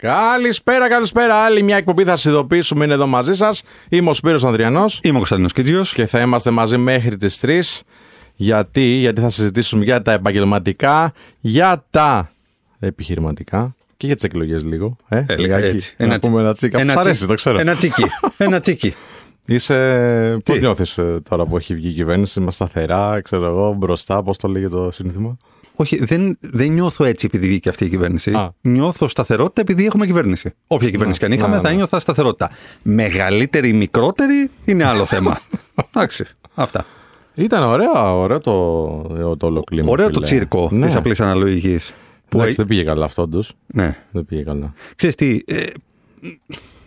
Καλησπέρα, καλησπέρα. Άλλη μια εκπομπή θα σα ειδοποιήσουμε. Είναι εδώ μαζί σας. Είμαι ο Σπύρος Ανδριανός Είμαι ο Κωνσταντίνος Κίτζιος. και θα είμαστε μαζί μέχρι τις 3. Γιατί, γιατί θα συζητήσουμε για τα επαγγελματικά, για τα επιχειρηματικά και για τις εκλογές λίγο. Ε, λιγάκι. έτσι. Να Ένα πούμε ένα τσίκα. Ένα αρέσει, τσίκι. το ξέρω. Ένα τσίκι. Ένα τσίκι. Είσαι. Πώς Τι; νιώθεις τώρα που έχει βγει η κυβέρνηση, είμαστε σταθερά, ξέρω εγώ, μπροστά, πώς το λέγεται το σύνθημα; Όχι, δεν, δεν νιώθω έτσι επειδή βγήκε αυτή η κυβέρνηση. Α. Νιώθω σταθερότητα επειδή έχουμε κυβέρνηση. Όποια κυβέρνηση και αν είχαμε, ναι, θα ναι. νιώθα σταθερότητα. Μεγαλύτερη ή μικρότερη είναι άλλο θέμα. Εντάξει. Αυτά. Ήταν ωραία, ωραίο το, το ολοκλήρω. Ωραίο το τσίρκο ναι. της απλής αναλογικής. Που... Εντάξει, δεν πήγε καλά αυτό, όντως. Ναι. Δεν πήγε καλά. Ξέρεις τι, ε,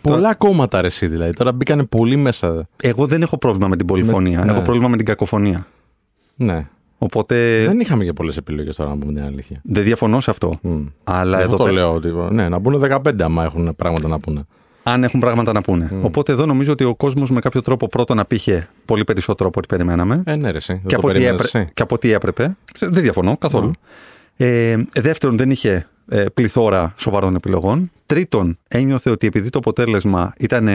Πολλά κόμματα ρε εσύ δηλαδή. Τώρα μπήκανε πολύ μέσα. εγώ δεν έχω πρόβλημα με την πολυφωνία. ναι. Έχω πρόβλημα με την κακοφωνία. Ναι. Οπότε Δεν είχαμε και πολλές επιλογές τώρα να πούμε την αλήθεια. δεν διαφωνώ σε αυτό. Μμ. Αλλά Εγώ εδώ το πέρα- λέω ότι. Ναι, να μπουν 15 άμα έχουν πράγματα να πούνε. αν έχουν πράγματα να πούνε. Οπότε εδώ νομίζω ότι ο κόσμος με κάποιο τρόπο πρώτον απήχε πολύ περισσότερο από ό,τι περιμέναμε. Ε, ναι, ρε, εσύ. Δεν και, το από ό,τι περίμενες έπρε- εσύ. και από ό,τι έπρεπε. Δεν διαφωνώ καθόλου. Ε, δεύτερον, δεν είχε ε, πληθώρα σοβαρών επιλογών. Τρίτον, ένιωθε ότι επειδή το αποτέλεσμα ήταν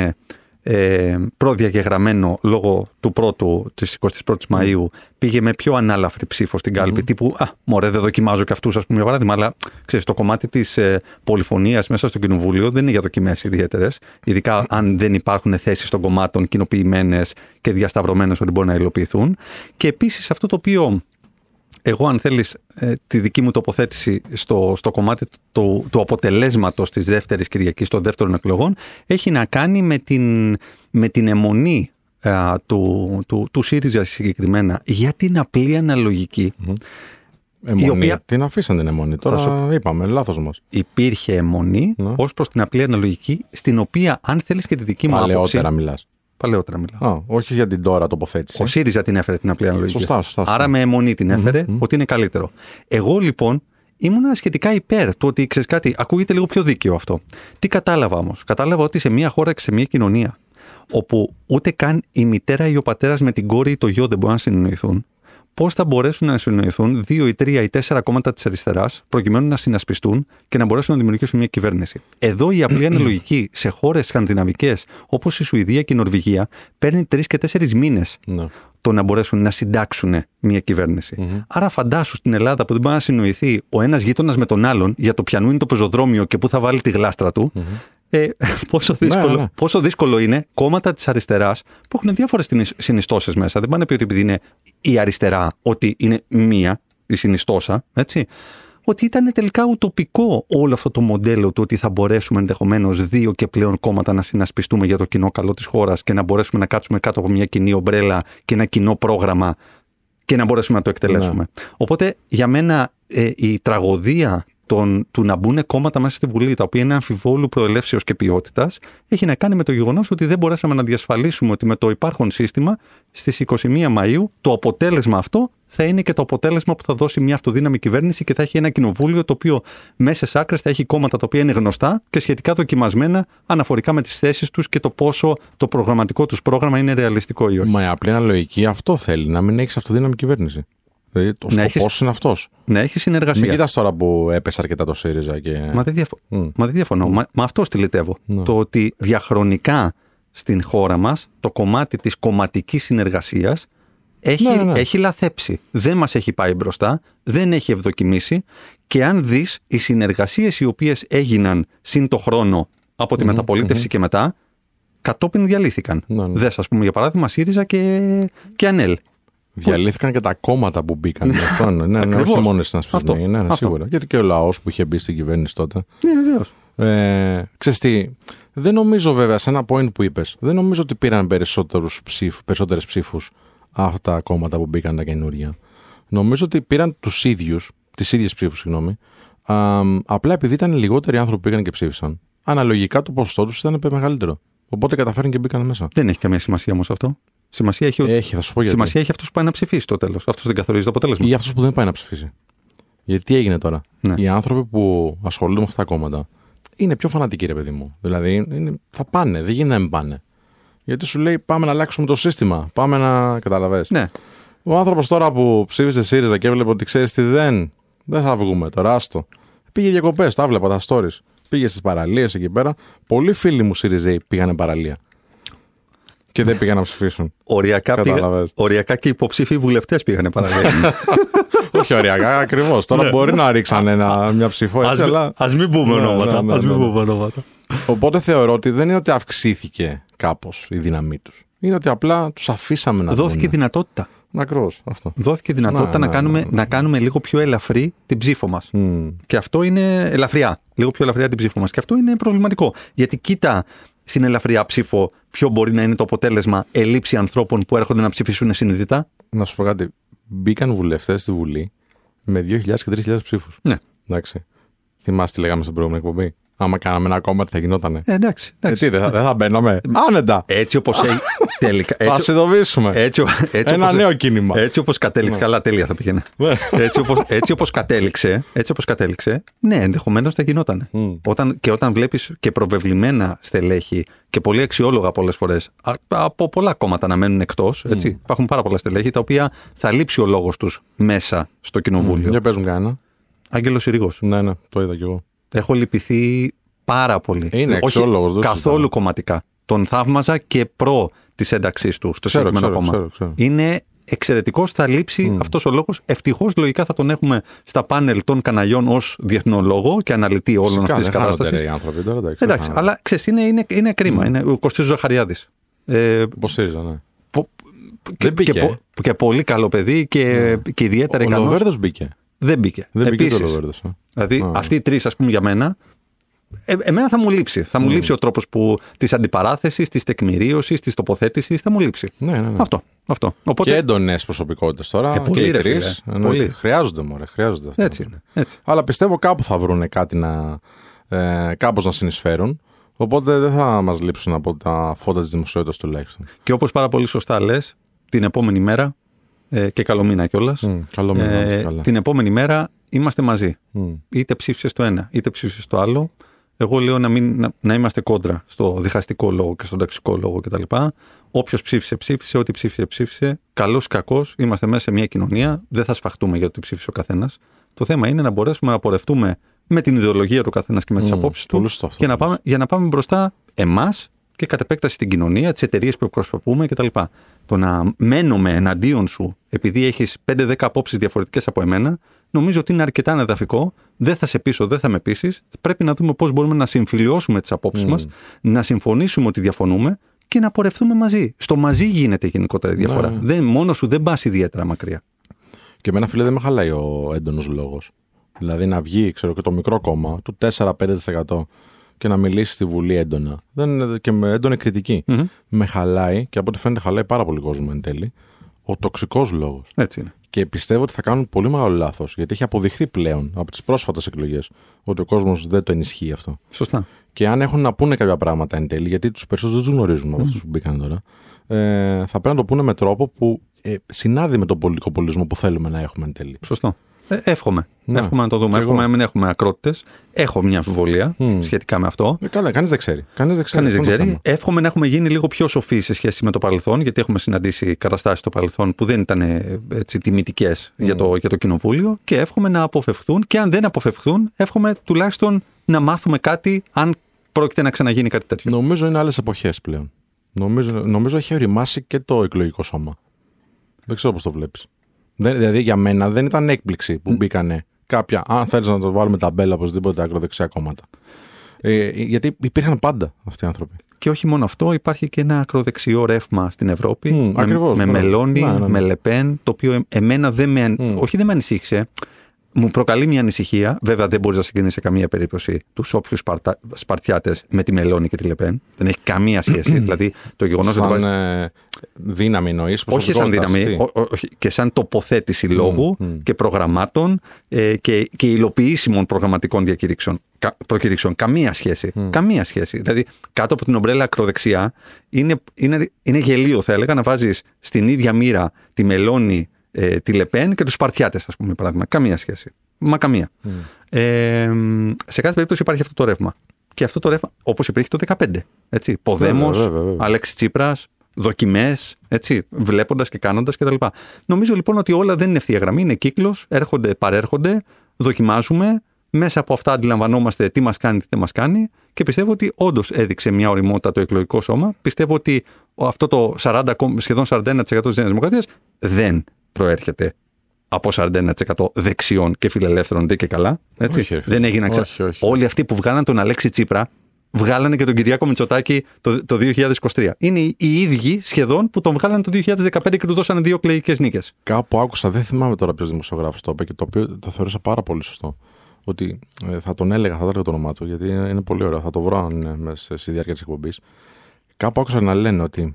ε, προδιαγεγραμμένο λόγω του πρώτου της 21ης Μαΐου πήγε με πιο ανάλαφρη ψήφο στην κάλπη τύπου «Α, μωρέ δεν δοκιμάζω και αυτούς ας πούμε για παράδειγμα» αλλά ξέρεις το κομμάτι της ε, πολυφωνίας μέσα στο κοινοβούλιο δεν είναι για δοκιμές ιδιαίτερες ειδικά αν δεν υπάρχουν θέσεις των κομμάτων κοινοποιημένες και διασταυρωμένες ότι μπορεί να υλοποιηθούν. Και επίσης αυτό το οποίο εγώ αν θέλεις ε, τη δική μου τοποθέτηση στο, στο κομμάτι του, του αποτελέσματος της δεύτερης Κυριακής των δεύτερων εκλογών έχει να κάνει με την, με την αιμονή α, του, του, του ΣΥΡΙΖΑ συγκεκριμένα για την απλή αναλογική Αιμονή. οποία- Την αφήσαν την αιμονή. Τώρα σου- είπαμε, λάθος μας. υπήρχε αιμονή Ναι. ως προς την απλή αναλογική στην οποία αν θέλεις και τη δική μου άποψη Παλαιότερα μιλάς. Παλαιότερα μιλάω Α, όχι για την τώρα τοποθέτηση. Ο ΣΥΡΙΖΑ την έφερε την απλή αναλογική. Σωστά, σωστά, σωστά. Άρα με αιμονή την έφερε ότι είναι καλύτερο. Εγώ λοιπόν ήμουν σχετικά υπέρ του ότι ξέρεις κάτι, ακούγεται λίγο πιο δίκαιο αυτό. Τι κατάλαβα όμως; Κατάλαβα ότι σε μια χώρα και σε μια κοινωνία όπου ούτε καν η μητέρα ή ο πατέρας με την κόρη ή το γιο δεν μπορούν να συνεννοηθούν, πώς θα μπορέσουν να συνεννοηθούν δύο ή τρία ή τέσσερα κόμματα της αριστεράς προκειμένου να συνασπιστούν και να μπορέσουν να δημιουργήσουν μια κυβέρνηση. Εδώ η απλή αναλογική σε χώρες σκανδιναβικές όπως η Σουηδία και η Νορβηγία παίρνει τρεις και τέσσερις μήνες Ναι. το να μπορέσουν να συντάξουν μια κυβέρνηση. Άρα, φαντάσου στην Ελλάδα που δεν μπορεί να συνοηθεί ο ένας γείτονας με τον άλλον για το πιανού είναι το πεζοδρόμιο και πού θα βάλει τη γλάστρα του. Ε, πόσο, δύσκολο, Ναι, ναι. πόσο δύσκολο είναι κόμματα της αριστεράς που έχουν διάφορες συνιστώσεις μέσα. Δεν πάνε πει ότι επειδή είναι η αριστερά, ότι είναι μία η συνιστόσα, έτσι. Ότι ήταν τελικά ουτοπικό όλο αυτό το μοντέλο του ότι θα μπορέσουμε ενδεχομένως δύο και πλέον κόμματα να συνασπιστούμε για το κοινό καλό της χώρας και να μπορέσουμε να κάτσουμε κάτω από μια κοινή ομπρέλα και ένα κοινό πρόγραμμα και να μπορέσουμε να το εκτελέσουμε. Οπότε για μένα ε, η τραγωδία των, του να μπουν κόμματα μέσα στη Βουλή, τα οποία είναι αμφιβόλου προελεύσεως και ποιότητας, έχει να κάνει με το γεγονός ότι δεν μπορέσαμε να διασφαλίσουμε ότι με το υπάρχον σύστημα στις 21 Μαου το αποτέλεσμα αυτό θα είναι και το αποτέλεσμα που θα δώσει μια αυτοδύναμη κυβέρνηση και θα έχει ένα κοινοβούλιο το οποίο μέσα σε άκρες θα έχει κόμματα τα οποία είναι γνωστά και σχετικά δοκιμασμένα αναφορικά με τις θέσεις τους και το πόσο το προγραμματικό τους πρόγραμμα είναι ρεαλιστικό ή όχι. Μα η απλή αναλογική αυτό θέλει, να μην έχεις αυτοδύναμη κυβέρνηση. Δηλαδή το Να σκοπός έχεις- είναι αυτός. Να έχεις συνεργασία. Μην κοιτάς τώρα που έπεσε αρκετά το ΣΥΡΙΖΑ και. Μα δεν, διαφο- Μα δεν διαφωνώ. Μα, μα αυτό στυλιτεύω. Ναι. Το ότι διαχρονικά στην χώρα μας το κομμάτι της κομματικής συνεργασίας έχει, Ναι, ναι, ναι. έχει λαθέψει. Δεν μας έχει πάει μπροστά, δεν έχει ευδοκιμήσει και αν δεις οι συνεργασίες οι οποίες έγιναν συν το χρόνο από τη μεταπολιτευση και μετά κατόπιν διαλύθηκαν. Ναι, ναι. Δες ας πούμε για παράδειγμα ΣΥΡΙΖΑ και, και ΑΝΕΛ. Διαλύθηκαν και τα κόμματα που μπήκαν. με αυτόν. ναι, ναι, Ακριβώς. όχι μόνο στην Αυτό. ασπισμή. Ναι, ναι, Αυτό. σίγουρα. Γιατί και ο λαός που είχε μπει στην κυβέρνηση τότε. Ναι, βεβαίως. Ε, ξέρεις τι, δεν νομίζω βέβαια σε ένα point που είπες, δεν νομίζω ότι πήραν περισσότερους ψήφ, περισσότερες ψήφους αυτά τα κόμματα που μπήκαν τα καινούργια. Νομίζω ότι πήραν τους ίδιους, τις ίδιες ψήφους, συγγνώμη, α, απλά επειδή ήταν λιγότεροι άνθρωποι που πήγαν και ψήφισαν. Αναλογικά το ποσοστό τους ήταν μεγαλύτερο. Οπότε καταφέρουν και μπήκαν μέσα. Δεν έχει καμία σημασία όμως αυτό. Σημασία έχει, ο... Έχει, θα σου πω γιατί. σημασία έχει αυτός που πάει να ψηφίσει στο τέλος. Αυτός δεν καθορίζει το αποτέλεσμα. Ή για αυτού που δεν πάει να ψηφίσει. Γιατί τι έγινε τώρα; Ναι. Οι άνθρωποι που ασχολούνται με αυτά τα κόμματα είναι πιο φανατικοί, ρε παιδί μου. Δηλαδή είναι, θα πάνε, δεν γίνεται να μην πάνε. Γιατί σου λέει πάμε να αλλάξουμε το σύστημα. Πάμε να. Καταλαβες. Ναι. Ο άνθρωπος τώρα που ψήφισε ΣΥΡΙΖΑ και έβλεπε ότι ξέρεις τι δεν. Δεν θα βγούμε τώρα, άστο. Πήγε διακοπές, τα βλέπα τα stories. Πήγε στις παραλίες εκεί πέρα. Πολλοί φίλοι μου Σιριζέοι πήγανε παραλία. Και δεν πήγαν να ψηφίσουν. Οριακά, πήγα, Καταλαβες. οριακά και υποψήφοι βουλευτές πήγανε παραλία. Όχι ωριακά, ακριβώς. Τώρα μπορεί να ρίξαν ένα, μια ψήφο έτσι, αλλά. Α μην πούμε Ναι, ονόματα. ναι, ναι, ας μην ναι, ναι. πούμε ονόματα. Οπότε θεωρώ ότι δεν είναι ότι αυξήθηκε κάπως η δύναμή τους. Είναι ότι απλά τους αφήσαμε να Δόθηκε βγουνε. δυνατότητα. Ακριβώς αυτό. Δόθηκε δυνατότητα Ναι, να, ναι, κάνουμε, ναι, ναι. να κάνουμε λίγο πιο ελαφρύ την ψήφο μας. Μμ. Και αυτό είναι ελαφριά. Λίγο πιο ελαφριά την ψήφο μας. Και αυτό είναι προβληματικό. Γιατί κοίτα στην ελαφριά ψήφο ποιο μπορεί να είναι το αποτέλεσμα ελήψη ανθρώπων που έρχονται να ψηφίσουν συνειδητά; Να σου πω κάτι. Μπήκαν βουλευτές στη Βουλή με 2.000 και 3.000 ψήφους. Ναι. Εντάξει. Θυμάστε τι λέγαμε στην προηγούμενη εκπομπή; Άμα κάναμε ένα κόμμα, τι θα γινότανε; Ε, εντάξει. Ε, εντάξει. τι, δεν θα, δεν θα μπαίναμε. Άνετα. Έτσι όπως. τελικά. Θα Έτσι, συνειδητοποιήσουμε. έτσι, έτσι Ένα όπως- νέο κίνημα. Έτσι όπως κατέληξε, καλά τέλεια θα πήγαινε. Ναι. έτσι, όπως, έτσι όπως κατέληξε, έτσι όπως κατέληξε, ναι, ενδεχομένως θα γινόταν. Μμ. Όταν, και όταν βλέπεις και προβεβλημένα στελέχη και πολύ αξιόλογα πολλές φορές α- από πολλά κόμματα να μένουν εκτός, έτσι, υπάρχουν πάρα πολλά στελέχη τα οποία θα λείψει ο λόγος τους μέσα στο κοινοβούλιο. Για πες μου κανένα. Άγγελος Συρίγος. Ναι, ναι, το είδα κι εγώ. Έχω λυπηθεί πάρα πολύ. Είναι Όχι αξιόλογος, δεν καθόλου συζητάμε. κομματικά. Τον θαύμαζα και προ τη ένταξή του στο Ξέρω, συγκεκριμένο ξέρω, κόμμα. ξέρω, ξέρω. Είναι εξαιρετικός. Θα λείψει Mm. αυτός ο λόγος. Ευτυχώς λογικά θα τον έχουμε στα πάνελ των καναλιών ως διεθνολόγο και αναλυτή όλων Φυσικά, αυτής της δεν χάνονται, κατάστασης. ρε, οι άνθρωποι τώρα, εντάξει. Εντάξει, αλλά ξέρεις, είναι, είναι, είναι κρίμα. Είναι ο Κωστής Ζαχαριάδης. Ε, Υποστήριζα, ναι. πο- και, μπήκε, και, ε. πο- και πολύ καλό παιδί και, και ιδιαίτερα Ο ικανός. Λοβέρδος μπήκε. Δεν μπήκε. Δεν μπήκε Επίσης, το Λοβέρδο. Δηλαδή, Α. αυτοί οι τρεις, ας πούμε, για μένα, ε, εμένα θα μου λείψει. Θα μου λείψει ο τρόπος της αντιπαράθεσης, της τεκμηρίωσης, της τοποθέτησης. Θα μου λείψει. Ναι, ναι, ναι. Αυτό. αυτό. Οπότε, Και έντονες προσωπικότητες τώρα. Ε, πολύ, και οι ρε, τρεις. φίλε. Πολύ. Χρειάζονται, μωρέ, χρειάζονται αυτά. έτσι είναι. Έτσι. Αλλά πιστεύω κάπου θα βρουν κάτι να. Ε, κάπως να συνεισφέρουν. Οπότε δεν θα μας λείψουν από τα φώτα της δημοσιότητας τουλάχιστον. Και όπως πάρα πολύ σωστά λες, την επόμενη μέρα, ε, και καλό μήνα κιόλας, Μμ, καλό μήνα, να είστε καλά. την επόμενη μέρα είμαστε μαζί. Μμ. Είτε ψήφισες το ένα, είτε ψήφισες το άλλο. Εγώ λέω να, μην, να, να είμαστε κόντρα στο διχαστικό λόγο και στον ταξικό λόγο κτλ. Όποιος ψήφισε, ψήφισε. Ό,τι ψήφισε, ψήφισε. Καλός ή κακός, είμαστε μέσα σε μια κοινωνία. Δεν θα σφαχτούμε για το τι ψήφισε ο καθένας. Το θέμα είναι να μπορέσουμε να πορευτούμε με την ιδεολογία του καθένας και με τις Μμ, απόψεις του πολύ σωστό αυτό και να που λες. πάμε, για να πάμε μπροστά εμάς και κατ' επέκταση την κοινωνία, τις εταιρείες που εκπροσωπούμε κτλ. Το να μένουμε εναντίον σου επειδή έχεις 5-10 απόψεις διαφορετικές από εμένα, νομίζω ότι είναι αρκετά ανεδαφικό. Δεν θα σε πείσω, δεν θα με πείσεις. Πρέπει να δούμε πώς μπορούμε να συμφιλιώσουμε τις απόψεις Μμ. μας, να συμφωνήσουμε ότι διαφωνούμε και να πορευτούμε μαζί. Στο μαζί γίνεται γενικότερα η διαφορά. Ναι. Δεν, μόνος σου δεν πας ιδιαίτερα μακριά. Και εμένα, φίλε, δεν με χαλάει ο έντονος λόγος. Δηλαδή να βγει, ξέρω και το μικρό κόμμα του 4-5% και να μιλήσει στη Βουλή έντονα. Δεν, και με έντονη κριτική. Μμμ. Με χαλάει, και από ό,τι φαίνεται χαλάει πάρα πολύ κόσμο εν τέλει, ο τοξικός λόγος. Έτσι είναι. Και πιστεύω ότι θα κάνουν πολύ μεγάλο λάθος, γιατί έχει αποδειχθεί πλέον από τις πρόσφατες εκλογές ότι ο κόσμος δεν το ενισχύει αυτό. Σωστά. Και αν έχουν να πούνε κάποια πράγματα εν τέλει, γιατί τους περισσότερους δεν τους γνωρίζουμε από αυτούς που μπήκαν τώρα, ε, θα πρέπει να το πούνε με τρόπο που ε, συνάδει με τον πολιτικό πολιτισμό που θέλουμε να έχουμε εν τέλει. Σωστό. Ε, εύχομαι. Ναι. Εύχομαι να το δούμε. Κι Εύχομαι εγώ. να μην έχουμε ακρότητες. Έχω μια αμφιβολία Μμ. σχετικά με αυτό. Ε, καλά, κανείς δεν ξέρει. Κανείς δεν ξέρει. Κανείς δεν Αυτό είναι το ξέρει. Εύχομαι να έχουμε γίνει λίγο πιο σοφοί σε σχέση με το παρελθόν, γιατί έχουμε συναντήσει καταστάσεις στο παρελθόν που δεν ήταν ε, έτσι τιμητικές για, το, για το κοινοβούλιο. Και εύχομαι να αποφευχθούν. Και αν δεν αποφευχθούν, εύχομαι τουλάχιστον να μάθουμε κάτι, αν πρόκειται να ξαναγίνει κάτι τέτοιο. Νομίζω είναι άλλες εποχές πλέον. Νομίζω, νομίζω έχει οριμάσει και το εκλογικό σώμα. Δεν ξέρω πώς το βλέπεις. Δηλαδή για μένα δεν ήταν έκπληξη που μπήκανε κάποια. Αν θέλεις να το βάλουμε ταμπέλα οπωσδήποτε ακροδεξιά κόμματα. Ε, γιατί υπήρχαν πάντα αυτοί οι άνθρωποι. Και όχι μόνο αυτό, υπάρχει και ένα ακροδεξιό ρεύμα στην Ευρώπη. Μμ, με, ακριβώς, με μπράβο. Μελώνη, Ναι, ναι, ναι. με Λεπέν, το οποίο ε- εμένα δεν με. αν- Μμ. Όχι, δεν με ανησύχησε. Μου προκαλεί μια ανησυχία. Βέβαια, δεν μπορεί να συγκρίνεις σε καμία περίπτωση τους όποιους Σπαρτα... Σπαρτιάτες με τη Μελώνη και τη Λεπέν. Δεν έχει καμία σχέση. δηλαδή, το γεγονός ότι. το Σαν βάζεις- ε, δύναμη εννοείς. όχι σαν δύναμη, ο- ο- όχι, και σαν τοποθέτηση λόγου μμ. και προγραμμάτων ε, και, και υλοποιήσιμων προγραμματικών διακηρύξεων. Κα, προκηρύξεων. Καμία σχέση. Καμία σχέση. Δηλαδή, κάτω από την ομπρέλα ακροδεξιά είναι, είναι, είναι γελίο, θα έλεγα, να βάζεις στην ίδια μοίρα τη Μελώνη, ε, τη Λεπέν και τους Σπαρτιάτες, ας πούμε, παράδειγμα. Καμία σχέση. Μα καμία. Ε, σε κάθε περίπτωση υπάρχει αυτό το ρεύμα. Και αυτό το ρεύμα, όπως υπήρχε το 2015. Έτσι. Ποδέμος, Βέβαια, βέβαια, βέβαια. Αλέξη Τσίπρας, δοκιμές, βλέποντας και κάνοντας κτλ. Νομίζω λοιπόν ότι όλα δεν είναι ευθεία γραμμή, είναι κύκλος, έρχονται, παρέρχονται, δοκιμάζουμε, Μέσα από αυτά αντιλαμβανόμαστε τι μας κάνει, τι δεν μας κάνει και πιστεύω ότι όντως έδειξε μια οριμότητα το εκλογικό σώμα. Πιστεύω ότι αυτό το 40, σχεδόν 41% της Νέας Δημοκρατίας δεν προέρχεται από 41% δεξιών και φιλελεύθερων δεν και καλά. Έτσι. Όχι, δεν έγιναν ξα... όχι, όχι. Όλοι αυτοί που βγάλαν τον Αλέξη Τσίπρα βγάλανε και τον Κυριάκο Μητσοτάκη το, το 2023. Είναι οι ίδιοι σχεδόν που τον βγάλανε το 2015 και του δώσανε δύο κλεϊκέ νίκες. Κάπου άκουσα, δεν θυμάμαι τώρα ποιος δημοσιογράφος το είπε και το οποίο το θεωρήσα πάρα πολύ σωστό. Ότι ε, θα τον έλεγα, θα έλεγα το όνομά του, γιατί είναι, είναι πολύ ωραίο. Θα το βρω αν είναι μέσα στη διάρκεια της εκπομπής. Κάπου άκουσα να λένε ότι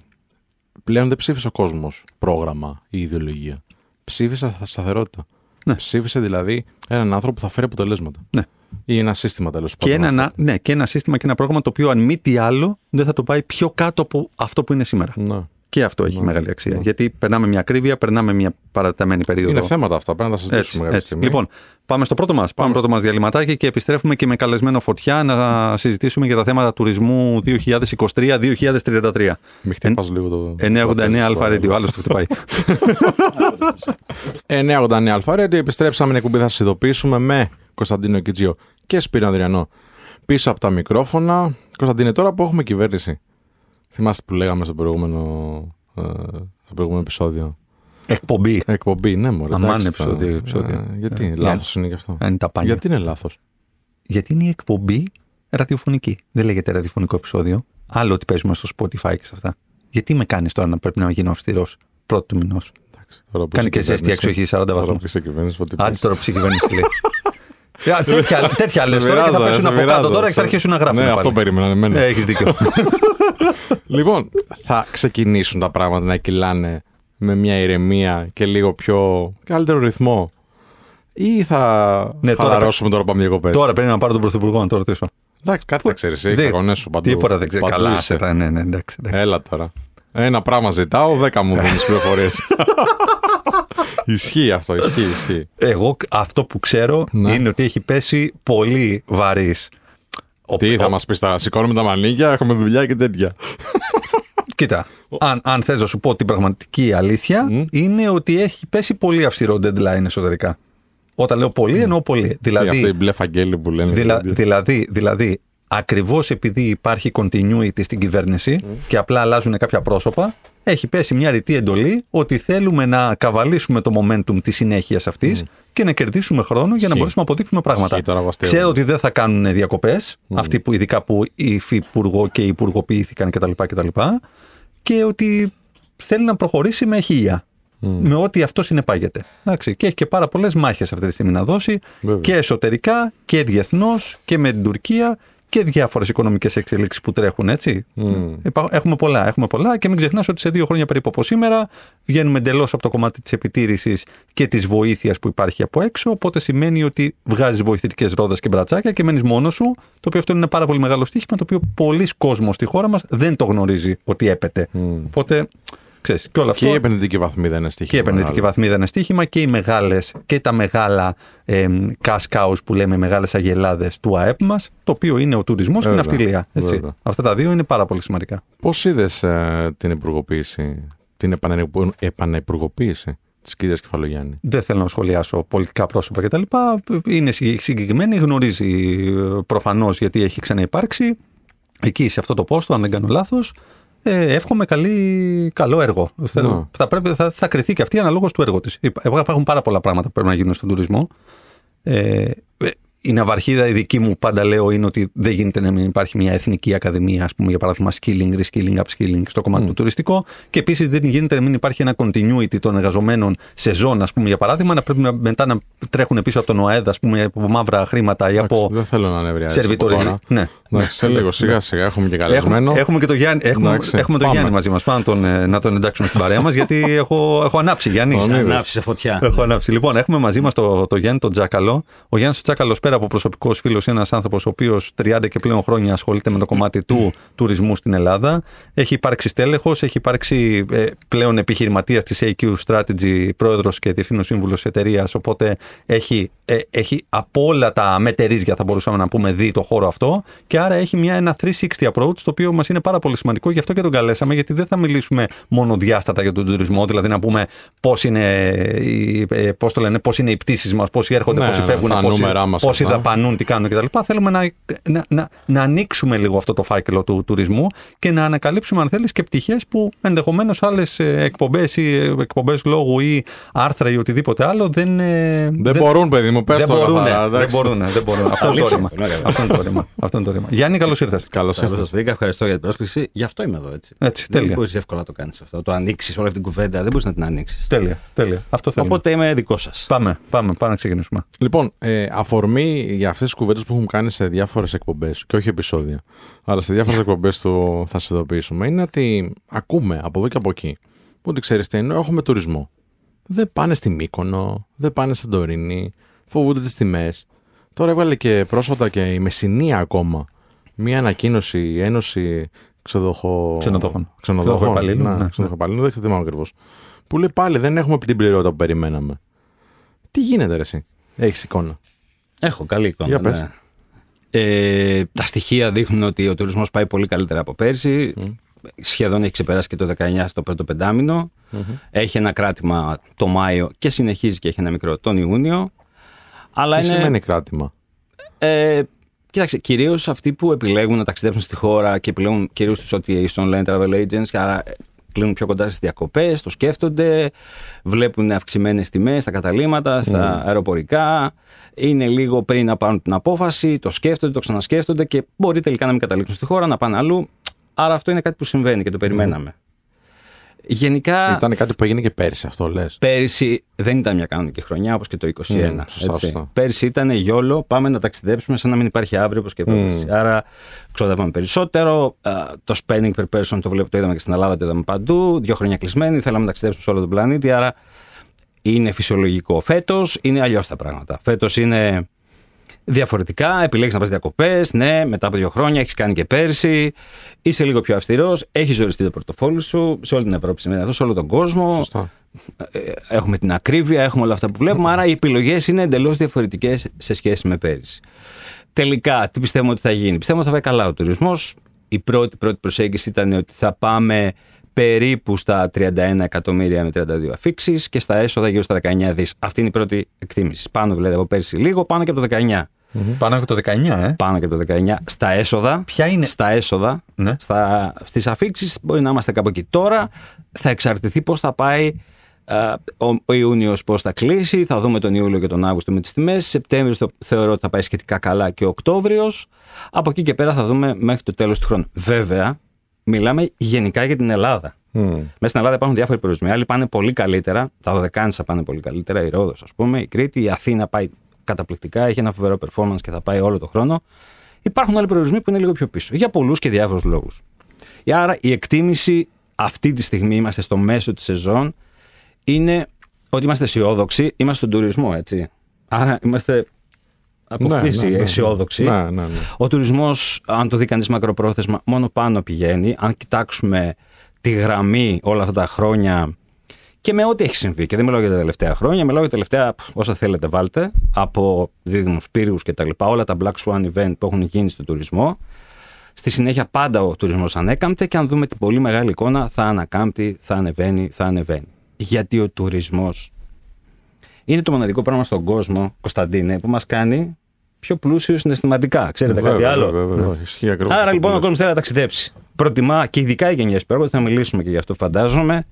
πλέον δεν ψήφισε ο κόσμος πρόγραμμα ή ιδεολογία. Ψήφισε σταθερότητα. Ναι. Ψήφισε δηλαδή έναν άνθρωπο που θα φέρει αποτελέσματα. Ναι. Ή ένα σύστημα τέλος Και πάντων. ένα, αυτό. ναι, και ένα σύστημα και ένα πρόγραμμα το οποίο αν μη τι άλλο δεν θα το πάει πιο κάτω από αυτό που είναι σήμερα. Ναι. Και αυτό έχει μεγάλη αξία. Γιατί περνάμε μια ακρίβεια, περνάμε μια παραταμένη περίοδο. Είναι θέματα αυτά. Πρέπει να τα συζητήσουμε Έτσι, κάποια έτσι. στιγμή. Λοιπόν, πάμε στο πρώτο μας. Πάμε πρώτο μας διαλυματάκι και επιστρέφουμε και με καλεσμένο φωτιά να συζητήσουμε για τα θέματα τουρισμού 2023-2033. Μη χτυπάς λίγο το. 989 Αλφα Radio, άλλο το χτυπάει. 989 Αλφαρέντιο. Επιστρέψαμε εκπομπή. Θα σας ειδοποιήσουμε με Κωνσταντίνο Κιτζίο και Σπύρο Ανδριανό πίσω από τα μικρόφωνα. Κωνσταντίνε, τώρα που έχουμε κυβέρνηση. Θυμάστε που λέγαμε στο προηγούμενο, ε, στο προηγούμενο επεισόδιο; Εκπομπή. Εκπομπή, ναι, μωρέ. Αμάν εντάξει, επεισόδιο, τώρα. επεισόδιο. Ε, γιατί, Ε, λάθος είναι γι' αυτό. Είναι τα πάνια. Γιατί είναι λάθος; Γιατί είναι η εκπομπή ραδιοφωνική. Δεν λέγεται ραδιοφωνικό επεισόδιο. Άλλο ότι παίζουμε στο Spotify και σε αυτά. Γιατί με κάνεις τώρα να πρέπει να γίνω αυστηρός πρώτου του μηνό. Κάνει και ζέστη εξοχή 40 Τώρα βαθμού. που είσαι κυβέρνηση, ό,τι Άντε πες. τώρα που είσαι κυβέρνηση λέει. Ε, τέτοια, τέτοια λες τώρα και θα μοιράζω, πέσουν σε από κάτω μοιράζω, τώρα και θα σε- αρχίσουν να γράφουν. Ναι, αυτό περίμενα εμένα. Έχεις δίκιο. Λοιπόν, θα ξεκινήσουν τα πράγματα να κυλάνε με μια ηρεμία και λίγο πιο καλύτερο ρυθμό ή θα Ναι, τώρα- χαλαρώσουμε τώρα, πάμε διακοπές; τώρα πρέπει να πάρω τον Πρωθυπουργό να το ρωτήσω. Εντάξει, κάτι θα ξέρεις, έχεις Δεν- τα γονές σου παντού. Τίποτα δεν ξέρω. Παντού Καλά, είσαι. σε τα- ναι, ναι, εντάξει. εντάξει. Έλα τώρα. Ένα πράγμα ζητάω, δέκα μου δίνεις πληροφορίες. ισχύει αυτό, ισχύει, ισχύει. Εγώ αυτό που ξέρω Ναι. είναι ότι έχει πέσει πολύ βαρύς. Τι θα μας πεις τώρα, σηκώνουμε τα μανίκια, έχουμε δουλειά και τέτοια. Κοίτα, αν, αν θες να σου πω την πραγματική αλήθεια, είναι ότι έχει πέσει πολύ αυστηρό deadline εσωτερικά. Όταν λέω πολύ, εννοώ πολύ. Τι, Δηλαδή, αυτό η μπλε φαγγέλη που λένε. δηλα, δηλαδή. δηλαδή, δηλαδή ακριβώς επειδή υπάρχει continuity στην κυβέρνηση και απλά αλλάζουν κάποια πρόσωπα, έχει πέσει μια ρητή εντολή ότι θέλουμε να καβαλήσουμε το momentum της συνέχειας αυτής και να κερδίσουμε χρόνο για να Ισχύει. μπορέσουμε να αποδείξουμε πράγματα. Ισχύει, τώρα βαστεύομαι. Ξέρω ότι δεν θα κάνουν διακοπές, αυτοί που ειδικά που υφυπουργό και υπουργοποιήθηκαν κτλ. κτλ. Και ότι θέλει να προχωρήσει με χίλια. Με ό,τι αυτό συνεπάγεται. Εντάξει. Και έχει και πάρα πολλές μάχες αυτή τη στιγμή να δώσει Βέβαια. και εσωτερικά και διεθνώς και με την Τουρκία και διάφορες οικονομικές εξελίξεις που τρέχουν, έτσι. Υπά- Έχουμε πολλά, έχουμε πολλά και μην ξεχνάς ότι σε δύο χρόνια περίπου από σήμερα βγαίνουμε εντελώς από το κομμάτι της επιτήρησης και της βοήθειας που υπάρχει από έξω. Οπότε σημαίνει ότι βγάζεις βοηθητικές ρόδες και μπρατσάκια και μένεις μόνος σου. Το οποίο αυτό είναι ένα πάρα πολύ μεγάλο στοίχημα το οποίο πολλοί κόσμος στη χώρα μας δεν το γνωρίζει ότι έπεται. Οπότε, ξέρεις, και όλο αυτό. Και η επενδυτική βαθμίδα είναι Και στοιχείο. η επενδυτική βαθμίδα είναι στοίχημα και οι μεγάλες και τα μεγάλα ε, cash cows που λέμε μεγάλες αγελάδες του ΑΕΠ μας, το οποίο είναι ο τουρισμός και η Βέβαια, ναυτιλία. Έτσι. βέβαια. Αυτά τα δύο είναι πάρα πολύ σημαντικά. Πώς είδες την υπουργοποίηση, την επανεπου- επανεπουργοποίηση της κυρίας Κεφαλογιάννη; Δεν θέλω να σχολιάσω πολιτικά πρόσωπα κτλ. Είναι συγκεκ- συγκεκριμένη, γνωρίζει προφανώς γιατί έχει ξαναυπάρξει. Εκεί σε αυτό το πόστο, αν δεν κάνω λάθος. Ε, εύχομαι καλή, καλό έργο. Θέλω, θα, πρέπει, θα, θα κριθεί και αυτή αναλόγως του έργου της. Υπάρχουν πάρα πολλά πράγματα που πρέπει να γίνουν στον τουρισμό. Ε, η ναυαρχίδα η δική μου πάντα λέω είναι ότι δεν γίνεται να μην υπάρχει μια εθνική ακαδημία, ας πούμε, για παράδειγμα skilling, reskilling, upskilling στο κομμάτι του τουριστικό. Και επίσης δεν γίνεται να μην υπάρχει ένα continuity των εργαζομένων σε ζώνη, ας πούμε, για παράδειγμα, να πρέπει να, μετά να τρέχουν πίσω από τον ΟΑΕΔ, ας πούμε, από μαύρα χρήματα ή από Δεν θέλω να ανεβριάσει. σερβιτορία. Ναι. Εντάξει, σε λίγο σιγά σιγά έχουμε και Έχουμε, καλεσμένο. έχουμε και το Γιάννη, έχουμε, Εντάξει, έχουμε τον πάμε. Γιάννη μαζί μας. Πάμε να τον, ε, να τον εντάξουμε στην παρέα μας, γιατί έχω, έχω ανάψει. Γιάννη, Τον είδες. Ανάψει σε φωτιά. Έχω ανάψει. Λοιπόν, έχουμε μαζί μας το, το Γιάννη τον Τζάκαλο. Ο Γιάννης ο Τζάκαλος, πέρα από προσωπικός φίλος, είναι ένας άνθρωπος ο οποίος 30 και πλέον χρόνια ασχολείται με το κομμάτι του τουρισμού στην Ελλάδα. Έχει υπάρξει στέλεχος, έχει υπάρξει ε, πλέον επιχειρηματίας της AQ Strategy, πρόεδρος και διευθύνων σύμβουλος εταιρείας. Οπότε έχει ε, έχει από όλα τα μετερίζια, θα μπορούσαμε να πούμε, δει το χώρο αυτό. Και άρα έχει μια, ένα 360 approach, το οποίο μας είναι πάρα πολύ σημαντικό. Γι' αυτό και τον καλέσαμε, γιατί δεν θα μιλήσουμε μόνο διάστατα για τον τουρισμό, δηλαδή να πούμε πώς είναι, οι- ε, πώς το λένε, πώς είναι οι πτήσεις μας, πόσοι έρχονται, Ναι, πόσοι φεύγουν, τα πόσοι, νούμερά μας πόσοι αυτά. δαπανούν, τι κάνουν κτλ. Θέλουμε να, να, να, να ανοίξουμε λίγο αυτό το φάκελο του τουρισμού και να ανακαλύψουμε, αν θέλεις, και πτυχές που ενδεχομένως άλλες εκπομπές ή εκπομπές λόγου ή άρθρα ή οτιδήποτε άλλο δεν. ε, Δεν μπορούν, παιδί μου, πες δεν το μπορούν, καθαρά, δεν εντάξει. μπορούν, δεν μπορούν. Αυτό είναι το Αλήθεια. ρήμα. Ωραία. Αυτό είναι το ρήμα. Αυτό είναι το ρήμα. Γιάννη, καλώς ήρθες. Καλώς Καλώ ήρθατε. σας βρήκα. Ευχαριστώ για την πρόσκληση. Γι' αυτό είμαι εδώ έτσι. Έτσι, δεν τέλεια. μπορείς εύκολα να το κάνεις αυτό. Το ανοίξεις όλη αυτή την κουβέντα. Δεν μπορείς να την ανοίξεις. Τέλεια, τέλεια. Αυτό θέλουμε. Οπότε είμαι δικό σας. Πάμε, πάμε, πάμε να ξεκινήσουμε. Λοιπόν, ε, αφορμή για αυτές τις κουβέντες που έχουμε κάνει σε διάφορες εκπομπές, και όχι επεισόδια, αλλά σε διάφορες εκπομπές του θα σε ειδοποιήσουμε, είναι ότι ακούμε από εδώ και από εκεί ότι ξέρεις τι ενώ έχουμε τουρισμό. Δεν πάνε στη Μύκονο, δεν πάνε στην Τωρίνη, φοβούνται τις τιμές. Τώρα έβγαλε και πρόσφατα και η Μεσσηνία ακόμα μία ανακοίνωση, η Ένωση Ξενοδοχο... Ξενοδόχων. Ξενοδοχών. Ξενοδοχοϊπαλλήλων, Ναι, ναι. ξενοδοχοϊπαλλήλων, δεν θυμάμαι ακριβώς. Που λέει πάλι δεν έχουμε την πληρότητα που περιμέναμε. Τι γίνεται, ρε, εσύ; Έχεις εικόνα. Έχω καλή εικόνα. Για πες. ναι. Ε, τα στοιχεία δείχνουν ότι ο τουρισμός πάει πολύ καλύτερα από πέρσι. Σχεδόν έχει ξεπεράσει και το 19 στο πρώτο πεντάμινο. Έχει ένα κράτημα το Μάιο και συνεχίζει και έχει ένα μικρό τον Ιούνιο. Αλλά Τι είναι, σημαίνει κράτημα; Ε, κοίταξε, κυρίως αυτοί που επιλέγουν να ταξιδέψουν στη χώρα και επιλέγουν κυρίως του OTAs, online travel agents, και άρα ε, κλείνουν πιο κοντά στις διακοπές, το σκέφτονται, βλέπουν αυξημένες τιμές στα καταλήμματα, στα αεροπορικά. Είναι λίγο πριν να πάρουν την απόφαση, το σκέφτονται, το ξανασκέφτονται και μπορεί τελικά να μην καταλήξουν στη χώρα, να πάνε αλλού. Άρα αυτό είναι κάτι που συμβαίνει και το περιμέναμε. Γενικά, Ήταν κάτι που έγινε και πέρσι, αυτό λες. Πέρυσι δεν ήταν μια κανονική χρονιά όπως και το 2021. Μμμ, σωστά, έτσι. σωστά. Πέρυσι ήταν γιόλο, πάμε να ταξιδέψουμε σαν να μην υπάρχει αύριο όπως και πέρυσι. Άρα ξοδεύαμε περισσότερο. α, Το spending per person το, βλέπω, το είδαμε και στην Ελλάδα, το είδαμε παντού. Δύο χρόνια κλεισμένοι, θέλαμε να ταξιδέψουμε σε όλο τον πλανήτη. Άρα είναι φυσιολογικό. Φέτος είναι αλλιώς τα πράγματα. Φέτος είναι διαφορετικά. Επιλέγεις να πας διακοπές. Ναι, μετά από δύο χρόνια έχεις κάνει και πέρσι. Είσαι λίγο πιο αυστηρός. Έχεις οριστεί το πορτοφόλι σου σε όλη την Ευρώπη σημαίνει αυτό, σε όλο τον κόσμο. Σωστά. Ε, έχουμε την ακρίβεια, έχουμε όλα αυτά που βλέπουμε. Άρα οι επιλογές είναι εντελώς διαφορετικές σε σχέση με πέρυσι. Τελικά, τι πιστεύουμε ότι θα γίνει; Πιστεύουμε ότι θα πάει καλά ο τουρισμός. Η πρώτη, πρώτη προσέγγιση ήταν ότι θα πάμε περίπου στα 31 εκατομμύρια με 32 αφήξεις και στα έσοδα γύρω στα 19 δις. Αυτή είναι η πρώτη εκτίμηση. Πάνω δηλαδή από πέρυσι λίγο, πάνω και από το 19. Πάνω από το 19, ε. Πάνω και από το 19. Στα έσοδα. Ποια είναι- Στα έσοδα. Ναι. Στα, στις αφήξεις μπορεί να είμαστε κάπου εκεί. Τώρα θα εξαρτηθεί πώς θα πάει α, ο, ο Ιούνιος πώς θα κλείσει. Θα δούμε τον Ιούλιο και τον Αύγουστο με τις τιμές. Σεπτέμβριος το, θεωρώ ότι θα πάει σχετικά καλά και ο Οκτώβριος. Από εκεί και πέρα θα δούμε μέχρι το τέλος του χρόνου. Βέβαια, μιλάμε γενικά για την Ελλάδα. Μέσα στην Ελλάδα υπάρχουν διάφοροι προορισμοί. Άλλοι πάνε πολύ καλύτερα. Τα Δωδεκάνησα πάνε πολύ καλύτερα. Η Ρόδος, ας πούμε. Η Κρήτη. Η Αθήνα πάει καταπληκτικά. Έχει ένα φοβερό performance και θα πάει όλο το χρόνο. Υπάρχουν άλλοι προορισμοί που είναι λίγο πιο πίσω. Για πολλούς και διάφορους λόγους. Άρα η εκτίμηση αυτή τη στιγμή είμαστε στο μέσο της σεζόν είναι ότι είμαστε αισιόδοξοι. Είμαστε στον τουρισμό, έτσι. Άρα είμαστε από Ναι, φύση ναι, ναι, ναι. αισιόδοξοι. Ναι, ναι, ναι. Ο τουρισμός, αν το δει κανείς μακροπρόθεσμα, μόνο πάνω πηγαίνει. Αν κοιτάξουμε τη γραμμή όλα αυτά τα χρόνια και με ό,τι έχει συμβεί, και δεν μιλάω για τα τελευταία χρόνια, μιλάω για τα τελευταία όσα θέλετε βάλτε, από δίδυμους, πύργους και τα λοιπά, όλα τα Black Swan event που έχουν γίνει στον τουρισμό. Στη συνέχεια πάντα ο τουρισμός ανέκαμπτε και αν δούμε την πολύ μεγάλη εικόνα θα ανακάμπτει, θα ανεβαίνει, θα ανεβαίνει. Γιατί ο τουρισμός είναι το μοναδικό πράγμα στον κόσμο, Κωνσταντίνε, που μας κάνει πιο πλούσιο συναισθηματικά. Ξέρετε κάτι Βέβαια, άλλο; βέβαια, βέβαια. Ισχύει ακριβώς Άρα αυτό λοιπόν που ο λες. κόσμος θέλει να ταξιδέψει. Προτιμά και ειδικά οι γενιές που θα μιλήσουμε και γι' αυτό φαντάζομαι.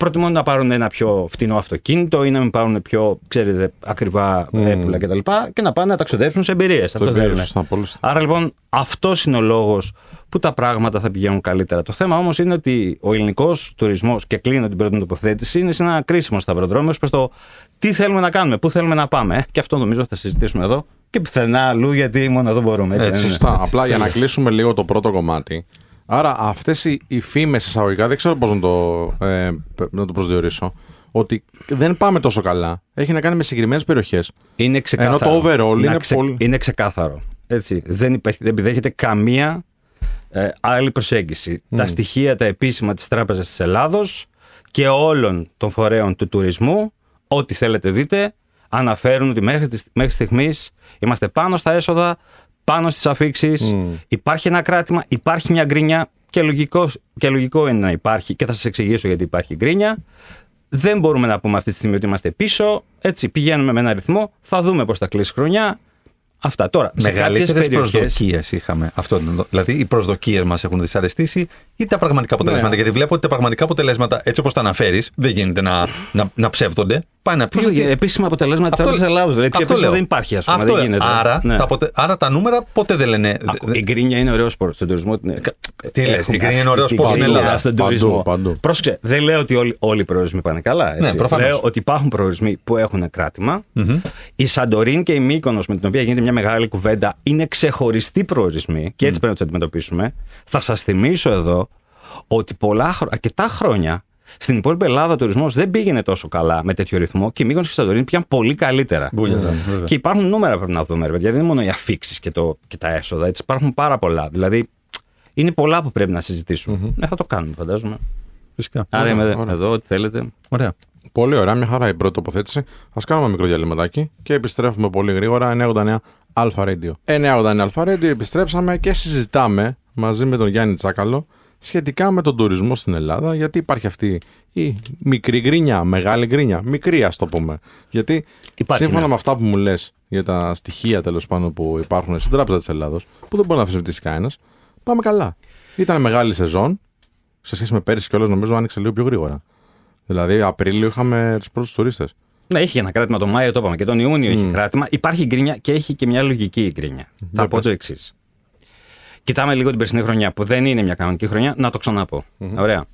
Προτιμούν να πάρουν ένα πιο φτηνό αυτοκίνητο ή να μην πάρουν πιο, ξέρετε, ακριβά έπιπλα κτλ. Και, και να πάνε να ταξιδέψουν σε εμπειρίες. Αυτό εμπειρίες, θέλουν. σωστά, πολύ σωστά. Άρα λοιπόν αυτός είναι ο λόγος που τα πράγματα θα πηγαίνουν καλύτερα. Το θέμα όμως είναι ότι ο ελληνικός τουρισμός, και κλείνω την πρώτη μου τοποθέτηση, είναι σε ένα κρίσιμο σταυροδρόμιο προς το τι θέλουμε να κάνουμε, πού θέλουμε να πάμε. Ε, Και αυτό νομίζω θα συζητήσουμε εδώ και πουθενά αλλού, γιατί μόνο εδώ μπορούμε. Έτσι, Έτσι, δεν είναι; Σωστά. Απλά για να κλείσουμε λίγο το πρώτο κομμάτι. Άρα αυτές οι, οι φήμες εισαγωγικά δεν ξέρω πώς να, το, ε, να το προσδιορίσω. Ότι δεν πάμε τόσο καλά. Έχει να κάνει με συγκεκριμένες περιοχές. Είναι ξεκάθαρο. Ενώ το overall Να είναι πολύ- Είναι ξεκάθαρο. Έτσι. Δεν, υπάρχει, δεν επιδέχεται καμία ε, άλλη προσέγγιση. Τα στοιχεία, τα επίσημα της Τράπεζας της Ελλάδος και όλων των φορέων του τουρισμού, ό,τι θέλετε δείτε, αναφέρουν ότι μέχρι, τις- μέχρι στιγμής είμαστε πάνω στα έσοδα, πάνω στις αφήξεις. Υπάρχει ένα κράτημα, υπάρχει μια γκρίνια και λογικός, και λογικό είναι να υπάρχει και θα σας εξηγήσω γιατί υπάρχει γκρίνια. Δεν μπορούμε να πούμε αυτή τη στιγμή ότι είμαστε πίσω. Έτσι, πηγαίνουμε με ένα ρυθμό. Θα δούμε πώς θα κλείσει η χρονιά. Αυτά τώρα. σε κάποιες Μεγαλύτερε περιοχές- προσδοκίες είχαμε. Αυτό, είναι το- δηλαδή, οι προσδοκίες μας έχουν δυσαρεστήσει ή τα πραγματικά αποτελέσματα. Ναι. Γιατί βλέπω ότι τα πραγματικά αποτελέσματα, έτσι όπως τα αναφέρεις, δεν γίνεται να, να, να ψεύδονται. Πάει να πει. Πώς το ότι- γίνεται, επίσημα αποτελέσματα της Αυτό- Τράπεζας Ελλάδος. Δηλαδή, αυτό πιο πίσω λέω. δεν υπάρχει, ας πούμε. Αυτό δεν λέω. γίνεται. Άρα, Ναι. τα, αποτε- άρα τα νούμερα ποτέ δεν λένε. Ακού- Η γκρίνια είναι ωραίο σπορ στον τουρισμό. την- τι λες, Έχουμε η γκρίνια είναι αυτή ωραίο την σπορ στην γκρίνια Ελλάδα; Στον Παντού, τουρισμό. παντού. Πρόσεξε, δεν λέω ότι όλοι, όλοι οι προορισμοί πάνε καλά. Έτσι. Ναι, προφανώς. λέω ότι υπάρχουν προορισμοί που έχουν κράτημα. Η Σαντορίν και η Μύκονος με την οποία γίνεται μια μεγάλη κουβέντα είναι ξεχωριστοί προορισμοί και έτσι πρέπει να τους αντιμετωπίσουμε. Θα σας θυμίσω εδώ ότι πολλά, χρο- αρκετά χρόνια στην υπόλοιπη Ελλάδα ο τουρισμός δεν πήγαινε τόσο καλά με τέτοιο ρυθμό και η Μύκονος και η Σαντορίν πήγαν πολύ καλύτερα. Μπούλια, βέβαια. Και υπάρχουν νούμερα που πρέπει να δούμε, ρε παιδιά. Δεν είναι μόνο οι αφήξεις και, το- και τα έσοδα. Έτσι. Υπάρχουν πάρα πολλά. Δηλαδή, είναι πολλά που πρέπει να συζητησουμε Ναι, θα το κάνουμε, φαντάζομαι. Φυσικά. Άρα Ωραία, είμαι ωραία. εδώ, ό,τι θέλετε. Ωραία. Πολύ ωραία, μια χαρά η πρώτη τοποθέτηση. Α κάνουμε ένα μικρό διαλυματάκι και επιστρέφουμε πολύ γρήγορα. 989 Αλφα Radio. 989 Αλφα Radio, επιστρέψαμε και συζητάμε μαζί με τον Γιάννη Τσάκαλο σχετικά με τον τουρισμό στην Ελλάδα. Γιατί υπάρχει αυτή η μικρή γκρίνια, μεγάλη γκρίνια, μικρή ας το πούμε. Γιατί Υπάρχει, σύμφωνα ναι. με αυτά που μου λες για τα στοιχεία τέλος πάντων που υπάρχουν στην Τράπεζα της Ελλάδος, που δεν μπορεί να αμφισβητήσει κανένας, πάμε καλά. Ήταν μεγάλη σεζόν. Σε σχέση με πέρυσι κιόλας, νομίζω άνοιξε λίγο πιο γρήγορα. Δηλαδή, Απρίλιο είχαμε τους πρώτους τουρίστες. Ναι, είχε ένα κράτημα τον Μάιο, το είπαμε, και τον Ιούνιο είχε κράτημα. Υπάρχει γκρίνια και έχει και μια λογική η γκρίνια. Θα πω πες. το εξής. Κοιτάμε λίγο την περσινή χρονιά, που δεν είναι μια κανονική χρονιά, να το ξαναπω Ωραία.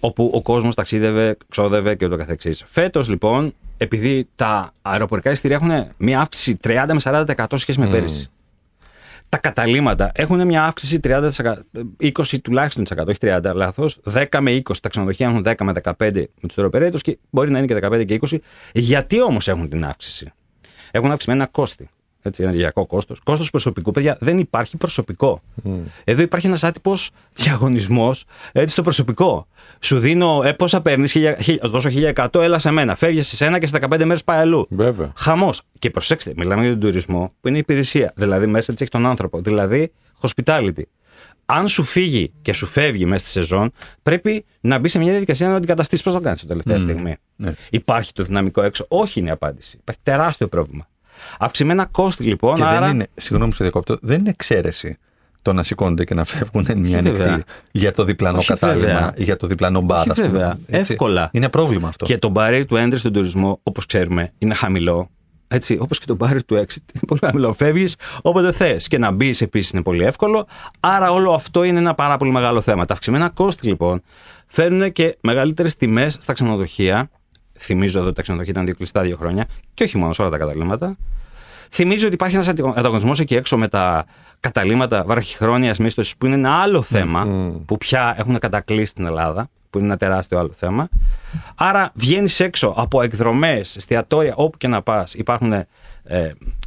Όπου ο κόσμος ταξίδευε, ξόδευε και ούτω καθεξής. Φέτος λοιπόν, επειδή τα αεροπορικά εισιτήρια έχουν μια αύξηση 30 με 40% σε σχέση με πέρυσι. Τα καταλήμματα έχουν μια αύξηση 30%, 20 τουλάχιστον της 100, όχι 30, λάθος. 10 με 20. Τα ξενοδοχεία έχουν 10 με 15 με τους operators και μπορεί να είναι και 15 και 20. Γιατί όμως έχουν την αύξηση; Έχουν αυξημένα κόστη. Έτσι, ενεργειακό κόστος. Κόστος προσωπικού, παιδιά, δεν υπάρχει προσωπικό. Εδώ υπάρχει ένας άτυπος διαγωνισμός έτσι στο προσωπικό. Σου δίνω, ε, πόσα παίρνεις, δώσω 1100, έλα σε μένα. Φεύγεις σε ένα και σε 15 μέρες πάει αλλού. Βέβαια. Χαμός. Και προσέξτε, μιλάμε για τον τουρισμό που είναι υπηρεσία. Δηλαδή μέσα της έχει τον άνθρωπο. Δηλαδή hospitality. Αν σου φύγει και σου φεύγει μέσα στη σεζόν, πρέπει να μπει σε μια διαδικασία να το αντικαταστήσεις. Πώς το κάνεις τελευταία στιγμή; έτσι. Υπάρχει το δυναμικό έξω; Όχι είναι η απάντηση. Υπάρχει τεράστιο πρόβλημα. Αυξημένα κόστη λοιπόν. Και άρα... δεν είναι, συγγνώμη που σε διακόπτω, δεν είναι εξαίρεση το να σηκώνονται και να φεύγουν μια βέβαια. νυχτή για το διπλανό Όχι κατάλημα βέβαια. ή για το διπλανό μπαρ. Όχι ας πούμε. βέβαια. Έτσι. Εύκολα. Είναι πρόβλημα αυτό. Και το barrier του entry στον τουρισμό, όπως ξέρουμε, είναι χαμηλό. Έτσι, όπως και το barrier του exit είναι πολύ χαμηλό. Φεύγεις όποτε θες. Και να μπεις επίσης είναι πολύ εύκολο. Άρα όλο αυτό είναι ένα πάρα πολύ μεγάλο θέμα. Τα αυξημένα κόστη λοιπόν φέρνουν και μεγαλύτερες τιμές στα ξενοδοχεία. Θυμίζω εδώ ότι τα ξενοδοχεία ήταν δύο κλειστά δύο χρόνια και όχι μόνο σε όλα τα καταλήμματα. Θυμίζω ότι υπάρχει ένας ανταγωνισμός εκεί έξω με τα καταλήμματα βραχυχρόνιας μίσθωσης που είναι ένα άλλο θέμα που πια έχουν κατακλείσει στην Ελλάδα, που είναι ένα τεράστιο άλλο θέμα. Άρα βγαίνεις έξω από εκδρομές, εστιατόρια, όπου και να πας, υπάρχουν ε,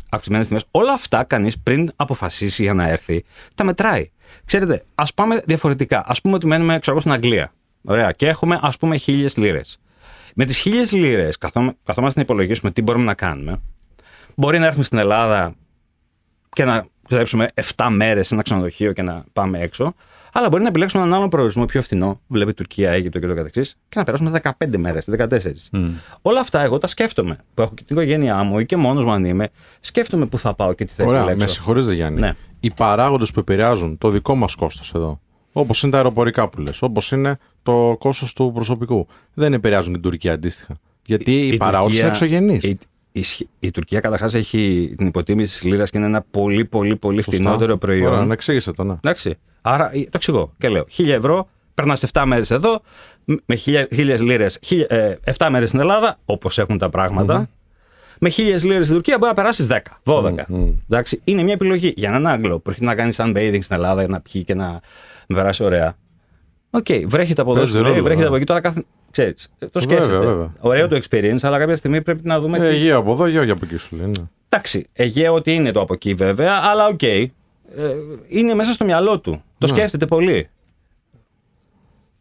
αυξημένες τιμές. Όλα αυτά κανείς πριν αποφασίσει για να έρθει, τα μετράει. Ξέρετε, ας πάμε διαφορετικά. Α πούμε ότι μένουμε ξέρω, εγώ, στην Αγγλία. Ωραία, και έχουμε ας πούμε χίλιες λίρες. Με τις χίλιες λίρες, καθόμαστε να υπολογίσουμε τι μπορούμε να κάνουμε. Μπορεί να έρθουμε στην Ελλάδα και να ξοδέψουμε 7 μέρες σε ένα ξενοδοχείο και να πάμε έξω. Αλλά μπορεί να επιλέξουμε έναν άλλο προορισμό πιο φθηνό, βλέπει Τουρκία, Αίγυπτο και το καθεξής, και να περάσουμε 15 μέρες, 14. Όλα αυτά εγώ τα σκέφτομαι. Που έχω και την οικογένειά μου ή και μόνος μου αν είμαι, σκέφτομαι πού θα πάω και τι θα Ωραία, επιλέξω. με συγχωρείτε Γιάννη. Ναι. Οι παράγοντες που επηρεάζουν το δικό μας κόστος εδώ, όπως είναι τα αεροπορικά που λες, όπως είναι το κόστος του προσωπικού, δεν επηρεάζουν την Τουρκία αντίστοιχα. Γιατί οι παράγοντε είναι εξωγενεί. Η, η, η Τουρκία καταρχάς έχει την υποτίμηση της λίρας και είναι ένα πολύ, πολύ, πολύ φθηνότερο προϊόν. Ωραία, να εξήγησε το, ναι. Εντάξει. Άρα ε, το εξηγώ και λέω: 1000 ευρώ, περνάς 7 μέρες εδώ, με 1000 λίρες, 7 μέρες στην Ελλάδα, όπως έχουν τα πράγματα. Με 1000 λίρες στην Τουρκία μπορεί να περάσεις 10, 12. Εντάξει, είναι μια επιλογή. Για έναν Άγγλο που έχει να κάνει sunbathing στην Ελλάδα, για να πιει και να με περάσει ωραία. Οκ, βρέχεται από εδώ, Παίζει σου λέει, ρόλο, βρέχεται ναι. από εκεί. Τώρα κάθε. Ξέρεις, το Βέβαια, σκέφτεται. βέβαια. Ωραίο το experience, αλλά κάποια στιγμή πρέπει να δούμε. Ε, τι- Αιγαίο από εδώ, Αιγαίο από εκεί σου λέει. Ναι. Εντάξει, Αιγαίο ότι είναι το από εκεί βέβαια, αλλά οκ. Ε, είναι μέσα στο μυαλό του. Το Ναι. σκέφτεται πολύ.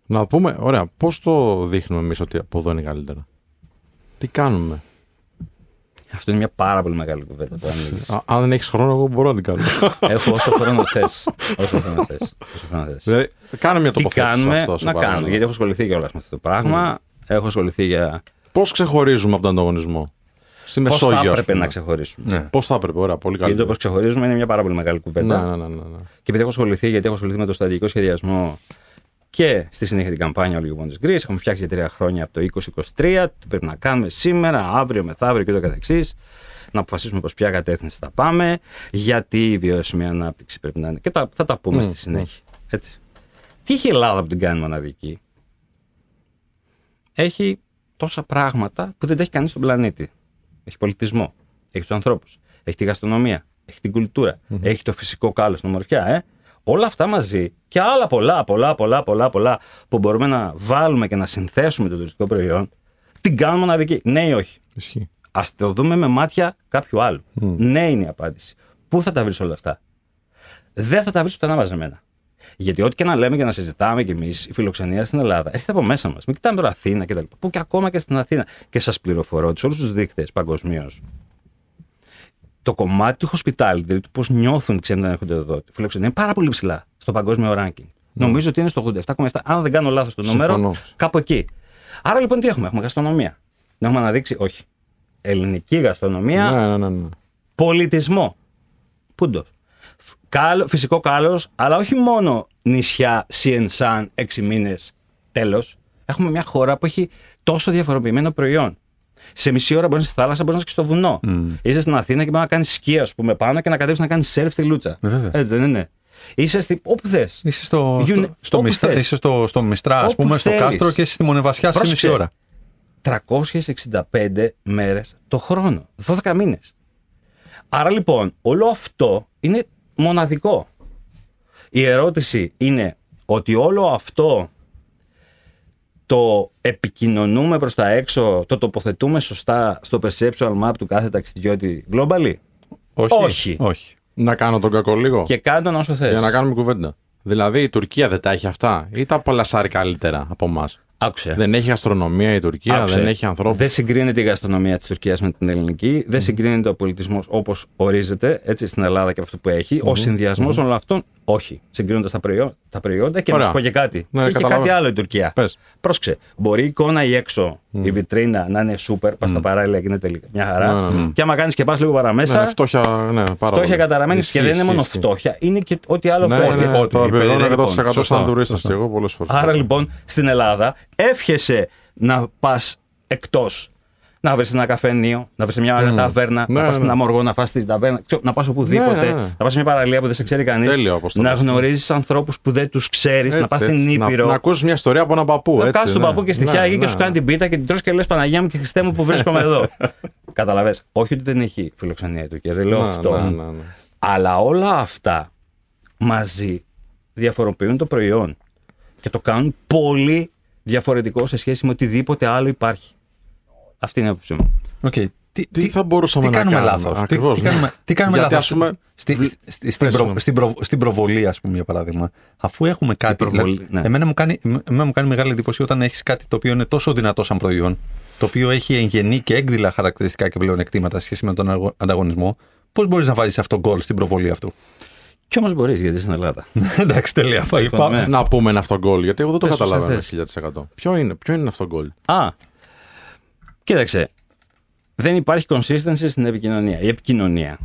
Να πούμε, ωραία, πώς το δείχνουμε εμείς ότι από εδώ είναι καλύτερα; Τι κάνουμε; Αυτό είναι μια πάρα πολύ μεγάλη κουβέντα που ανοίγεις. Α, Αν δεν έχεις χρόνο, εγώ μπορώ να την κάνω. Έχω όσο χρόνο θες. Όσο χρόνο θες. Όσο χρόνο θες. δηλαδή, κάνε μια Τι τοποθέτηση. κάνουμε, αυτό, σε να παρακαλώ. κάνουμε. Γιατί έχω ασχοληθεί κιόλας με αυτό το πράγμα. Έχω ασχοληθεί για. Πώς ξεχωρίζουμε από τον ανταγωνισμό; Στη Πώς θα Μεσόγειο. ας έπρεπε πούμε. να ξεχωρίσουμε; Ναι. Πώς θα έπρεπε, ωραία, πολύ Γιατί καλή. το πώς ξεχωρίζουμε είναι μια πάρα πολύ μεγάλη Ναι, κουβέντα. ναι, ναι, ναι, ναι. Και επειδή έχω ασχοληθεί, γιατί έχω ασχοληθεί με το στρατηγικό σχεδιασμό και στη συνέχεια την καμπάνια All You Want is Greece. Έχουμε φτιάξει για τρία χρόνια από το 2023. Τι πρέπει να κάνουμε σήμερα, αύριο, μεθαύριο και το καθεξής. Να αποφασίσουμε προς ποια κατεύθυνση θα πάμε. Γιατί η βιώσιμη ανάπτυξη πρέπει να είναι. Και τα, θα τα πούμε Μμ, στη συνέχεια. Έτσι. Τι έχει η Ελλάδα που την κάνει μοναδική; Έχει τόσα πράγματα που δεν τα έχει κανείς στον πλανήτη. Έχει πολιτισμό. Έχει τους ανθρώπους. Έχει τη γαστρονομία. Έχει την κουλτουρα Έχει το φυσικό κάλος στην ομορφιά. Ε. Όλα αυτά μαζί και άλλα πολλά, πολλά, πολλά, πολλά, πολλά που μπορούμε να βάλουμε και να συνθέσουμε το τουριστικό προϊόν, την κάνουμε μοναδική. Ναι ή όχι; Ισχύει. Α το δούμε με μάτια κάποιου άλλου. Ναι είναι η απάντηση. Πού θα τα βρεις όλα αυτά; Δεν θα τα βρεις πουθενά μαζεμένα. Γιατί ό,τι και να λέμε και να συζητάμε κι εμείς, η φιλοξενία στην Ελλάδα έρχεται από μέσα μας. Μην κοιτάμε τώρα Αθήνα κτλ. Που και ακόμα και στην Αθήνα. Και σας πληροφορώ ότι σε όλους τους δείκτες παγκοσμίως το κομμάτι του hospitality, δηλαδή του πώς νιώθουν οι ξένοι όταν έρχονται εδώ, τη φιλοξενία είναι πάρα πολύ ψηλά στο παγκόσμιο ranking. Νομίζω ότι είναι στο 87,7. Αν δεν κάνω λάθος το νούμερο, Συμφωνώ. κάπου εκεί. Άρα λοιπόν τι έχουμε, έχουμε γαστρονομία. Να έχουμε αναδείξει, όχι. Ελληνική γαστρονομία, Ναι, ναι, ναι, ναι. πολιτισμό. Πούντος. Κάλο, φυσικό κάλος, αλλά όχι μόνο νησιά, Σιενσάν, έξι μήνες, τέλος. Έχουμε μια χώρα που έχει τόσο διαφοροποιημένο προϊόν. Σε μισή ώρα μπορείς να είσαι στη θάλασσα, μπορείς να είσαι και στο βουνό. Είσαι στην Αθήνα και μπορεί να κάνεις σκι, ας πούμε, πάνω και να κατέβεις να κάνεις σερφ στη Λούτσα. Ε, βέβαια. Έτσι δεν είναι. Είσαι στη... όπου θες. Είσαι στο, You- στο, στο, όπου Μιστρά, θες. είσαι στο, στο Μιστρά, ας Όπου πούμε, στο θέλεις. κάστρο και είσαι στη Μονεβασιά σε Πρόσεξε. μισή ώρα. 365 μέρες το χρόνο. 12 μήνες. Άρα λοιπόν όλο αυτό είναι μοναδικό. Η ερώτηση είναι ότι όλο αυτό το επικοινωνούμε προς τα έξω, το τοποθετούμε σωστά στο perceptual map του κάθε ταξιδιώτη globally; Όχι. Όχι. Όχι. Να κάνω τον κακό λίγο. Και κάνε τον όσο θες. Για να κάνουμε κουβέντα. Δηλαδή η Τουρκία δεν τα έχει αυτά ή τα παλασάρει καλύτερα από εμάς; Άκουσε. Δεν έχει αστρονομία η Τουρκία, Άκουσε. δεν έχει ανθρώπους. Δεν συγκρίνεται η γαστρονομία της Τουρκίας με την ελληνική. Δεν συγκρίνεται ο πολιτισμός όπως ορίζεται έτσι, στην Ελλάδα και αυτό που έχει. Ο συνδυασμός όλων αυτών, όχι. Συγκρίνοντα τα, προϊό- τα προϊόντα και να Ωραία. σου πω και κάτι. Ναι, έχει και καταλαβαίνω. κάτι άλλο η Τουρκία. Πες. Πρόσεξε. Μπορεί η εικόνα ή έξω, η βιτρίνα να είναι σούπερ, πας στα παράλληλα και είναι τελικά μια χαρά. Ναι, ναι, ναι. Και άμα κάνεις και πας λίγο παραμέσα, Ναι, φτώχεια, ναι, πάρα φτώχεια πολύ. καταραμένης Ισχύει, και δεν είναι ισχύει, μόνο ισχύει. φτώχεια, είναι και ό,τι άλλο Ναι, φέρνει. ναι, ναι, Ό,τι, το επιβεβαιώνω λοιπόν, 100% σαν σωστά, τουρίστας σωστά. και εγώ πολλές φορές. Άρα λοιπόν στην Ελλάδα εύχεσαι να πας εκτός. Να βρεις ένα καφενείο, να βρεις μια ταβέρνα, Ναι, να πας ναι, στην ναι. Αμοργό, να πα στην ταβέρνα, ξέρω, να πας οπουδήποτε, Ναι, ναι, ναι. να πας σε μια παραλία που δεν σε ξέρει κανείς. Τέλειο, όπως το Να λες. γνωρίζεις ανθρώπους που δεν τους ξέρεις, να πας στην Ήπειρο. Να, να ακούσει μια ιστορία από έναν παππού. Να έτσι, κάτσει τον ναι. παππού και στη Ναι, χιάγη και ναι, σου κάνει την πίτα και την τρως και λες Παναγία μου και Χριστέ μου που βρίσκομαι εδώ. Καταλαβέ. Όχι ότι δεν έχει φιλοξενία η Τουρκία, δεν λέω Ναι, αυτό. ναι, ναι, ναι. Αλλά όλα αυτά μαζί διαφοροποιούν το προϊόν και το κάνουν πολύ διαφορετικό σε σχέση με οτιδήποτε άλλο υπάρχει. Αυτή είναι η άποψή μου. Οκ. Τι, Τι θα μπορούσαμε τι να κάνουμε κάνουμε, λάθος; Τι, ακριβώς, τι ναι. κάνουμε, τι κάνουμε Γιατί, λάθος; ας πούμε, στη, βλ- στη- στη- στην, πες, προ- συγγνώμη. στην, προ- στην προβολή, ας πούμε, για παράδειγμα. Αφού έχουμε κάτι. προβολή, δηλαδή, ναι. εμένα, μου κάνει, εμένα μου κάνει μεγάλη εντύπωση όταν έχεις κάτι το οποίο είναι τόσο δυνατό σαν προϊόν, το οποίο έχει εγγενή και έκδηλα χαρακτηριστικά και πλεονεκτήματα σε σχέση με τον αγω- ανταγωνισμό. Πώς μπορείς να βάλει αυτό γκολ στην προβολή αυτού; Κι όμως μπορείς γιατί στην Ελλάδα. Εντάξει, τελεία. Πάει, Συμφωνώ, πάμε. ναι. Να πούμε ένα αυτό γκολ, γιατί εγώ δεν το Πες όσο καταλαβαίνω θες. 1000%. Ποιο είναι, ποιο είναι αυτό γκολ; Α, κοίταξε. Δεν υπάρχει consistency στην επικοινωνία. Η επικοινωνία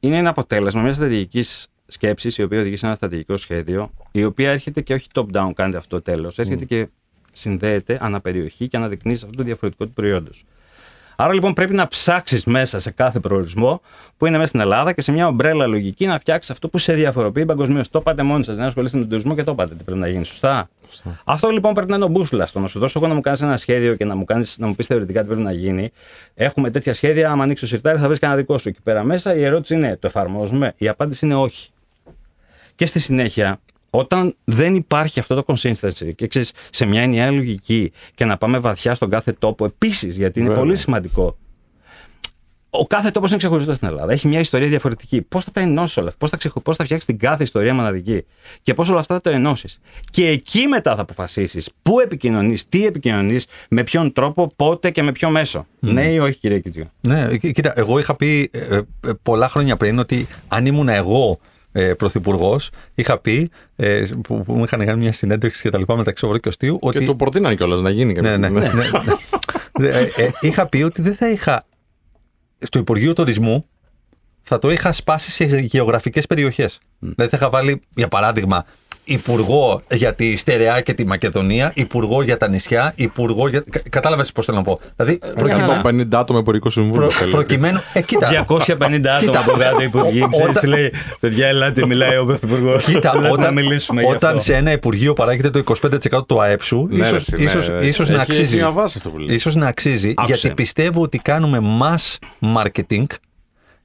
είναι ένα αποτέλεσμα μιας στρατηγικής σκέψης η οποία οδηγεί σε ένα στρατηγικό σχέδιο, η οποία έρχεται και όχι top-down, κάνετε αυτό το τέλος. Έρχεται και συνδέεται αναπεριοχή και αναδεικνύει αυτό το διαφορετικό του προϊόντος. Άρα λοιπόν πρέπει να ψάξεις μέσα σε κάθε προορισμό που είναι μέσα στην Ελλάδα και σε μια ομπρέλα λογική να φτιάξεις αυτό που σε διαφοροποιεί παγκοσμίως. Το είπατε μόνοι σας, δεν ασχολείστε με τον τουρισμό και το είπατε τι πρέπει να γίνει. Σωστά; Αυτό λοιπόν πρέπει να είναι ο μπούσουλας. Το να σου δώσω εγώ να μου κάνεις ένα σχέδιο και να μου, κάνεις, να μου πεις θεωρητικά τι πρέπει να γίνει. Έχουμε τέτοια σχέδια. Άμα ανοίξει το σιρτάρι, θα βρεις κανένα δικό σου. Εκεί πέρα μέσα η ερώτηση είναι: Το εφαρμόζουμε; Η απάντηση είναι όχι. Και στη συνέχεια, όταν δεν υπάρχει αυτό το consistency και ξέρεις, σε μια ενιαία λογική και να πάμε βαθιά στον κάθε τόπο επίσης, γιατί είναι Βέβαια. πολύ σημαντικό. ο κάθε τόπος είναι ξεχωριστός στην Ελλάδα. Έχει μια ιστορία διαφορετική. Πώς θα τα ενώσεις όλα αυτά, πώς θα, ξεχω... πώς θα φτιάξεις την κάθε ιστορία μοναδική; Και πώς όλα αυτά θα το ενώσεις; Και εκεί μετά θα αποφασίσεις πού επικοινωνείς, τι επικοινωνείς, με ποιον τρόπο, πότε και με ποιο μέσο. Ναι ή όχι, κύριε Κιτζιό; Ναι, κοί- κοίτα, εγώ είχα πει ε, ε, πολλά χρόνια πριν ότι αν ήμουν εγώ ε, πρωθυπουργός, είχα πει ε, που, που μου είχαν κάνει μια συνέντευξη και τα λοιπά μεταξύ Σοβρό και Οστίου. Και Ότι, το προτείνανε κιόλας να γίνει κάποια ναι, ναι, στιγμή. ναι, ναι. Ε, ε, είχα πει ότι δεν θα είχα στο Υπουργείο Τουρισμού θα το είχα σπάσει σε γεωγραφικές περιοχές. Δηλαδή θα είχα βάλει, για παράδειγμα, Υπουργό για τη Στερεά και τη Μακεδονία, Υπουργό για τα νησιά, Υπουργό για. Κα- Κατάλαβες πώς θέλω να πω. Δηλαδή, προκειμένου, 150 άτομα υπουργικό συμβούλιο. προ- θέλει. προκειμένου. Ε, κοίτα, 250 άτομα από κάτω υπουργοί. Ό- Ξέρεις, όταν- λέει, παιδιά, ελάτε, μιλάει ο πρωθυπουργός. Κοίτα, να όταν, μιλήσουμε γι' όταν αυτό. σε ένα Υπουργείο παράγεται το 25% του ΑΕΠ σου, Ναι, ρε, ίσως, εσύ, ναι, ίσως, ναι. ίσως Έχει- να έχει αξίζει. μια βάση αυτό που λες. Ίσως να αξίζει, Άκουσε. γιατί πιστεύω ότι κάνουμε mass marketing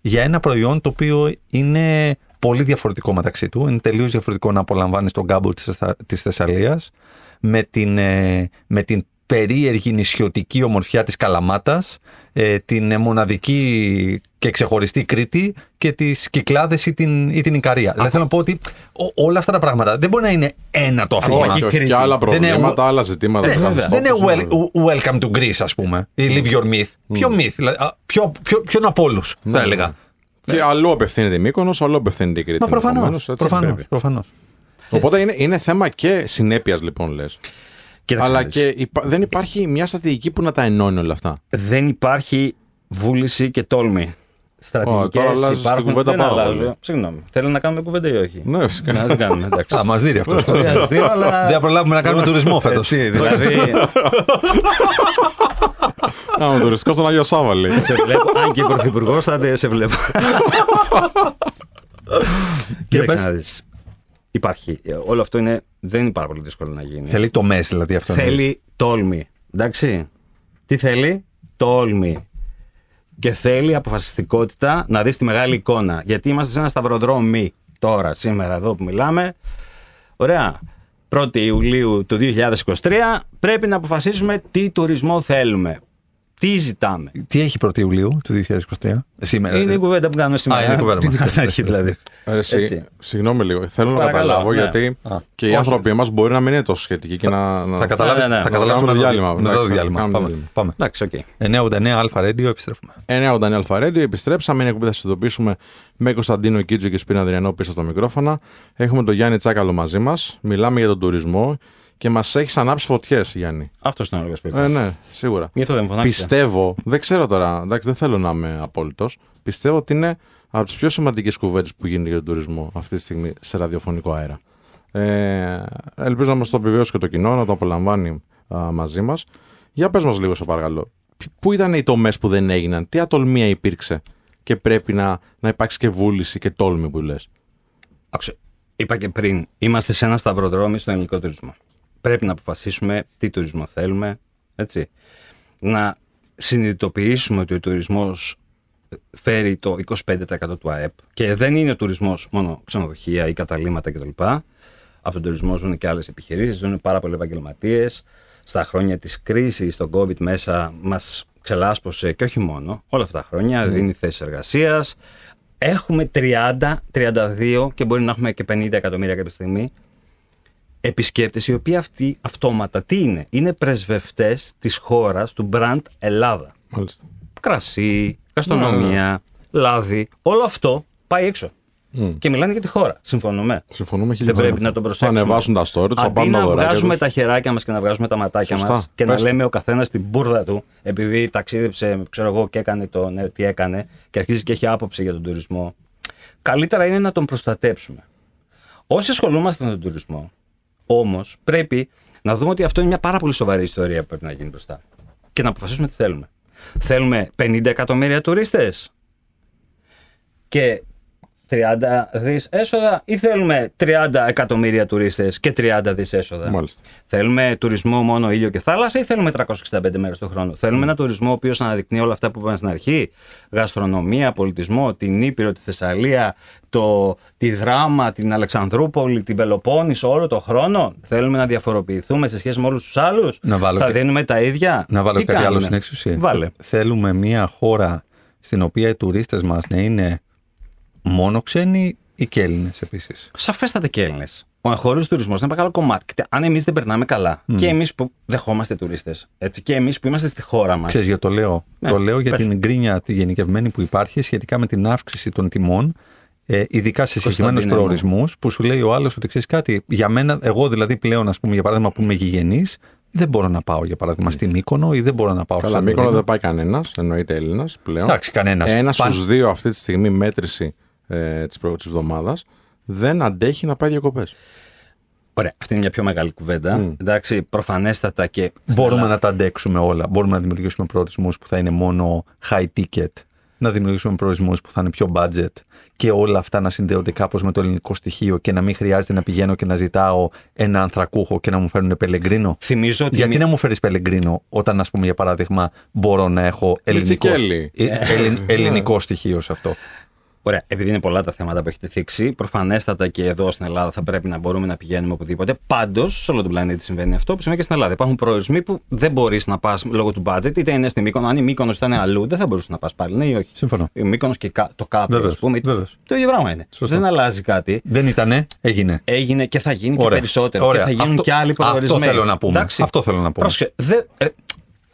για ένα προϊόν το οποίο είναι πολύ διαφορετικό μεταξύ του. Είναι τελείως διαφορετικό να απολαμβάνεις τον κάμπο της, Θεσσα- της Θεσσαλίας με την, ε, με την περίεργη νησιωτική ομορφιά της Καλαμάτας, ε, την ε, μοναδική και ξεχωριστή Κρήτη και τις Κυκλάδες ή την, ή την Ικαρία. Δηλαδή θέλω να πω ότι ο- όλα αυτά τα πράγματα δεν μπορεί να είναι ένα το αφήγημα. Όχι, και όχι, Κρήτη. και άλλα Δεν είναι- προβλήματα, άλλα ζητήματα. Ε, τους καθεστώτος, δεν είναι ναι. well, welcome to Greece, ας πούμε, ή live your myth. Ποιο myth, δηλαδή, α, ποιο, ποιο, ποιον από όλους, θα έλεγα. Και αλλού απευθύνεται η Μύκονος, αλλού απευθύνεται η Κρήτη. Μα προφανώς, ενδεχομένως, έτσι προφανώς, πρέπει. προφανώς. Οπότε είναι, είναι θέμα και συνέπειας, λοιπόν, λες. Κοίταξε Αλλά να δεις. και υπα- δεν υπάρχει μια στρατηγική που να τα ενώνει όλα αυτά. δεν υπάρχει βούληση και τόλμη. Στρατηγικές τώρα αλλάζεις την υπάρχουν. κουβέντα δεν πάρα αλλάζω. πολύ. Συγγνώμη. Θέλω να κάνουμε κουβέντα ή όχι; Ναι, φυσικά. Να την κάνουμε, εντάξει. Α, μας δίνει αυτό. Δεν χρειάζεται, αλλά- Δεν θα προλάβουμε να κάνουμε τουρισμό φέτος. Έτσι, δηλαδή, Α, ο τουριστικός στον Άγιο Σάβα, λέει. σε βλέπω, αν και πρωθυπουργός θα τε- σε βλέπω. Κοίταξε πες. να δεις. Υπάρχει. Ε, Όλο αυτό είναι, δεν είναι πάρα πολύ δύσκολο να γίνει. Θέλει το μέση, δηλαδή αυτό. εννοείς. Θέλει τόλμη. Εντάξει. Τι θέλει; Τόλμη. Και θέλει αποφασιστικότητα να δεις τη μεγάλη εικόνα. Γιατί είμαστε σε ένα σταυροδρόμι τώρα, σήμερα εδώ που μιλάμε. Ωραία. 1η Ιουλίου του 2023 πρέπει να αποφασίσουμε τι τουρισμό θέλουμε. Τι ζητάμε; Τι έχει 1η Ιουλίου του 2023, σήμερα. Είναι η κουβέντα που κάνουμε σήμερα. είναι η κουβέντα Την μας. είχα αρχή δηλαδή. Ε, συ- Έτσι. Συγγνώμη λίγο. Θέλω να Παρακαλώ, καταλάβω ναι. γιατί Α, και οι όχι. άνθρωποι μα μπορεί να μην είναι τόσο σχετικοί και να. να- Θα καταλάβεις, Ναι, ναι, ναι. θα Να καταλάβεις κάνουμε μετά το διάλειμμα. μετά το Εντάξει, θα διάλειμμα. κάνουμε Πάμε, διάλειμμα. πάμε. Εντάξει, οκ. 989 Αλφα Radio, επιστρέφουμε. 989 Αλφα Radio, επιστρέψαμε. Είναι εκπομπή θα συνειδητοποιήσουμε με Κωνσταντίνο Κίτζο και Σπίνα Αδριανό πίσω από τα μικρόφωνα. Έχουμε τον Γιάννη Τσάκαλο μαζί μας. Μιλάμε για τον τουρισμό και μας έχεις ανάψει φωτιές, Γιάννη. Αυτό είναι ο λόγο που είπα. Ε, ναι, σίγουρα. Γι' αυτό δεν φωνάξετε. Πιστεύω, δεν ξέρω τώρα, εντάξει, δεν θέλω να είμαι απόλυτος. Πιστεύω ότι είναι από τις πιο σημαντικές κουβέντες που γίνεται για τον τουρισμό αυτή τη στιγμή σε ραδιοφωνικό αέρα. Ε, ελπίζω να μας το επιβεβαιώσει και το κοινό, να το απολαμβάνει α, μαζί μας. Για πες μας λίγο, σε παρακαλώ. Π- Πού ήταν οι τομές που δεν έγιναν, τι ατολμία υπήρξε; Και πρέπει να, να υπάρξει και βούληση και τόλμη που λες. Άκουσε, είπα και πριν, είμαστε σε ένα σταυροδρόμι στον ελληνικό τουρισμό. Πρέπει να αποφασίσουμε τι τουρισμό θέλουμε, έτσι. Να συνειδητοποιήσουμε ότι ο τουρισμός φέρει το 25% του ΑΕΠ και δεν είναι ο τουρισμός μόνο ξενοδοχεία ή καταλήμματα κτλ. Από τον τουρισμό ζουν και άλλες επιχειρήσεις, ζουν πάρα πολλοί επαγγελματίες. Στα χρόνια της κρίσης, το COVID μέσα μας ξελάσπωσε και όχι μόνο, όλα αυτά τα χρόνια, δίνει θέσεις εργασίας. Έχουμε 30, 32 και μπορεί να έχουμε και 50 εκατομμύρια κάποια στιγμή Επισκέπτες οι οποίοι αυτοί αυτόματα τι είναι, είναι πρεσβευτές της χώρας του μπραντ Ελλάδα. Μάλιστα. Κρασί, γαστρονομία, λάδι, όλο αυτό πάει έξω. Mm. Και μιλάνε για τη χώρα. Συμφωνούμε. Συμφωνούμε Δεν πρέπει να τον προσέξουμε. Θα ανεβάσουν τα story, θα Αντί να βγάζουμε τους... τα χεράκια μας και να βγάζουμε τα ματάκια μας και Πες. να λέμε ο καθένας την μπουρδα του, επειδή ταξίδεψε, ξέρω εγώ, και έκανε το ναι, τι έκανε και αρχίζει και έχει άποψη για τον τουρισμό. Καλύτερα είναι να τον προστατέψουμε. Όσοι ασχολούμαστε με τον τουρισμό, όμως πρέπει να δούμε ότι αυτό είναι μια πάρα πολύ σοβαρή ιστορία που πρέπει να γίνει μπροστά. Και να αποφασίσουμε τι θέλουμε. Θέλουμε 50 εκατομμύρια τουρίστες και 30 δις έσοδα ή θέλουμε 30 εκατομμύρια τουρίστες και 30 δις έσοδα; Μάλιστα. Θέλουμε τουρισμό μόνο ήλιο και θάλασσα ή θέλουμε 365 μέρες το χρόνο; Θέλουμε ένα τουρισμό ο οποίος αναδεικνύει όλα αυτά που είπαμε στην αρχή. Γαστρονομία, πολιτισμό, την Ήπειρο, τη Θεσσαλία, το, τη Δράμα, την Αλεξανδρούπολη, την Πελοπόννησο όλο το χρόνο. Θέλουμε να διαφοροποιηθούμε σε σχέση με όλους τους άλλους. Να βάλω Θα και- δίνουμε τα ίδια. Να βάλω Τι κάτι άλλο κάνουμε; στην εξουσία. Βάλε. Θέλουμε μια χώρα στην οποία οι τουρίστες μας να είναι μόνο ξένοι ή και Έλληνες επίσης. Σαφέστατα και Έλληνες. Ο εγχώριο τουρισμός είναι ένα μεγάλο κομμάτι. Και Αν εμείς δεν περνάμε καλά, και εμείς που δεχόμαστε τουρίστες, και εμείς που είμαστε στη χώρα μας. Ξέρεις γιατί το λέω. Ναι, το λέω για πες. την γκρίνια τη γενικευμένη που υπάρχει σχετικά με την αύξηση των τιμών, ε, ειδικά σε συγκεκριμένους Κωνσταντίνε μου. προορισμούς, που σου λέει ο άλλος ότι ξέρεις κάτι. Για μένα, εγώ δηλαδή πλέον, ας πούμε, για παράδειγμα, που είμαι γηγενής, δεν μπορώ να πάω για παράδειγμα στην Μύκονο ή δεν μπορώ να πάω Καλά, στο Μύκονο Σαντορίνη. δεν πάει κανένας, εννοείται Έλληνας πλέον. Εντάξει, κανένας. Ένας στους δύο αυτή τη στιγμή μέτρηση ε, της εβδομάδας δεν αντέχει να πάει διακοπές. Ωραία, αυτή είναι μια πιο μεγάλη κουβέντα. Εντάξει, προφανέστατα και. στην Μπορούμε Ελλάδα- να τα αντέξουμε όλα. Μπορούμε να δημιουργήσουμε προορισμούς που θα είναι μόνο high ticket, να δημιουργήσουμε προορισμούς που θα είναι πιο budget και όλα αυτά να συνδέονται κάπως με το ελληνικό στοιχείο και να μην χρειάζεται να πηγαίνω και να ζητάω ένα ανθρακούχο και να μου φέρουν πελεγκρίνο. Θυμίζω ότι. Γιατί μη- να μου φέρεις πελεγκρίνο όταν, ας πούμε, για παράδειγμα, μπορώ να έχω ελληνικό, Λιτσικέλη. ε, ελλην- ελληνικό στοιχείο σε αυτό; Ωραία, επειδή είναι πολλά τα θέματα που έχετε θίξει, προφανέστατα και εδώ στην Ελλάδα θα πρέπει να μπορούμε να πηγαίνουμε οπουδήποτε. Πάντως, σε όλο τον πλανήτη συμβαίνει αυτό που συμβαίνει και στην Ελλάδα. Υπάρχουν προορισμοί που δεν μπορείς να πας λόγω του budget, είτε είναι στη Μύκονο. Αν η Μύκονος ήταν αλλού, δεν θα μπορούσες να πας πάλι, ναι ή όχι; Συμφωνώ. Η Μύκονος και κα- το Κάπριο, Βεβαίως, α πούμε. βεβαίως. Το ίδιο πράγμα είναι. Σωστό. Δεν αλλάζει κάτι. Δεν ήτανε, έγινε. Έγινε και θα γίνει και Ωραία. περισσότερο. Ωραία. Και θα γίνουν Αυτό- και άλλοι προορισμοί. αυτό θέλω να πούμε. Εντάξει. Αυτό θέλω να πούμε. Πρόσεχε, δεν- ε,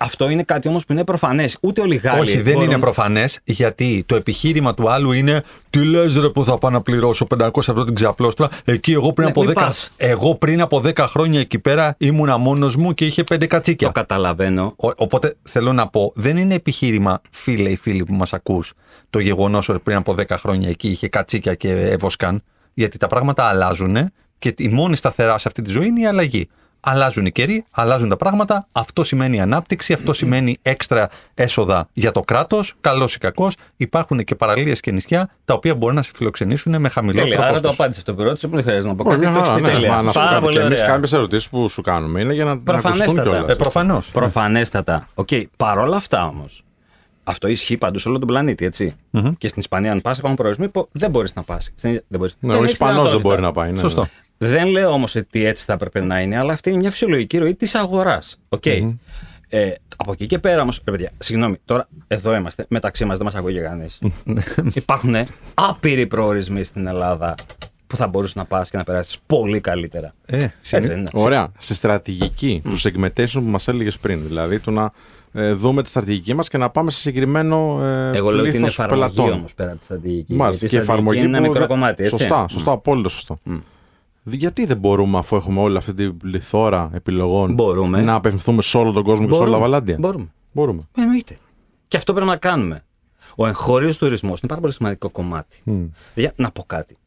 αυτό είναι κάτι όμως που είναι προφανές. Ούτε όλοι οι Γάλλοι. Όχι, δεν μπορούν- είναι προφανές, γιατί το επιχείρημα του άλλου είναι Τι λες, ρε, που θα πάω να πληρώσω 500 ευρώ την ξαπλώστρα. Εκεί εγώ πριν, Ναι, από μην 10, πας. εγώ πριν από 10 χρόνια εκεί πέρα ήμουνα μόνος μου και είχε 5 κατσίκια. Το καταλαβαίνω. Ο- οπότε θέλω να πω, δεν είναι επιχείρημα, φίλε ή φίλοι που μας ακούς, το γεγονός ότι πριν από 10 χρόνια εκεί είχε κατσίκια και έβοσκαν. Γιατί τα πράγματα αλλάζουν και η μόνη σταθερά σε αυτή τη ζωή είναι η αλλαγή. Αλλάζουν οι καιροί, αλλάζουν τα πράγματα. Αυτό σημαίνει ανάπτυξη, αυτό σημαίνει έξτρα έσοδα για το κράτος. Καλός ή κακός. Υπάρχουν και παραλίες και νησιά τα οποία μπορούν να σε φιλοξενήσουν με χαμηλότερο Τέλεια. Άρα το κόστος. απάντησε αυτό που ρώτησε, που δεν χρειάζεται να πω Όχι, κάτι. μια το έχεις χαρά, πει ναι. τέλεια. Μα να σου Πάρα πω πολύ και εμείς ωραία. κάποιες ερωτήσεις που σου κάνουμε είναι για να, να ακουστούν Προφανέστατα. κιόλας. Ε, προφανώς. Προφανέστατα. Οκ. Παρ' όλα αυτά όμως. Αυτό ισχύει παντού σε όλο τον πλανήτη, έτσι. Και στην Ισπανία, αν πας, υπάρχουν προορισμοί που δεν μπορείς να πας. Δεν μπορείς. Ναι, Δεν ο έχεις Ισπανός δεν δυνατότητα. μπορεί να πάει. Ναι, Σωστό. Ναι. Δεν λέω όμως ότι έτσι θα έπρεπε να είναι, αλλά αυτή είναι μια φυσιολογική ροή της αγοράς. Οκ. Ε, από εκεί και πέρα όμως, παιδιά, συγγνώμη, τώρα εδώ είμαστε, μεταξύ μας δεν μας ακούει κανείς. Υπάρχουν άπειροι προορισμοί στην Ελλάδα που θα μπορούσες να πας και να περάσεις πολύ καλύτερα. Ε, Έτσι δεν είναι. Ωραία. Στη στρατηγική τους segmentation που μας έλεγες πριν. Δηλαδή το να ε, δούμε τη στρατηγική μας και να πάμε σε συγκεκριμένο ε, Εγώ λέω ότι είναι πλήθος εφαρμογή πελατών. όμως πέρα από τη στρατηγική. Μάλιστα. Γιατί η Και εφαρμογή. στρατηγική είναι ένα που μικρό δεν- κομμάτι. Έτσι. Σωστά, σωστά, απόλυτο σωστό. Δι- Γιατί δεν μπορούμε, αφού έχουμε όλη αυτή την πληθώρα επιλογών, Μπορούμε. να απευθυνθούμε σε όλο τον κόσμο και σε όλα τα βαλάντια; Μπορούμε. Μπορούμε. Εννοείται. Και αυτό πρέπει να κάνουμε. Ο εγχώριος τουρισμός είναι πάρα πολύ σημαντικό κομμάτι. Για να πω κάτι.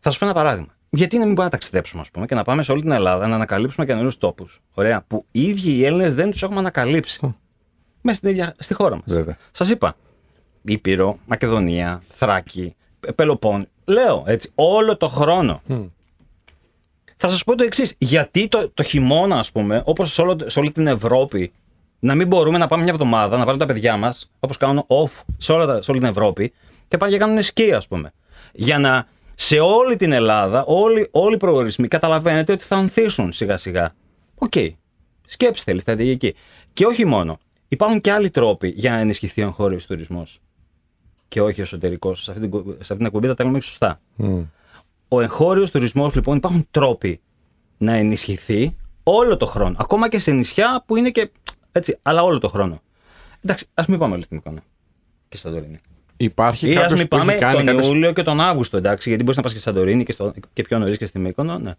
Θα σου πω ένα παράδειγμα. Γιατί να μην μπορούμε να ταξιδέψουμε, ας πούμε, και να πάμε σε όλη την Ελλάδα να ανακαλύψουμε καινούριους τόπους. Ωραία. Που οι ίδιοι οι Έλληνες δεν τους έχουμε ανακαλύψει. Μέσα στην ίδια, στη χώρα μας. Βέβαια. Σας είπα. Ήπειρο, Μακεδονία, Θράκη, Πελοπόν. Λέω έτσι, όλο το χρόνο. Θα σας πω το εξής. Γιατί το, το χειμώνα, ας πούμε, όπως σε, όλο- σε όλη την Ευρώπη, να μην μπορούμε να πάμε μια εβδομάδα, να βάλουμε τα παιδιά μας, όπως κάνουν off σε, όλα τα- σε όλη την Ευρώπη, και πάνε και κάνουν σκι, ας πούμε. Για να σε όλη την Ελλάδα, όλοι, όλοι οι προορισμοί καταλαβαίνετε ότι θα ανθίσουν σιγά σιγά. Οκ. Σκέψη θέλεις, στρατηγική. Και όχι μόνο. Υπάρχουν και άλλοι τρόποι για να ενισχυθεί ο εγχώριος τουρισμός. Και όχι εσωτερικός. Σε αυτή την, κου- σε αυτή την εκπομπή τα τα λέμε σωστά. Ο εγχώριος τουρισμός, λοιπόν, υπάρχουν τρόποι να ενισχυθεί όλο το χρόνο. Ακόμα και σε νησιά που είναι και έτσι, αλλά όλο το χρόνο. Εντάξει, ας μην πάμε όλοι στην εικόνα. Και στα Σαντορίνη. Υπάρχει Ή ας κάποιος μην που έχει πάμε κάνει τον κάποιες- Ιούλιο και τον Αύγουστο, εντάξει, γιατί μπορείς να πας και στη Σαντορίνη και, στο, και πιο νωρίς και στη Μύκονο. Ναι.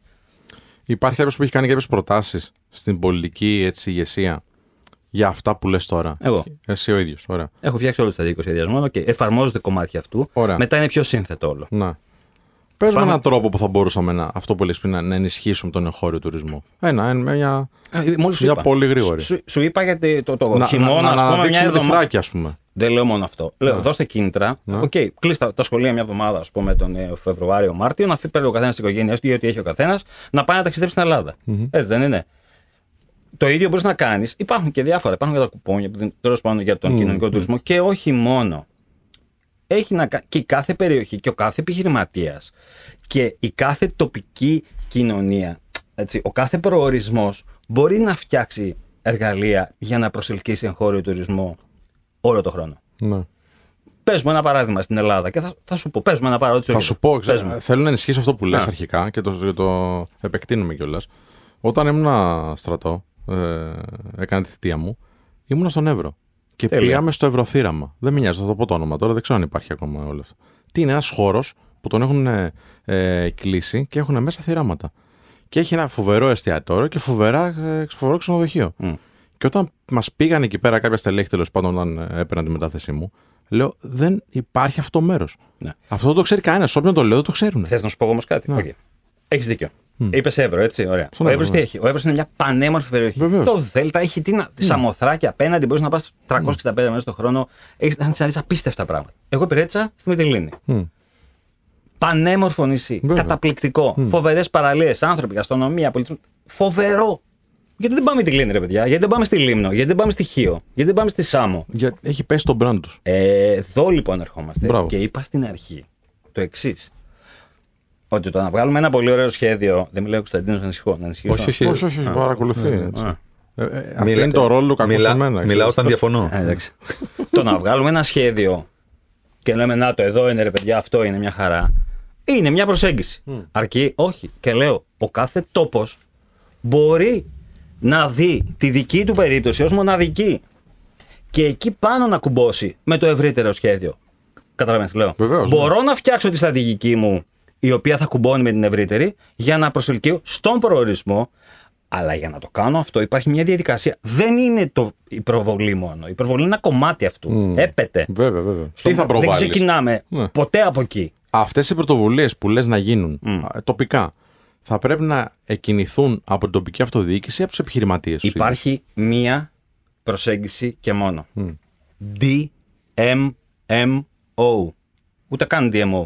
Υπάρχει κάποιος που έχει κάνει κάποιες προτάσεις στην πολιτική έτσι, ηγεσία για αυτά που λες τώρα; Εγώ. Εσύ ο ίδιος. Ωραία. Έχω φτιάξει όλο το στρατηγικό σχεδιασμό και εφαρμόζονται κομμάτια αυτού. Ωραία. Μετά είναι πιο σύνθετο όλο. Να. Πε με Πάμε. έναν τρόπο που θα μπορούσαμε να, αυτό που λες πριν, να, να ενισχύσουμε τον εγχώριο τουρισμό. Ένα, ένα μια. Μόλις σου Για είπα. πολύ γρήγορη. Σου, σου είπα γιατί το, το να, χειμώνα, να, ας να, πούμε, μια αναδείξουμε τη εβδομάδα. Θράκη, ας πούμε. Δεν λέω μόνο αυτό. Λέω, δώστε κίνητρα. Οκ, κλείστε τα, τα σχολεία μια εβδομάδα, ας πούμε, τον ε, Φεβρουάριο-Μάρτιο, να φύγει ο καθένας την οικογένειά του ή ό,τι έχει ο καθένας, να πάει να ταξιδέψει στην Ελλάδα. Έτσι δεν είναι. Το ίδιο μπορείς να κάνεις. Υπάρχουν και διάφορα. Υπάρχουν και τα κουπόνια που δίνουν τέλος πάντων για τον κοινωνικό τουρισμό και όχι μόνο. Έχει να, κα- και η κάθε περιοχή και ο κάθε επιχειρηματίας και η κάθε τοπική κοινωνία, έτσι, ο κάθε προορισμός μπορεί να φτιάξει εργαλεία για να προσελκύσει εγχώριο τουρισμό όλο το χρόνο. Ναι. Πες μου ένα παράδειγμα στην Ελλάδα και θα, θα σου πω. Πες μου ένα παράδειγμα. Θα σου πω, Πες ξέρω, μου. θέλω να ενισχύσω αυτό που λες Α. αρχικά και το, και το επεκτείνουμε κιόλας. Όταν ήμουν στρατό, ε, έκανα τη θητεία μου, ήμουν στον Εύρο. Και Τέλεια. πήγαμε στο Ευρωθύραμα. Δεν με νοιάζει, θα το πω το όνομα τώρα, δεν ξέρω αν υπάρχει ακόμα όλο αυτό. Τι είναι ένας χώρος που τον έχουν ε, ε, κλείσει και έχουν μέσα θυράματα. Και έχει ένα φοβερό εστιατόριο και φοβερά, ε, φοβερό ξενοδοχείο. Μμ. Και όταν μας πήγαν εκεί πέρα κάποια στελέχη τέλος πάντων, όταν ε, έπαιρναν τη μετάθεσή μου, λέω δεν υπάρχει αυτό το μέρος. Ναι. Αυτό δεν το ξέρει κανένας. Όποιον το λέω, το ξέρουν. Θες να σου πω όμως κάτι; Ναι. Okay. Έχεις δίκιο. Είπες Εύρο, έτσι. Ωραία. Στον ο Εύρος, Εύρο τι ναι. έχει; Ο Εύρος είναι μια πανέμορφη περιοχή. Βεβαίως. Το Δέλτα έχει τι να. Σαμοθράκια απέναντι. Μπορείς να πας 365 μέρες το χρόνο. Έχει να δεις απίστευτα πράγματα. Εγώ υπηρέτησα στη Μυτιλίνη. Μμ. Πανέμορφο νησί. Βέβαια. Καταπληκτικό. Φοβερές παραλίες. Άνθρωποι, γαστρονομία, πολιτισμό. Φοβερό. Γιατί δεν πάμε στη Λίνη, ρε παιδιά. Γιατί δεν πάμε στη Λίμνο. Γιατί δεν πάμε στη Χίο. Γιατί δεν πάμε στη Σάμο. Για, έχει πέσει το brand τους. Ε, εδώ λοιπόν ερχόμαστε. Μπράβο. Και είπα στην αρχή το εξής. Ότι το να βγάλουμε ένα πολύ ωραίο σχέδιο. Δεν μιλάω Κωνσταντίνο να ανησυχώ. Να ανησυχήσω. Όχι, όχι. Όχι, όχι, παρακολουθεί. έτσι. Α. Ε, ε, αφήνει το ρόλο του κακού Μιλά- σε μένα. Μιλάω όταν διαφωνώ. Ε, εντάξει. το να βγάλουμε ένα σχέδιο και λέμε Να το, εδώ είναι ρε παιδιά, αυτό είναι μια χαρά. Είναι μια προσέγγιση. Αρκεί, όχι. Και λέω, ο κάθε τόπος μπορεί να δει τη δική του περίπτωση ως μοναδική. Και εκεί πάνω να κουμπώσει με το ευρύτερο σχέδιο. Καταλαβαίνετε, τι λέω. Βεβαίως, ναι. Μπορώ να φτιάξω τη στρατηγική μου, η οποία θα κουμπώνει με την ευρύτερη, για να προσελκύω στον προορισμό. Αλλά για να το κάνω αυτό υπάρχει μια διαδικασία. Δεν είναι το, η προβολή μόνο. Η προβολή είναι ένα κομμάτι αυτού. Μμ. Έπεται. Βέβαια, βέβαια. Στο- Τι θα Δεν προβάλλεις; ξεκινάμε Ναι. ποτέ από εκεί. Αυτές οι πρωτοβουλίες που λες να γίνουν Μμ. α, τοπικά θα πρέπει να εκκινηθούν από την τοπική αυτοδιοίκηση ή από τους επιχειρηματίες. Υπάρχει μία προσέγγιση και μόνο. Μμ. DMMO. Ούτε καν DMO.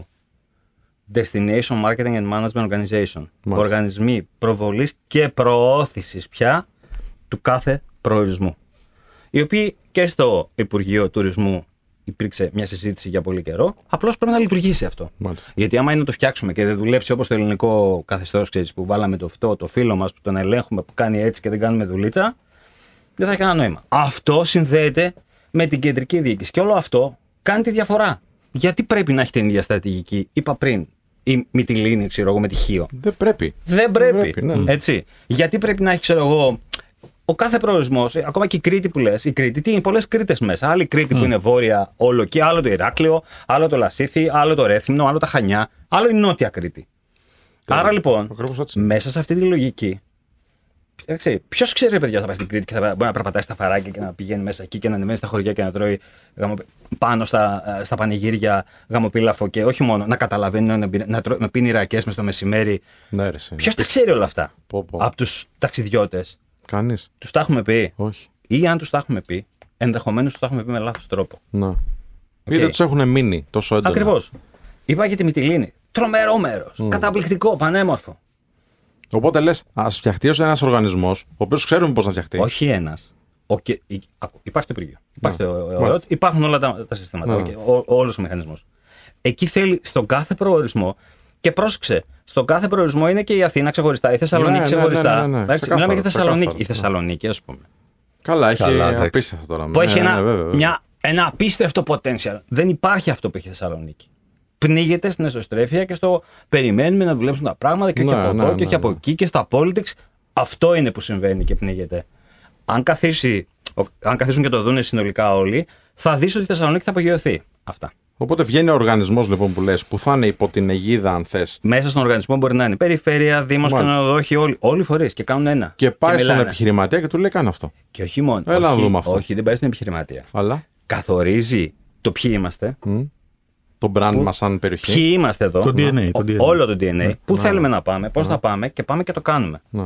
Destination Marketing and Management Organization. Οργανισμοί προβολής και προώθησης πια του κάθε προορισμού. Οι οποίοι και στο Υπουργείο Τουρισμού υπήρξε μια συζήτηση για πολύ καιρό. Απλώς πρέπει να λειτουργήσει αυτό. Μάλιστα. Γιατί άμα είναι να το φτιάξουμε και δεν δουλέψει όπως το ελληνικό καθεστώς, που βάλαμε το αυτό, το φίλο μας που τον ελέγχουμε, που κάνει έτσι και δεν κάνουμε δουλίτσα, δεν θα έχει κανένα νόημα. Αυτό συνδέεται με την κεντρική διοίκηση. Και όλο αυτό κάνει τη διαφορά. Γιατί πρέπει να έχει την ίδια στρατηγική, είπα πριν, η Μυτιλίνη, ξέρω εγώ, με τη Χίο. Δεν πρέπει. Δεν πρέπει. πρέπει, ναι. Έτσι. Γιατί πρέπει να έχει, ξέρω εγώ, ο κάθε προορισμός, ακόμα και η Κρήτη που λες, η Κρήτη, τι είναι πολλές Κρήτες μέσα. Άλλη Κρήτη που είναι βόρεια, όλο εκεί, άλλο το Ηράκλειο, άλλο το Λασίθι, άλλο το Ρέθυμνο, άλλο τα Χανιά, άλλο η Νότια Κρήτη. Άρα λοιπόν, Ακριβώς έτσι. μέσα σε αυτή τη λογική, Ποιος ξέρει, ρε παιδιά, θα πάει στην Κρήτη και θα μπορεί να περπατάει στα φαράκια και να πηγαίνει μέσα εκεί και να ανεβαίνει στα χωριά και να τρώει γαμο... πάνω στα, ε, στα πανηγύρια γαμοπίλαφο και όχι μόνο να καταλαβαίνει να, πίνει- να, τρώ- να πίνει ρακές μες το μεσημέρι. Ναι, ρε, σε. Ποιος τα ξέρει όλα αυτά; Πω, πω. από τους ταξιδιώτες. Κανείς. Τους τα έχουμε πει; Όχι. Ή αν τους τα έχουμε πει, ενδεχομένως τους τα έχουμε πει με λάθος τρόπο. Να. Ή δεν τους έχουν μείνει τόσο έντονα. Ακριβώς. Είπα για τη Μυτιλίνη. Τρομερό μέρος. Καταπληκτικό, πανέμορφο. Οπότε λες, ας φτιαχτεί ως ένας οργανισμός, ο οποίος ξέρουμε πώς να φτιαχτεί. Όχι ένας. Υπάρχει το Υπουργείο. Υπάρχει Ναι. το ΕΟΤ, Μάλιστα. υπάρχουν όλα τα, τα συστήματα. Ναι. Όλος ο μηχανισμός. Εκεί θέλει στον κάθε προορισμό. Και πρόσεξε, στον κάθε προορισμό είναι και η Αθήνα ξεχωριστά, η Θεσσαλονίκη Ναι, ναι, ξεχωριστά. ναι, ναι, ναι. Εντάξει, Ξεκάθαρο, Μιλάμε για Θεσσαλονίκη. Η ξεκάθαρο. Θεσσαλονίκη, ας πούμε. Καλά, έχει Καλά, εντάξει. απίστευτο τώρα. Που Ναι, έχει ναι, ένα, βέβαια, βέβαια. μια, ένα απίστευτο potential. Δεν υπάρχει αυτό που έχει η Θεσσαλονίκη. Πνίγεται στην εσωστρέφεια και στο περιμένουμε να δουλέψουν τα πράγματα και όχι Ναι, από εδώ ναι, και ναι, όχι από ναι. εκεί και στα politics. Αυτό είναι που συμβαίνει και πνίγεται. Αν, καθίσει, ο- αν καθίσουν και το δούνε συνολικά όλοι, θα δεις ότι η Θεσσαλονίκη θα απογειωθεί. Αυτά. Οπότε βγαίνει ο οργανισμός λοιπόν που λες, που θα είναι υπό την αιγίδα, αν θες, Μέσα στον οργανισμό μπορεί να είναι περιφέρεια, δήμος, Μάλιστα. ξενοδόχοι, όλοι, όλοι οι φορείς και κάνουν ένα. και πάει στον μιλάνε. επιχειρηματία και του λέει: Κάνε αυτό. Και όχι μόνο. Έλα να όχι, δούμε αυτό. όχι, δεν πάει στην επιχειρηματία. Αλλά Καθορίζει το ποιοι είμαστε, μ, το brand μας σαν περιοχή. ποιοι είμαστε εδώ. Το DNA, το Ο- DNA. Όλο το DNA. Πού θέλουμε να πάμε, πώς θα πάμε και πάμε και το κάνουμε. Ναι.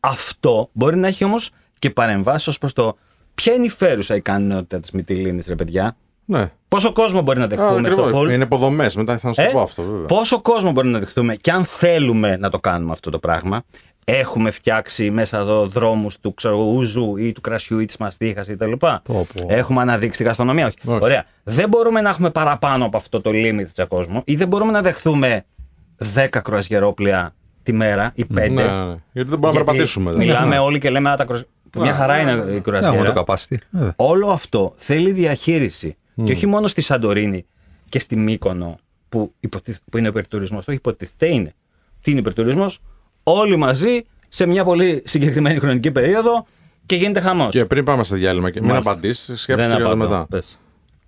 Αυτό μπορεί να έχει όμως και παρεμβάσεις ως προς το ποια είναι η φέρουσα ικανότητα της Μυτιλίνης, ρε παιδιά. ναι. Πόσο κόσμο μπορεί να Α, δεχτούμε στο ακριβώς. Fall. Είναι υποδομές. Μετά θα σου Ε, πω αυτό, βέβαια. Πόσο κόσμο μπορεί να δεχτούμε και αν θέλουμε να το κάνουμε αυτό το πράγμα. Έχουμε φτιάξει μέσα εδώ δρόμους του ξέρω, εγώ, ούζου ή του κρασιού ή της μαστίχας κτλ. Πω, πω. Έχουμε αναδείξει τη γαστρονομία. Όχι. Όχι. Ωραία. Δεν μπορούμε να έχουμε παραπάνω από αυτό το limit για κόσμο ή δεν μπορούμε να δεχθούμε 10 κρουαζιερόπλια τη μέρα ή 5. Ναι, ναι, ναι. Γιατί δεν μπορούμε να περπατήσουμε. δηλαδή. Μιλάμε Ναι. όλοι και λέμε «Α, τα κρουαζ... Μια χαρά είναι η Έχουμε κρουαζιέρα. το capacity. Βέβαια. Όλο αυτό θέλει διαχείριση Και όχι μόνο στη Σαντορίνη και στη Μύκονο που, υποτιθ, που είναι ο υπερτουρισμός. Όχι υποτιθέται είναι. Τι είναι υπερτουρισμός, όλοι μαζί σε μια πολύ συγκεκριμένη χρονική περίοδο και γίνεται χαμός. Και πριν πάμε σε διάλειμμα, και μην Μάλιστα. απαντήσεις, σκέψτε Δεν το για το απαντώ. μετά. Πες.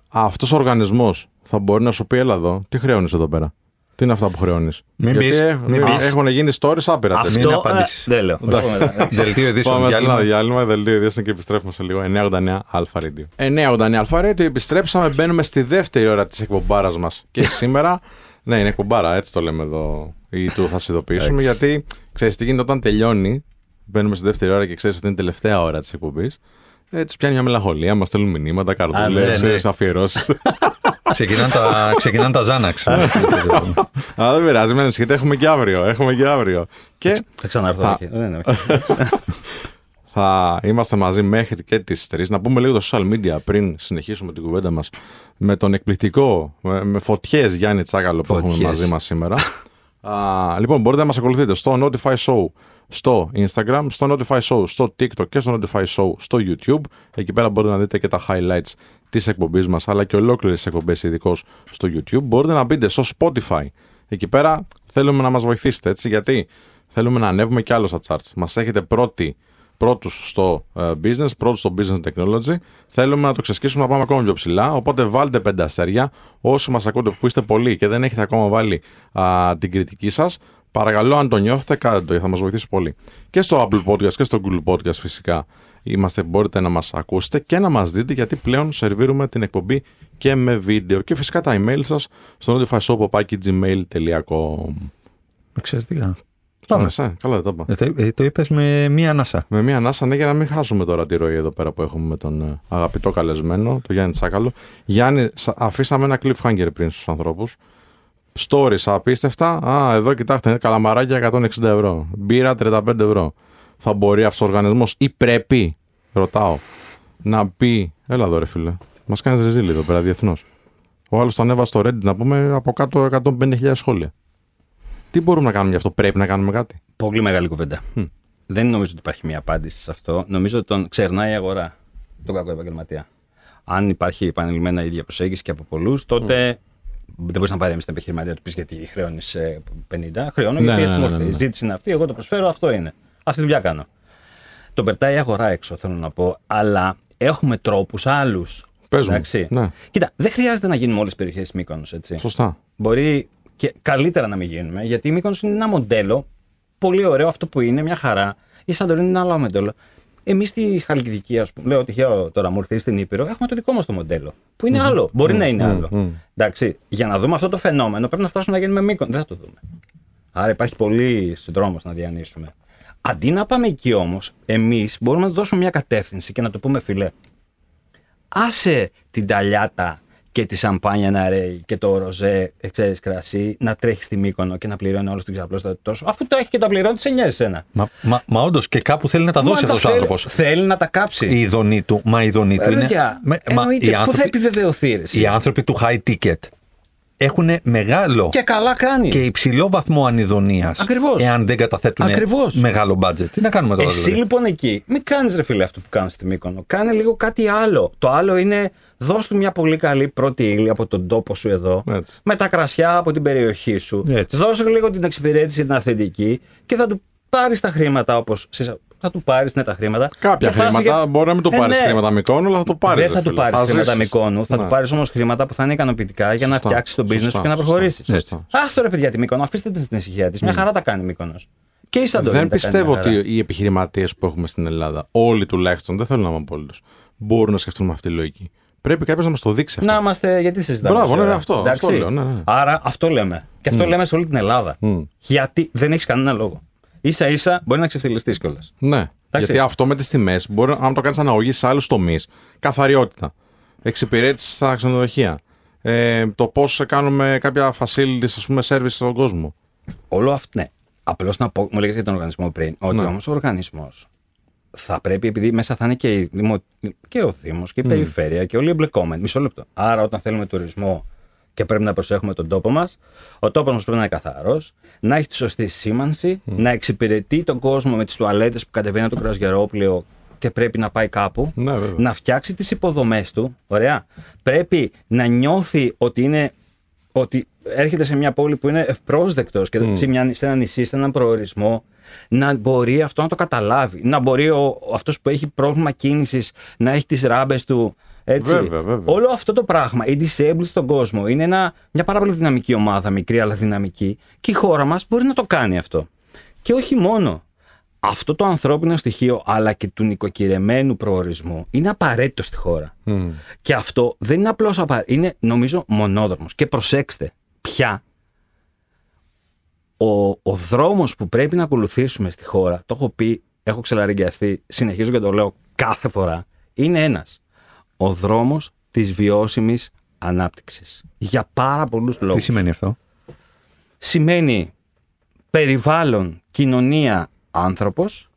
Αυτός ο οργανισμός θα μπορεί να σου πει: Έλα εδώ, τι χρεώνεις εδώ πέρα; Τι είναι αυτά που χρεώνεις; Μην Γιατί πεις, έχ- μην πεις. έχουν γίνει stories άπειρα. τέτοια. μην Αυτό απαντήσεις. ε, δεν λέω. Θα πούμε μετά. Δελτίο ειδήσεων. Πάμε σε διάλειμμα. ένα διάλειμμα, δελτίο ειδήσεων και επιστρέφουμε σε λίγο. 989 Αλφα Radio. 989 Αλφα Radio, επιστρέψαμε, μπαίνουμε στη δεύτερη ώρα της εκπομπάρας μας. Και σήμερα, ναι, είναι εκπομπάρα, έτσι το λέμε εδώ. Ή του θα σε ειδοποιήσουμε, γιατί ξέρεις τι γίνεται όταν τελειώνει. Μπαίνουμε στη δεύτερη ώρα και ξέρεις ότι είναι η τελευταία ώρα της εκπομπής. Έτσι πιάνει μια μελαγχολία, μας στέλνουν μηνύματα, καρτούλε, ναι, ναι. αφιερώσεις. Ξεκινάνε τα, ξεκινάνε τα Ζάναξ. Α, δεν πειράζει, μην ανησυχείτε, έχουμε και αύριο. Έχουμε και αύριο. Και Θα ξανάρθω. Θα- όχι. Δεν είναι, όχι. θα είμαστε μαζί μέχρι και τις 3. Να πούμε λίγο το social media πριν συνεχίσουμε την κουβέντα μας με τον εκπληκτικό, με, με φωτιές Γιάννη Τσάκαλο που έχουμε Φωτιές. μαζί μας σήμερα. Α, λοιπόν, μπορείτε να μας ακολουθείτε στο Notify Show στο Instagram, στο Notify Show στο TikTok και στο Notify Show στο YouTube. Εκεί πέρα μπορείτε να δείτε και τα highlights της εκπομπής μας, αλλά και ολόκληρες εκπομπές ειδικώς στο YouTube. Μπορείτε να μπείτε στο Spotify. Εκεί πέρα θέλουμε να μας βοηθήσετε, έτσι, γιατί θέλουμε να ανέβουμε και άλλο στα charts. Μας έχετε πρώτοι πρώτους στο ε, business, πρώτους στο business technology. Θέλουμε να το ξεσκίσουμε να πάμε ακόμα πιο ψηλά. Οπότε βάλτε πέντε αστέρια. Όσοι μας ακούτε που είστε πολλοί και δεν έχετε ακόμα βάλει α, την κριτική σας, παρακαλώ αν το νιώθετε κάντε το, γιατί θα μας βοηθήσει πολύ. Και στο Apple Podcast και στο Google Podcast φυσικά είμαστε, μπορείτε να μας ακούσετε και να μας δείτε γιατί πλέον σερβίρουμε την εκπομπή και με βίντεο. Και φυσικά τα email σας στο notifyshop.gmail.com Εξαιρετικά. Πάμε. Πάμε. Καλά δεν τα είπα. Ε, το- ε, Το είπες με μία ανάσα. Με μία ανάσα, ναι, για να μην χάσουμε τώρα τη ροή εδώ πέρα που έχουμε με τον ε, αγαπητό καλεσμένο, τον Γιάννη Τσάκαλο. Γιάννη, σα- αφήσαμε ένα cliffhanger πριν στους ανθρώπους. Stories απίστευτα. Α, εδώ κοιτάξτε, είναι καλαμαράκια 160 ευρώ. Μπύρα 35 ευρώ. Θα μπορεί αυτός ο οργανισμός ή πρέπει, ρωτάω, να πει. Έλα εδώ, ρε φίλε. Μας κάνεις ρεζίλ εδώ πέρα διεθνώς. Ο άλλος το ανέβασε στο Reddit να πούμε από κάτω 150.000 σχόλια. Τι μπορούμε να κάνουμε γι' αυτό, πρέπει να κάνουμε κάτι; Πολύ μεγάλη κουβέντα. Δεν νομίζω ότι υπάρχει μια απάντηση σε αυτό. Νομίζω ότι τον ξερνάει η αγορά τον κακό επαγγελματία. Αν υπάρχει επανειλημμένα η ίδια προσέγγιση και από πολλούς, τότε δεν μπορείς να παρέμβει στην επιχειρηματία του πεις γιατί χρεώνεις 50. Χρεώνω Ναι, γιατί ναι, έτσι ναι, μου ναι, έρθει. Η ναι. ζήτηση είναι αυτή, εγώ το προσφέρω, αυτό είναι. Αυτή τη δουλειά κάνω. Τον πετάει η αγορά έξω, θέλω να πω. Αλλά έχουμε τρόπους άλλους. Παίζουμε. Ναι. Κοίτα, δεν χρειάζεται να γίνουμε όλες τι περιοχές Μύκονος, έτσι. Σωστά. Μπορεί και καλύτερα να μην γίνουμε, γιατί η Μύκονος είναι ένα μοντέλο πολύ ωραίο αυτό που είναι, μια χαρά. Η Σαντορίνη είναι ένα άλλο μοντέλο. Εμείς στη Χαλκιδική, ας πούμε, λέω τυχαίο τώρα μου ήρθε στην Ήπειρο, έχουμε το δικό μας το μοντέλο. Που είναι άλλο. Μπορεί να είναι άλλο. Εντάξει, για να δούμε αυτό το φαινόμενο πρέπει να φτάσουμε να γίνουμε Μύκονος. Δεν θα το δούμε. Άρα υπάρχει πολύ δρόμος να διανύσουμε. Αντί να πάμε εκεί όμως, εμείς μπορούμε να του δώσουμε μια κατεύθυνση και να το πούμε, φιλέ, άσε την ταλιάτα και τη σαμπάνια να ρέει και το ροζέ, ξέρεις, κρασί, να τρέχει στη Μύκονο και να πληρώνει όλος την ξαπλώστατό σου. Αφού το έχει και τα πληρώνει, σε νοιάζει εσένα. Μα, μα, μα όντως και κάπου θέλει να τα δώσει Μα τα αυτός ο θέλει- άνθρωπος. Θέλει να τα κάψει. Η ειδονή του, μα η ειδονή του είναι. Παιδιά, με- μα εννοείται. οι Πού θα άνθρωποι, επιβεβαιωθεί, ρε, εσύ; οι άνθρωποι του high ticket έχουν μεγάλο Και καλά κάνει. και υψηλό βαθμό ανειδονίας. Ακριβώς. Εάν δεν καταθέτουν Ακριβώς. μεγάλο budget. Τι να κάνουμε τώρα, Εσύ δηλαδή; λοιπόν εκεί, μην κάνεις ρε φίλε αυτό που κάνεις στη Μύκονο. Κάνε λίγο κάτι άλλο. Το άλλο είναι δώσ' του μια πολύ καλή πρώτη ύλη από τον τόπο σου εδώ. Έτσι. Με τα κρασιά από την περιοχή σου. Έτσι. Δώσε λίγο την εξυπηρέτηση την αυθεντική και θα του πάρεις τα χρήματα όπως. Θα του πάρεις ναι, τα χρήματα. Κάποια Με φάση χρήματα, για- μπορεί να μην το Ε, πάρεις ναι. χρήματα Μικόνου, αλλά θα το πάρεις. Δεν θα του πάρεις χρήματα ζήσεις. Μικόνου, θα Ναι. του πάρεις όμως χρήματα που θα είναι ικανοποιητικά για να Σωστά. φτιάξεις το business Σωστά, σου και να σωστά, προχωρήσεις. σωστά. Άστο ρε παιδιά τη Μύκονο, αφήστε την στην ησυχία της. Μια χαρά τα κάνει η Μύκονος. Και η Σαντορίνη Δεν τα κάνει πιστεύω μια χαρά. ότι οι επιχειρηματίες που έχουμε στην Ελλάδα, όλοι τουλάχιστον, δεν θέλω να είμαι απόλυτος, μπορούν να σκεφτούν με αυτή τη λογική. Πρέπει κάποιος να μας το δείξει αυτό. Να είμαστε, γιατί συζητάμε. Μπράβο, τόση ναι, ώρα. ναι, αυτό, Εντάξει. αυτό λέω, ναι, ναι. Άρα αυτό λέμε. Και αυτό λέμε σε όλη την Ελλάδα. Μμ. Γιατί δεν έχεις κανένα λόγο. Σα ίσα μπορεί να ξεφτυλιστείς κιόλας. Ναι. Γιατί αυτό με τις τιμές, μπορεί αν το κάνεις αναγωγή σε άλλους τομείς, καθαριότητα, εξυπηρέτηση στα ξενοδοχεία, ε, το πώς κάνουμε κάποια facilities, ας πούμε, service στον κόσμο. Όλο αυτό. Ναι. Απλώς να πω, μου λέγες για τον οργανισμό πριν, ότι Ναι. όμως ο οργανισμός θα πρέπει, επειδή μέσα θα είναι και, η Δημο... και ο Δήμος και η Περιφέρεια και όλοι οι εμπλεκόμενοι. Μισό λεπτό. Άρα, όταν θέλουμε τουρισμό και πρέπει να προσέχουμε τον τόπο μας, ο τόπος μας πρέπει να είναι καθαρός, να έχει τη σωστή σήμανση, να εξυπηρετεί τον κόσμο με τις τουαλέτες που κατεβαίνει από το κρασγερόπλαιο και πρέπει να πάει κάπου, Ναι, βέβαια. να φτιάξει τις υποδομές του, ωραία. Πρέπει να νιώθει ότι είναι ότι έρχεται σε μια πόλη που είναι ευπρόσδεκτος και σε, μια, σε ένα νησί, σε έναν προορισμό, να μπορεί αυτό να το καταλάβει. Να μπορεί ο, ο- αυτός που έχει πρόβλημα κίνησης να έχει τις ράμπες του. Έτσι. Βέβαια, βέβαια. Όλο αυτό το πράγμα, οι disabled στον κόσμο, είναι ένα, μια πάρα πολύ δυναμική ομάδα, μικρή αλλά δυναμική. Και η χώρα μας μπορεί να το κάνει αυτό. Και όχι μόνο. Αυτό το ανθρώπινο στοιχείο, αλλά και του νοικοκυρεμένου προορισμού, είναι απαραίτητο στη χώρα. Μμ. Και αυτό δεν είναι απλώς απαραίτητο, είναι νομίζω μονόδρομος. Και προσέξτε, πια ο, ο δρόμος που πρέπει να ακολουθήσουμε στη χώρα, το έχω πει, έχω ξελαριγκιαστεί, συνεχίζω και το λέω κάθε φορά, είναι ένας. Ο δρόμος της βιώσιμης ανάπτυξης. Για πάρα πολλούς λόγους Τι σημαίνει αυτό; σημαίνει περιβάλλον, κοινωνία, άνθρωπος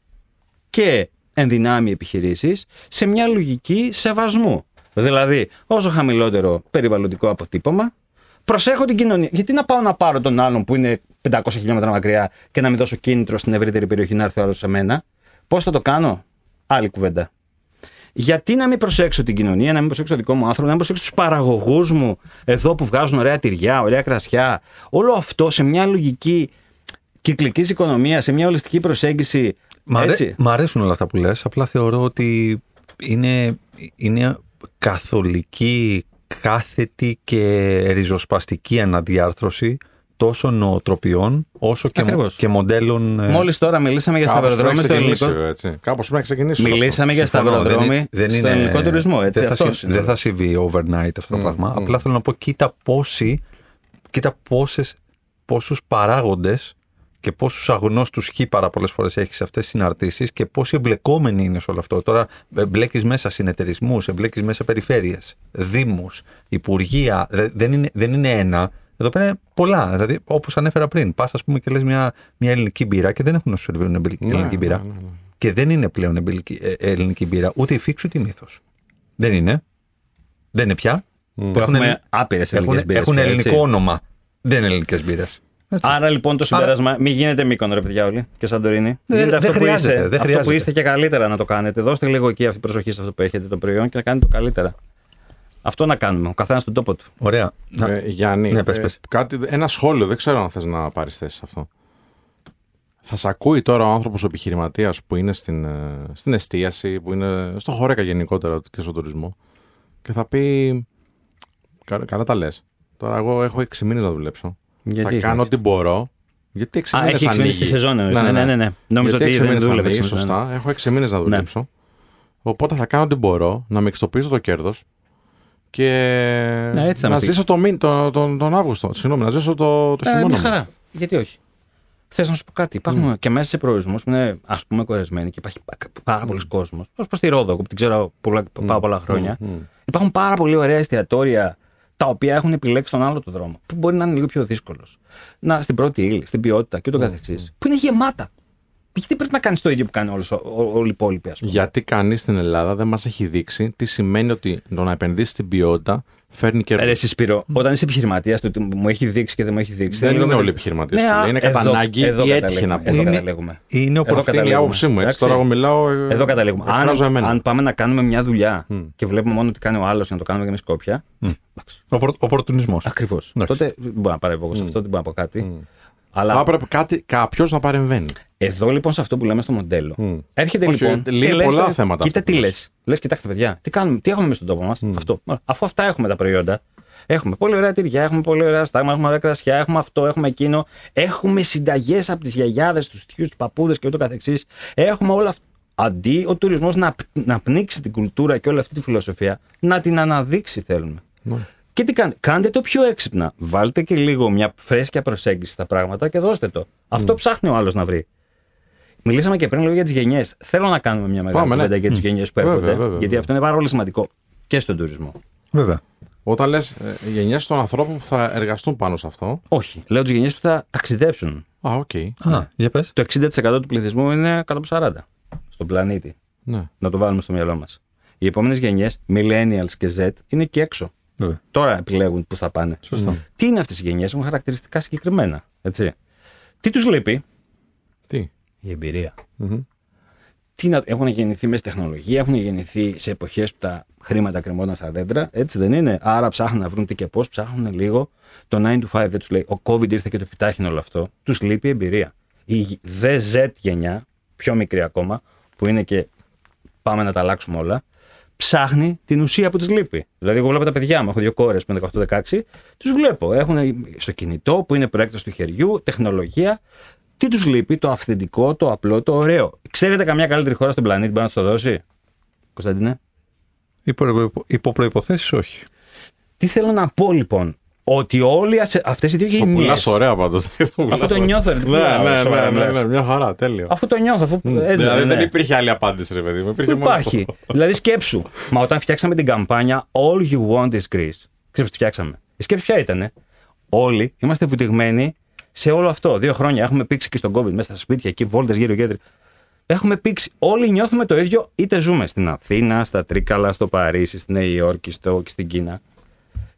και ενδυνάμει επιχειρήσεις σε μια λογική σεβασμού. Δηλαδή, όσο χαμηλότερο περιβαλλοντικό αποτύπωμα, προσέχω την κοινωνία. Γιατί να πάω να πάρω τον άλλον που είναι 500 χιλιόμετρα μακριά και να μην δώσω κίνητρο στην ευρύτερη περιοχή να έρθει ο άλλος σε μένα; Πώς θα το κάνω, άλλη κουβέντα. Γιατί να μην προσέξω την κοινωνία, να μην προσέξω τον δικό μου άνθρωπο, να μην προσέξω τους παραγωγούς μου εδώ που βγάζουν ωραία τυριά, ωραία κρασιά. Όλο αυτό σε μια λογική κυκλικής οικονομίας, σε μια ολιστική προσέγγιση. Μ' αρέ- έτσι. μ' αρέσουν όλα αυτά που λες, απλά θεωρώ ότι είναι, είναι καθολική, κάθετη και ριζοσπαστική αναδιάρθρωση τόσο νοοτροπιών όσο και, μο- Ακριβώς. και μοντέλων. ε, Μόλις τώρα μιλήσαμε για Κάπως σταυροδρόμι στο πρέπει να ξεκινήσει, ελληνικό. έτσι. Κάπως πρέπει να ξεκινήσει. Μιλήσαμε για συμφωνώ, σταυροδρόμι στο ελληνικό τουρισμό. Έτσι, δεν, θα, αυτός συ- είναι. δεν θα συμβεί overnight αυτό το πράγμα. Απλά θέλω να πω, κοίτα πόσοι, κοίτα πόσες, πόσους παράγοντες και πόσους αγνώστους χ πάρα πολλές φορές έχεις σε αυτές τις συναρτήσεις και πόσοι εμπλεκόμενοι είναι σε όλο αυτό. Τώρα εμπλέκεις μέσα συνεταιρισμούς, εμπλέκεις μέσα περιφέρειες, δήμους, υπουργεία. Δε- Δεν είναι, δεν είναι ένα. Εδώ πέρα είναι πολλά. Δηλαδή, όπως ανέφερα πριν, πας, ας πούμε, και λες μια, μια ελληνική μπύρα και δεν έχουν να σου σερβίρουν εμπλ- Ναι, ελληνική μπύρα. ναι, ναι, ναι. Και δεν είναι πλέον εμπλική- ε, ελληνική μπύρα, ούτε η φίξου ούτε η μύθο. Δεν είναι. Δεν είναι πια. Που Έχουν έχουμε ελλη- άπειρες Έχουν, ελληνικέ μπύρες. έχουν ελληνικό όνομα. Δεν είναι ελληνικές μπύρες. Άρα λοιπόν το συμπέρασμα, μην γίνετε μήκον ρε παιδιά όλοι και Σαντορίνη. Ναι, Γίνετε δεν αυτό, που χρειάζεται, είστε, δεν αυτό που χρειάζεται. είστε και καλύτερα να το κάνετε. Δώστε λίγο εκεί αυτή προσοχή σε αυτό που έχετε το προϊόν και να κάνετε το καλύτερα. Αυτό να κάνουμε, ο καθένας στον τόπο του. Ωραία. Να- Ε, Γιάννη, Ναι, πες, ε, πες. Κάτι, ένα σχόλιο, δεν ξέρω αν θες να πάρεις θέση σε αυτό. Θα σε ακούει τώρα ο άνθρωπος ο επιχειρηματίας που είναι στην, ε, στην εστίαση, που είναι στο χωρέκα γενικότερα και στον τουρισμό και θα πει «Κα- καλά τα λες. Τώρα εγώ έχω 6 μήνες να δουλέψω. Γιατί θα έχεις κάνω έξι; ό,τι μπορώ. Γιατί 6 Α, μήνες έχει έξι μήνες ανοίγει. τη σεζόν εννοείς. Ναι, ναι, ναι, ναι. Νόμιζα Γιατί ότι έξι δεν μήνες δούλευε ανοίγει, έξι μήνες, Σωστά. Έχω 6 μήνες να Ναι. δουλέψω. Οπότε θα κάνω ό,τι μπορώ να με εξτοπίσω το κέρδος και Ναι, έτσι θα να μας ζήσω το, μήν- το, τον- τον Αύγουστο. Συγγνώμη, να ζήσω το, το Ε, χειμώνα. μια μου. χαρά. Γιατί όχι; Θες να σου πω κάτι. Υπάρχουν και μέσα σε προορισμούς που είναι ας πούμε κορεσμένοι και υπάρχει πα- πάρα πολλοί κόσμος. Όπω προς τη Ρόδο, που την ξέρω πολλά, πάρα πολλά χρόνια. μμ. Υπάρχουν πάρα πολύ ωραία εστιατόρια τα οποία έχουν επιλέξει τον άλλο το δρόμο. Που μπορεί να είναι λίγο πιο δύσκολος. Να στην πρώτη ύλη, στην ποιότητα και ούτω καθεξής. Που είναι γεμάτα. Γιατί πρέπει να κάνεις το ίδιο που κάνει όλος, ο- ο- όλοι οι υπόλοιποι, ας πούμε; Γιατί κανείς στην Ελλάδα δεν μας έχει δείξει τι σημαίνει ότι το να επενδύσεις στην ποιότητα φέρνει κέρδο. Ρε εσύ Σπύρο, όταν είσαι επιχειρηματίας, το ότι μου έχει δείξει και δεν μου έχει δείξει. Δεν λίγο είναι με- όλοι επιχειρηματίες, Ναι, φίλε. α, Είναι κατά εδώ- ανάγκη εδώ ή έτυχε καταλήγουμε, να πούμε. Εδώ Είναι- καταλήγουμε. είναι ο Εδώ Αυτή είναι η καταλήγουμε. άποψή μου. Έτσι. Εντάξει. Τώρα εγώ μιλάω. ε, Εδώ καταλήγουμε. εκφράζω Αν, εμένα. αν πάμε να κάνουμε μια δουλειά και βλέπουμε μόνο τι κάνει ο άλλος για να το κάνουμε και εμείς κόπια. Ο οπορτουνισμός. Ακριβώς. Εντάξει. Τότε δεν μπορώ να παρεύω εγώ σε αυτό, δεν μπορώ να πω κάτι. Αλλά Θα έπρεπε κάτι, κάποιος να παρεμβαίνει. εδώ λοιπόν σε αυτό που λέμε στο μοντέλο. Μμ. Έρχεται Όχι, λοιπόν. ε, λέει και λες, πολλά «Τε- θέματα Κοίτα αυτό τι που λες. λες. Λες, κοιτάξτε, παιδιά, τι, κάνουμε, τι έχουμε εμεί στον τόπο μας; Αυτό. Αφού αυτά έχουμε τα προϊόντα. Έχουμε πολύ ωραία τυριά, έχουμε πολύ ωραία στάγμα, έχουμε ωραία κρασιά, έχουμε αυτό, έχουμε εκείνο. Έχουμε συνταγές από τις γιαγιάδες, τους θείους, τους παππούδες και ούτω καθεξής. Έχουμε όλα αυτά. Αντί ο τουρισμός να, π- να πνίξει την κουλτούρα και όλη αυτή τη φιλοσοφία, να την αναδείξει θέλουμε. Ναι. Και τι κάνετε, κάντε το πιο έξυπνα. Βάλτε και λίγο μια φρέσκια προσέγγιση στα πράγματα και δώστε το. Αυτό ψάχνει ο άλλος να βρει. Μιλήσαμε και πριν λίγο για τις γενιές. Θέλω να κάνουμε μια μεγάλη Πάμε, ναι. κουβέντα για τις γενιές που Βέβαια, έρχονται. βέβαια, γιατί βέβαια. αυτό είναι πάρα πολύ σημαντικό και στον τουρισμό. Βέβαια. Όταν λες γενιές των ανθρώπων που θα εργαστούν πάνω σε αυτό. Όχι. Λέω τις γενιές που θα ταξιδέψουν. Α, οκ. Α, για πες. Το 60% του πληθυσμού είναι κάτω από 40 στον πλανήτη. Ναι. Να το βάλουμε στο μυαλό μας. Οι επόμενες γενιές, millennials και Z, είναι εκεί έξω. Βέβαια. Τώρα επιλέγουν που θα πάνε. Σωστό. Τι είναι αυτές οι γενιές, έχουν χαρακτηριστικά συγκεκριμένα. Έτσι. Τι τους λείπει, Τι; η εμπειρία. Μμμ. Τι να, έχουν γεννηθεί μέσα στη τεχνολογία, έχουν γεννηθεί σε εποχές που τα χρήματα κρεμόταν στα δέντρα, έτσι δεν είναι; Άρα ψάχνουν να βρουν τι και πώς, ψάχνουν λίγο. Το 9 to 5 δεν τους λέει. Ο COVID ήρθε και το επιτάχυνε όλο αυτό. Τους λείπει εμπειρία. Η DZ γενιά, πιο μικρή ακόμα, που είναι και πάμε να τα αλλάξουμε όλα, ψάχνει την ουσία που της λείπει. Δηλαδή, εγώ βλέπω τα παιδιά μου, έχω δύο κόρες με 18-16, τους βλέπω. Έχουν στο κινητό που είναι προέκταση του χεριού, τεχνολογία. Τι τους λείπει, το αυθεντικό, το απλό, το ωραίο. Ξέρετε καμιά καλύτερη χώρα στον πλανήτη που μπορεί να τους το δώσει, Κωνσταντινέ; Υπό, υπό προποθέσει, όχι. Τι θέλω να πω λοιπόν, ότι όλοι αυτές οι δύο Το γενιέ. πουλάς ωραία πάντως. Αυτό το νιώθω. δεν Ναι, πουλάω, ναι, σοβαρά ναι, ναι, μιλάς. ναι, μια χαρά, τέλειο. Αυτό το νιώθω. Αφού έτσι Δηλαδή δεν δεν είναι. υπήρχε άλλη απάντηση, ρε παιδί μου. Υπήρχε μόνο Υπάρχει. αυτό. δηλαδή σκέψου. Μα όταν φτιάξαμε την καμπάνια All You Want is Greece. Ξέρεις τι φτιάξαμε. Η σκέψη ποια ήταν. Όλοι είμαστε βουτυγμένοι σε όλο αυτό. Δύο χρόνια έχουμε πήξει και στον COVID μέσα στα σπίτια εκεί, βόλτες γύρω γύρω. Έχουμε πήξει. Όλοι νιώθουμε το ίδιο, είτε ζούμε στην Αθήνα, στα Τρίκαλα, στο Παρίσι, στη Νέα Υόρκη στο, και στην Κίνα.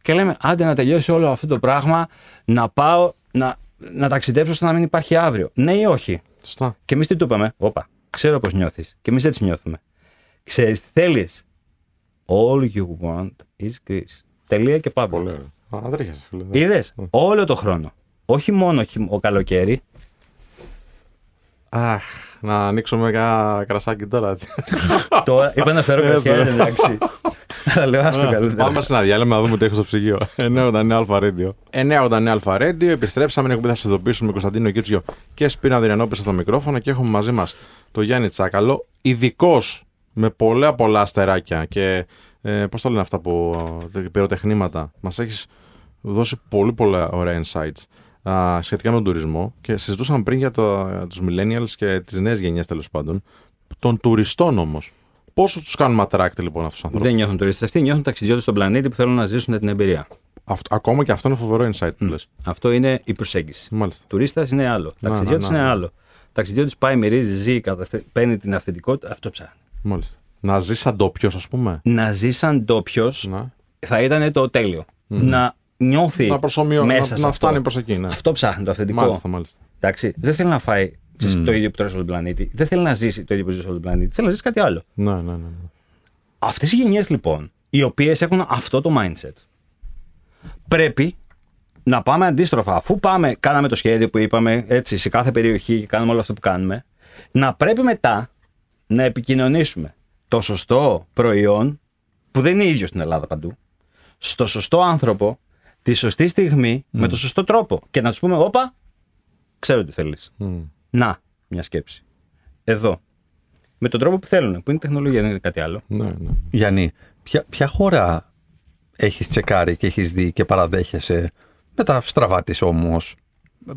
Και λέμε, άντε να τελειώσει όλο αυτό το πράγμα, να πάω να, να ταξιδέψω ώστε να μην υπάρχει αύριο. Ναι ή όχι; Σωστά. Και εμείς τι του είπαμε, Όπα, ξέρω πώς νιώθεις. Και εμείς έτσι νιώθουμε. Ξέρεις τι θέλεις; All you want is Greece. Τελεία και Πολύ παύλα. ωραία. Α, τρέχει, φίλε. ναι. Είδε όλο το χρόνο. Όχι μόνο χει- ο καλοκαίρι. Αχ, να ανοίξουμε ένα κρασάκι τώρα. έτσι. Τώρα είπα να φέρω Έτσι. κρασιά, εντάξει. Αλλά λέω, άστο καλύτερα. Πάμε σε ένα διάλειμμα να δούμε τι έχω στο ψυγείο. 989 Αλφα Radio. 989 Αλφα Radio. Επιστρέψαμε. Είναι εκπομπή θα σας ειδοποιήσουμε Κωνσταντίνο Κίτσιο και Σπίνα Διανόπη στο μικρόφωνο και έχουμε μαζί μας το Γιάννη Τσάκαλο, ειδικός με πολλά πολλά αστεράκια και ε, πώς το λένε αυτά που. ε, πυροτεχνήματα. Μας έχεις δώσει πολύ πολλά ωραία insights α, σχετικά με τον τουρισμό και συζητούσαμε πριν για το, τους millennials και τις νέες γενιές τέλος πάντων των τουριστών όμως. Πόσο τους κάνουμε attract λοιπόν αυτούς τους ανθρώπους; Δεν νιώθουν τουρίστες αυτοί, νιώθουν ταξιδιώτες στον πλανήτη που θέλουν να ζήσουν την εμπειρία. Αυτό, ακόμα και αυτό είναι φοβερό insight που λες. Αυτό είναι η προσέγγιση. Μάλιστα. Τουρίστας είναι άλλο. Να, Ταξιδιώτης να, να, είναι ναι. άλλο. Ταξιδιώτης πάει, μυρίζει, ζει, καταθε- παίρνει την αυθεντικότητα. Αυτό ψάχνει. Μάλιστα. Να ζει σαν ντόπιος, ας πούμε. Να ζει σαν ντόπιος Να, θα ήταν το τέλειο. Να νιώθει να προσωμιώ, μέσα να, σε να αυτό. φτάνει προς εκεί. Ναι. Αυτό ψάχνει το αυθεντικό. Μάλιστα, μάλιστα. Εντάξει, δεν θέλει να φάει ξέρεις, το ίδιο που τρώει σε όλο τον πλανήτη. Δεν θέλει να ζήσει το ίδιο που ζεις σε όλο τον πλανήτη. Θέλει να ζήσει κάτι άλλο. Ναι, ναι, ναι. ναι. Αυτές οι γενιές λοιπόν, οι οποίες έχουν αυτό το mindset, πρέπει να πάμε αντίστροφα. Αφού πάμε, κάναμε το σχέδιο που είπαμε, έτσι, σε κάθε περιοχή και κάνουμε όλο αυτό που κάνουμε, να πρέπει μετά να επικοινωνήσουμε το σωστό προϊόν, που δεν είναι ίδιο στην Ελλάδα παντού, στο σωστό άνθρωπο, τη σωστή στιγμή, με το σωστό τρόπο. Και να τους πούμε, Όπα, ξέρω τι θέλεις. Μμ. Να, μια σκέψη. Εδώ. Με τον τρόπο που θέλουν, που είναι τεχνολογία, δεν είναι κάτι άλλο. ναι, ναι. Γιάννη, ποια, ποια χώρα έχεις τσεκάρει και έχεις δει και παραδέχεσαι; Με τα στραβά της όμως,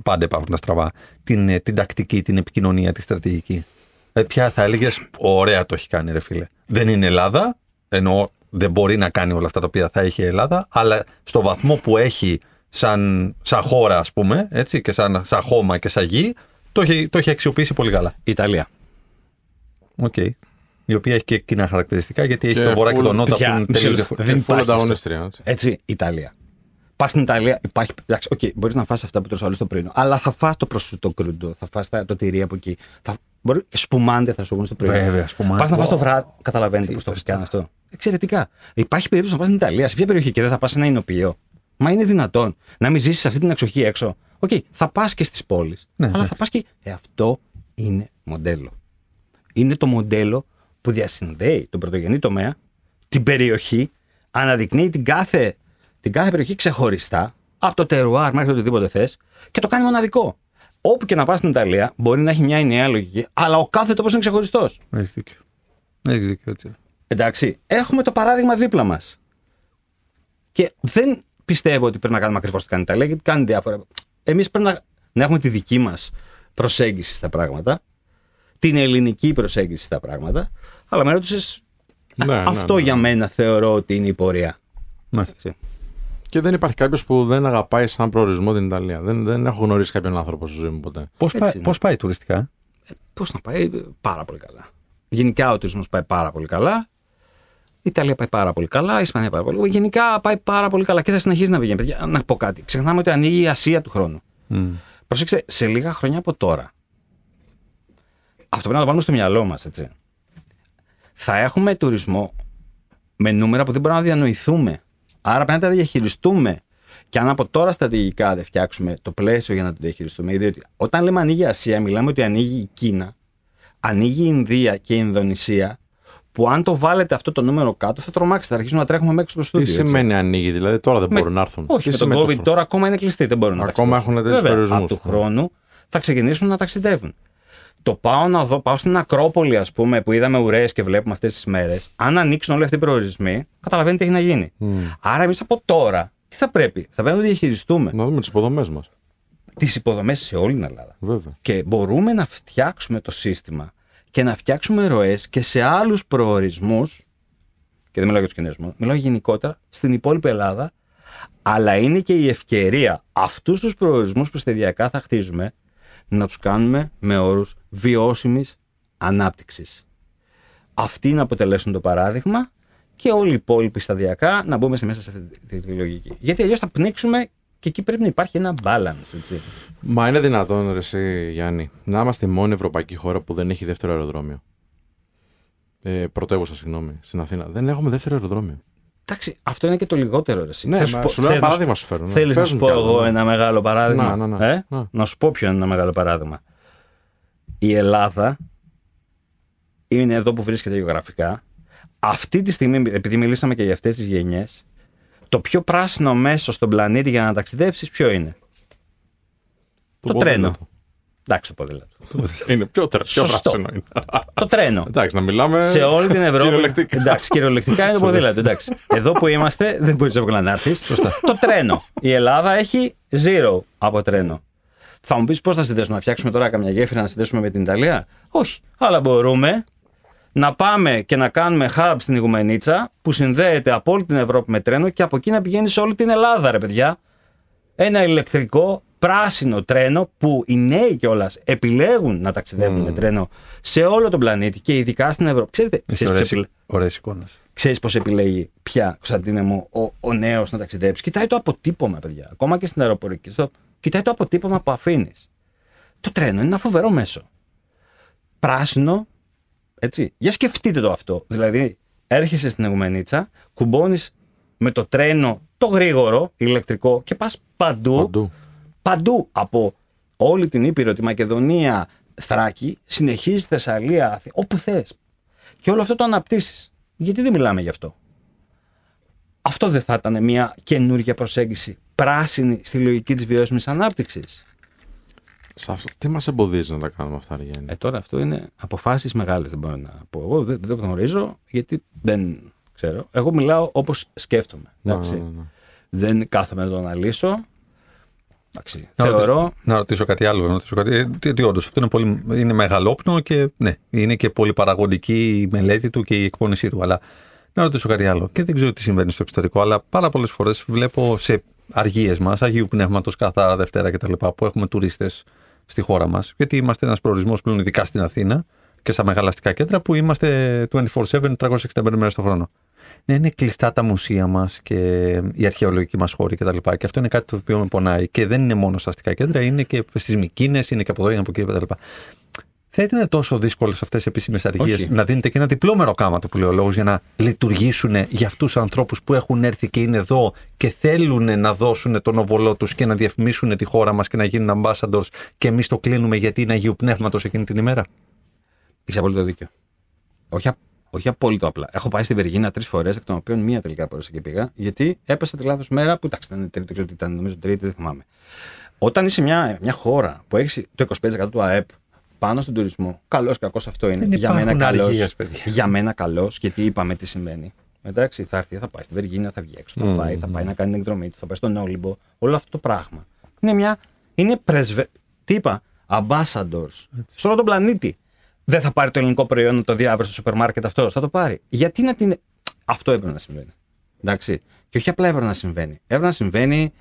πάντα υπάρχουν τα στραβά, την, ε, την τακτική, την επικοινωνία, τη στρατηγική. Ε, ποια θα έλεγες, ωραία το έχει κάνει ρε φίλε. Δεν είναι Ελλάδα, ενώ δεν μπορεί να κάνει όλα αυτά τα οποία θα έχει η Ελλάδα, αλλά στο βαθμό που έχει σαν, σαν χώρα ας πούμε, έτσι, και σαν, σαν χώμα και σαν γη, το έχει, το έχει αξιοποιήσει πολύ καλά. Ιταλία. Οκ. Η οποία έχει και κοινά χαρακτηριστικά γιατί έχει Και το βορρά και full- το νότα που Παιδιά, είναι μισό τελείως λεπτό. διαφορετικά. Δεν Ε, full υπάρχει ανταγωνίστρια, έτσι. Έτσι, Ιταλία. Πας στην Ιταλία, υπάρχει. Εντάξει, οκ, μπορείς να φας αυτά που τρως άλλος το πρωινό. Αλλά θα φας το prosciutto crudo, θα φας τα- το τυρί από εκεί. Θα, μπορεί, spumante θα σου βγουν στο πρωινό. Βέβαια, spumante. Πας να φας το Wow. βράδυ. Καταλαβαίνετε πώς το είπες κάνεις αυτό. Εξαιρετικά. Υπάρχει περίπτωση να πας στην Ιταλία, σε ποια περιοχή και δεν θα πας σε ένα οινοποιείο. Μα είναι δυνατόν να μην ζήσεις αυτή την εξοχή έξω. Οκ, θα πας και στις πόλεις. Ναι, αλλά ναι. θα πας και. Ε, αυτό είναι μοντέλο. Είναι το μοντέλο που διασυνδέει τον πρωτογενή τομέα, την περιοχή, αναδεικνύει την κάθε, την κάθε περιοχή ξεχωριστά, από το τερουάρ μέχρι το οτιδήποτε θες και το κάνει μοναδικό. Όπου και να πας στην Ιταλία, μπορεί να έχει μια νέα λογική, αλλά ο κάθε τόπος είναι ξεχωριστός. Έχεις δίκιο. Έχεις δίκιο, έτσι. Εντάξει, έχουμε το παράδειγμα δίπλα μας. Και δεν πιστεύω ότι πρέπει να κάνουμε ακριβώς τι κάνει η Ιταλία, γιατί κάνει διάφορα. Εμείς πρέπει να, να έχουμε τη δική μας προσέγγιση στα πράγματα, την ελληνική προσέγγιση στα πράγματα. Αλλά με ρώτησες. Ναι, ναι, αυτό ναι. για μένα θεωρώ ότι είναι η πορεία. Μάλιστα. Έτσι. Και δεν υπάρχει κάποιος που δεν αγαπάει σαν προορισμό την Ιταλία. Δεν, δεν έχω γνωρίσει κάποιον άνθρωπο στη ζωή μου ποτέ. Πώς, Έτσι πάει, είναι. πώς πάει τουριστικά; Πώς να πάει, πάρα πολύ καλά. Γενικά ο τουρισμός πάει πάρα πολύ καλά. Η Ιταλία πάει πάρα πολύ καλά. Η Ισπανία πάει πάρα πολύ καλά. Γενικά πάει πάρα πολύ καλά και θα συνεχίσει να πηγαίνει. Παιδιά, να πω κάτι. Ξεχνάμε ότι ανοίγει η Ασία του χρόνου. Μμ. Προσέξτε, σε λίγα χρόνια από τώρα. Αυτό πρέπει να το βάλουμε στο μυαλό μας, έτσι. θα έχουμε τουρισμό με νούμερα που δεν μπορούμε να διανοηθούμε. Άρα πρέπει να τα διαχειριστούμε. Και αν από τώρα στρατηγικά δεν φτιάξουμε το πλαίσιο για να το διαχειριστούμε, διότι όταν λέμε ανοίγει η Ασία, μιλάμε ότι ανοίγει η Κίνα, ανοίγει η Ινδία και η Ινδονησία, που αν το βάλετε αυτό το νούμερο κάτω θα τρομάξετε, θα αρχίσουμε να τρέχουμε μέχρι στο Τι στούντιο. έτσι. σημαίνει ανοίγει, δηλαδή τώρα δεν Με- μπορούν να έρθουν. Όχι, Τι με τον σημαίνει COVID αυτό; τώρα ακόμα είναι κλειστή, δεν μπορούν να Ακόμα ταξιδέψουν. έχουν τέτοιους Βέβαια, περιορισμούς. Από του χρόνου θα ξεκινήσουν να ταξιδεύουν. Το πάω να δω, πάω στην Ακρόπολη, ας πούμε, που είδαμε ουρές και βλέπουμε αυτές τις μέρες. Αν ανοίξουν όλοι αυτοί οι προορισμοί, καταλαβαίνετε τι έχει να γίνει. Μμ. Άρα, εμείς από τώρα, τι θα πρέπει, θα πρέπει να το διαχειριστούμε. Να δούμε τις υποδομές μας. Τις υποδομές σε όλη την Ελλάδα. Βέβαια. Και μπορούμε να φτιάξουμε το σύστημα και να φτιάξουμε ροές και σε άλλους προορισμούς. Και δεν μιλάω για τους Κινέζους, μιλάω γενικότερα στην υπόλοιπη Ελλάδα. Αλλά είναι και η ευκαιρία αυτούς τους προορισμούς που σταδιακά θα χτίζουμε να τους κάνουμε με όρους βιώσιμης ανάπτυξης. Αυτοί να αποτελέσουν το παράδειγμα και όλοι οι υπόλοιποι σταδιακά να μπούμε σε μέσα σε αυτή τη, τη λογική. Γιατί αλλιώς θα πνίξουμε και εκεί πρέπει να υπάρχει ένα balance. Έτσι. Μα είναι δυνατόν, ρε, εσύ, Γιάννη, να είμαστε η μόνη ευρωπαϊκή χώρα που δεν έχει δεύτερο αεροδρόμιο. Ε, πρωτεύουσα, συγγνώμη, στην Αθήνα. Δεν έχουμε δεύτερο αεροδρόμιο. Εντάξει, αυτό είναι και το λιγότερο. Ρε, εσύ. Ναι, Θες μα πω- σου λέω ένα θες να παράδειγμα σου φέρω. ναι. Θέλεις να Παίζουν σου πω κι άλλα, εγώ ναι. ένα μεγάλο παράδειγμα. Να, να, ναι. Ε; Ναι. να σου πω ποιο είναι ένα μεγάλο παράδειγμα. Η Ελλάδα είναι εδώ που βρίσκεται γεωγραφικά. Αυτή τη στιγμή, επειδή μιλήσαμε και για αυτές τις γενιές, το πιο πράσινο μέσο στον πλανήτη για να ταξιδέψεις ποιο είναι; Το, ποδήλατο. τρένο. Εντάξει, το ποδήλατο. Είναι πιο, τερ, πιο Σωστό. πράσινο είναι. το τρένο. Εντάξει, να μιλάμε. σε όλη την Ευρώπη. Κυριολεκτικά. Εντάξει, κυριολεκτικά είναι το ποδήλατο. Εντάξει. Εδώ που είμαστε, δεν μπορεί εύκολα να έρθεις. Το τρένο. Η Ελλάδα έχει zero από τρένο. Θα μου πεις πώς θα συνδέσουμε, να φτιάξουμε τώρα καμιά γέφυρα να συνδέσουμε με την Ιταλία; Όχι. Αλλά μπορούμε να πάμε και να κάνουμε hub στην Ιγουμενίτσα που συνδέεται από όλη την Ευρώπη με τρένο και από εκεί να πηγαίνει σε όλη την Ελλάδα, ρε παιδιά. Ένα ηλεκτρικό πράσινο τρένο που οι νέοι κιόλας επιλέγουν να ταξιδεύουν με τρένο σε όλο τον πλανήτη και ειδικά στην Ευρώπη. Ξέρετε, Έχει ξέρεις πώς, επιλέ... ωραίες εικόνες. ξέρεις πώς επιλέγει πια, Κωνσταντίνε μου, ο, ο νέος να ταξιδέψει; Κοιτάει το αποτύπωμα, παιδιά. Ακόμα και στην αεροπορική. Στο... Κοιτάει το αποτύπωμα που αφήνεις. Το τρένο είναι ένα φοβερό μέσο. Πράσινο, έτσι. Για σκεφτείτε το αυτό. Δηλαδή, έρχεσαι στην Εγουμενίτσα, κουμπώνεις με το τρένο το γρήγορο, ηλεκτρικό και πας παντού, Παντού. Παντού από όλη την Ήπειρο, τη Μακεδονία, Θράκη, συνεχίζει Θεσσαλία, Αθή- όπου θες. Και όλο αυτό το αναπτύσσεις. Γιατί δεν μιλάμε γι' αυτό; Αυτό δεν θα ήταν μια καινούργια προσέγγιση πράσινη στη λογική της βιώσιμης ανάπτυξης. Σε αυτό, τι μας εμποδίζει να τα κάνουμε αυτά, ρε Γιάννη. Ε, τώρα αυτό είναι αποφάσεις μεγάλες, δεν μπορώ να πω. Εγώ δεν, δεν γνωρίζω γιατί δεν ξέρω. Εγώ μιλάω όπως σκέφτομαι. Ναι, εντάξει. ναι, ναι, ναι. Δεν κάθομαι να το αναλύσω. Εντάξει. Να Θεωρώ. ρωτήσω, να ρωτήσω κάτι άλλο. Να ρωτήσω κάτι, ε, τι, τι όντως, αυτό είναι, πολύ, είναι μεγαλόπνο και ναι, είναι και πολύ παραγωγική η μελέτη του και η εκπόνησή του. Αλλά να ρωτήσω κάτι άλλο. Και δεν ξέρω τι συμβαίνει στο εξωτερικό, αλλά πάρα πολλές φορές βλέπω σε αργίες μας, Αγίου Πνεύματος, καθαρά Δευτέρα κτλ., που έχουμε τουρίστες στη χώρα μας. Γιατί είμαστε ένας προορισμός πλέον, ειδικά στην Αθήνα και στα μεγάλα αστικά κέντρα, που είμαστε 24-7, 365 μέρες το χρόνο. Ναι, είναι κλειστά τα μουσεία μας και η αρχαιολογική μας χώρη κτλ. Και, και αυτό είναι κάτι το οποίο με πονάει. Και δεν είναι μόνο στα αστικά κέντρα, είναι και στις Μικίνες, είναι και από εδώ, είναι από εκεί κτλ. Θα ήταν τόσο δύσκολες αυτές οι επίσημες αργίες Όχι. να δίνετε και ένα διπλό κάματο που λέει ο λόγος για να λειτουργήσουν για αυτούς τους ανθρώπους που έχουν έρθει και είναι εδώ και θέλουν να δώσουν τον οβολό τους και να διαφημίσουν τη χώρα μας και να γίνουν ambassadors και εμείς το κλείνουμε γιατί είναι Αγίου Πνεύματος εκείνη την ημέρα; Έχεις απόλυτο δίκιο. Όχι, απ- όχι απόλυτο απλά. Έχω πάει στη Βεργίνα τρεις φορές, εκ των οποίων μία τελικά μπορούσα και πήγα, γιατί έπεσε τη λάθος μέρα που εντάξει, ήταν τρίτη, δεν ξέρω τι ήταν, νομίζω τρίτη, δεν θυμάμαι. Όταν είσαι μια, μια χώρα που έχεις το 25% του ΑΕΠ πάνω στον τουρισμό, καλός κακός αυτό είναι. Δεν για μένα υπάρχουν καλός. αργίες, παιδιά. Για μένα καλός, γιατί είπαμε τι σημαίνει. Εντάξει, θα έρθει, θα πάει στη Βεργίνια, θα βγει έξω, θα φάει, θα πάει να κάνει την εκδρομή του, θα πάει στον Όλυμπο. Όλο αυτό το πράγμα. Είναι μια. Είναι πρεσβε. Τι είπα, ambassadors. Σε όλο τον πλανήτη. Δεν θα πάρει το ελληνικό προϊόν να το δει αύριο στο σούπερ μάρκετ αυτός. Θα το πάρει. Γιατί να την. Αυτό έπρεπε να συμβαίνει. Εντάξει. Και όχι απλά έπρεπε να συμβαίνει. Έπρεπε να συμβαίνει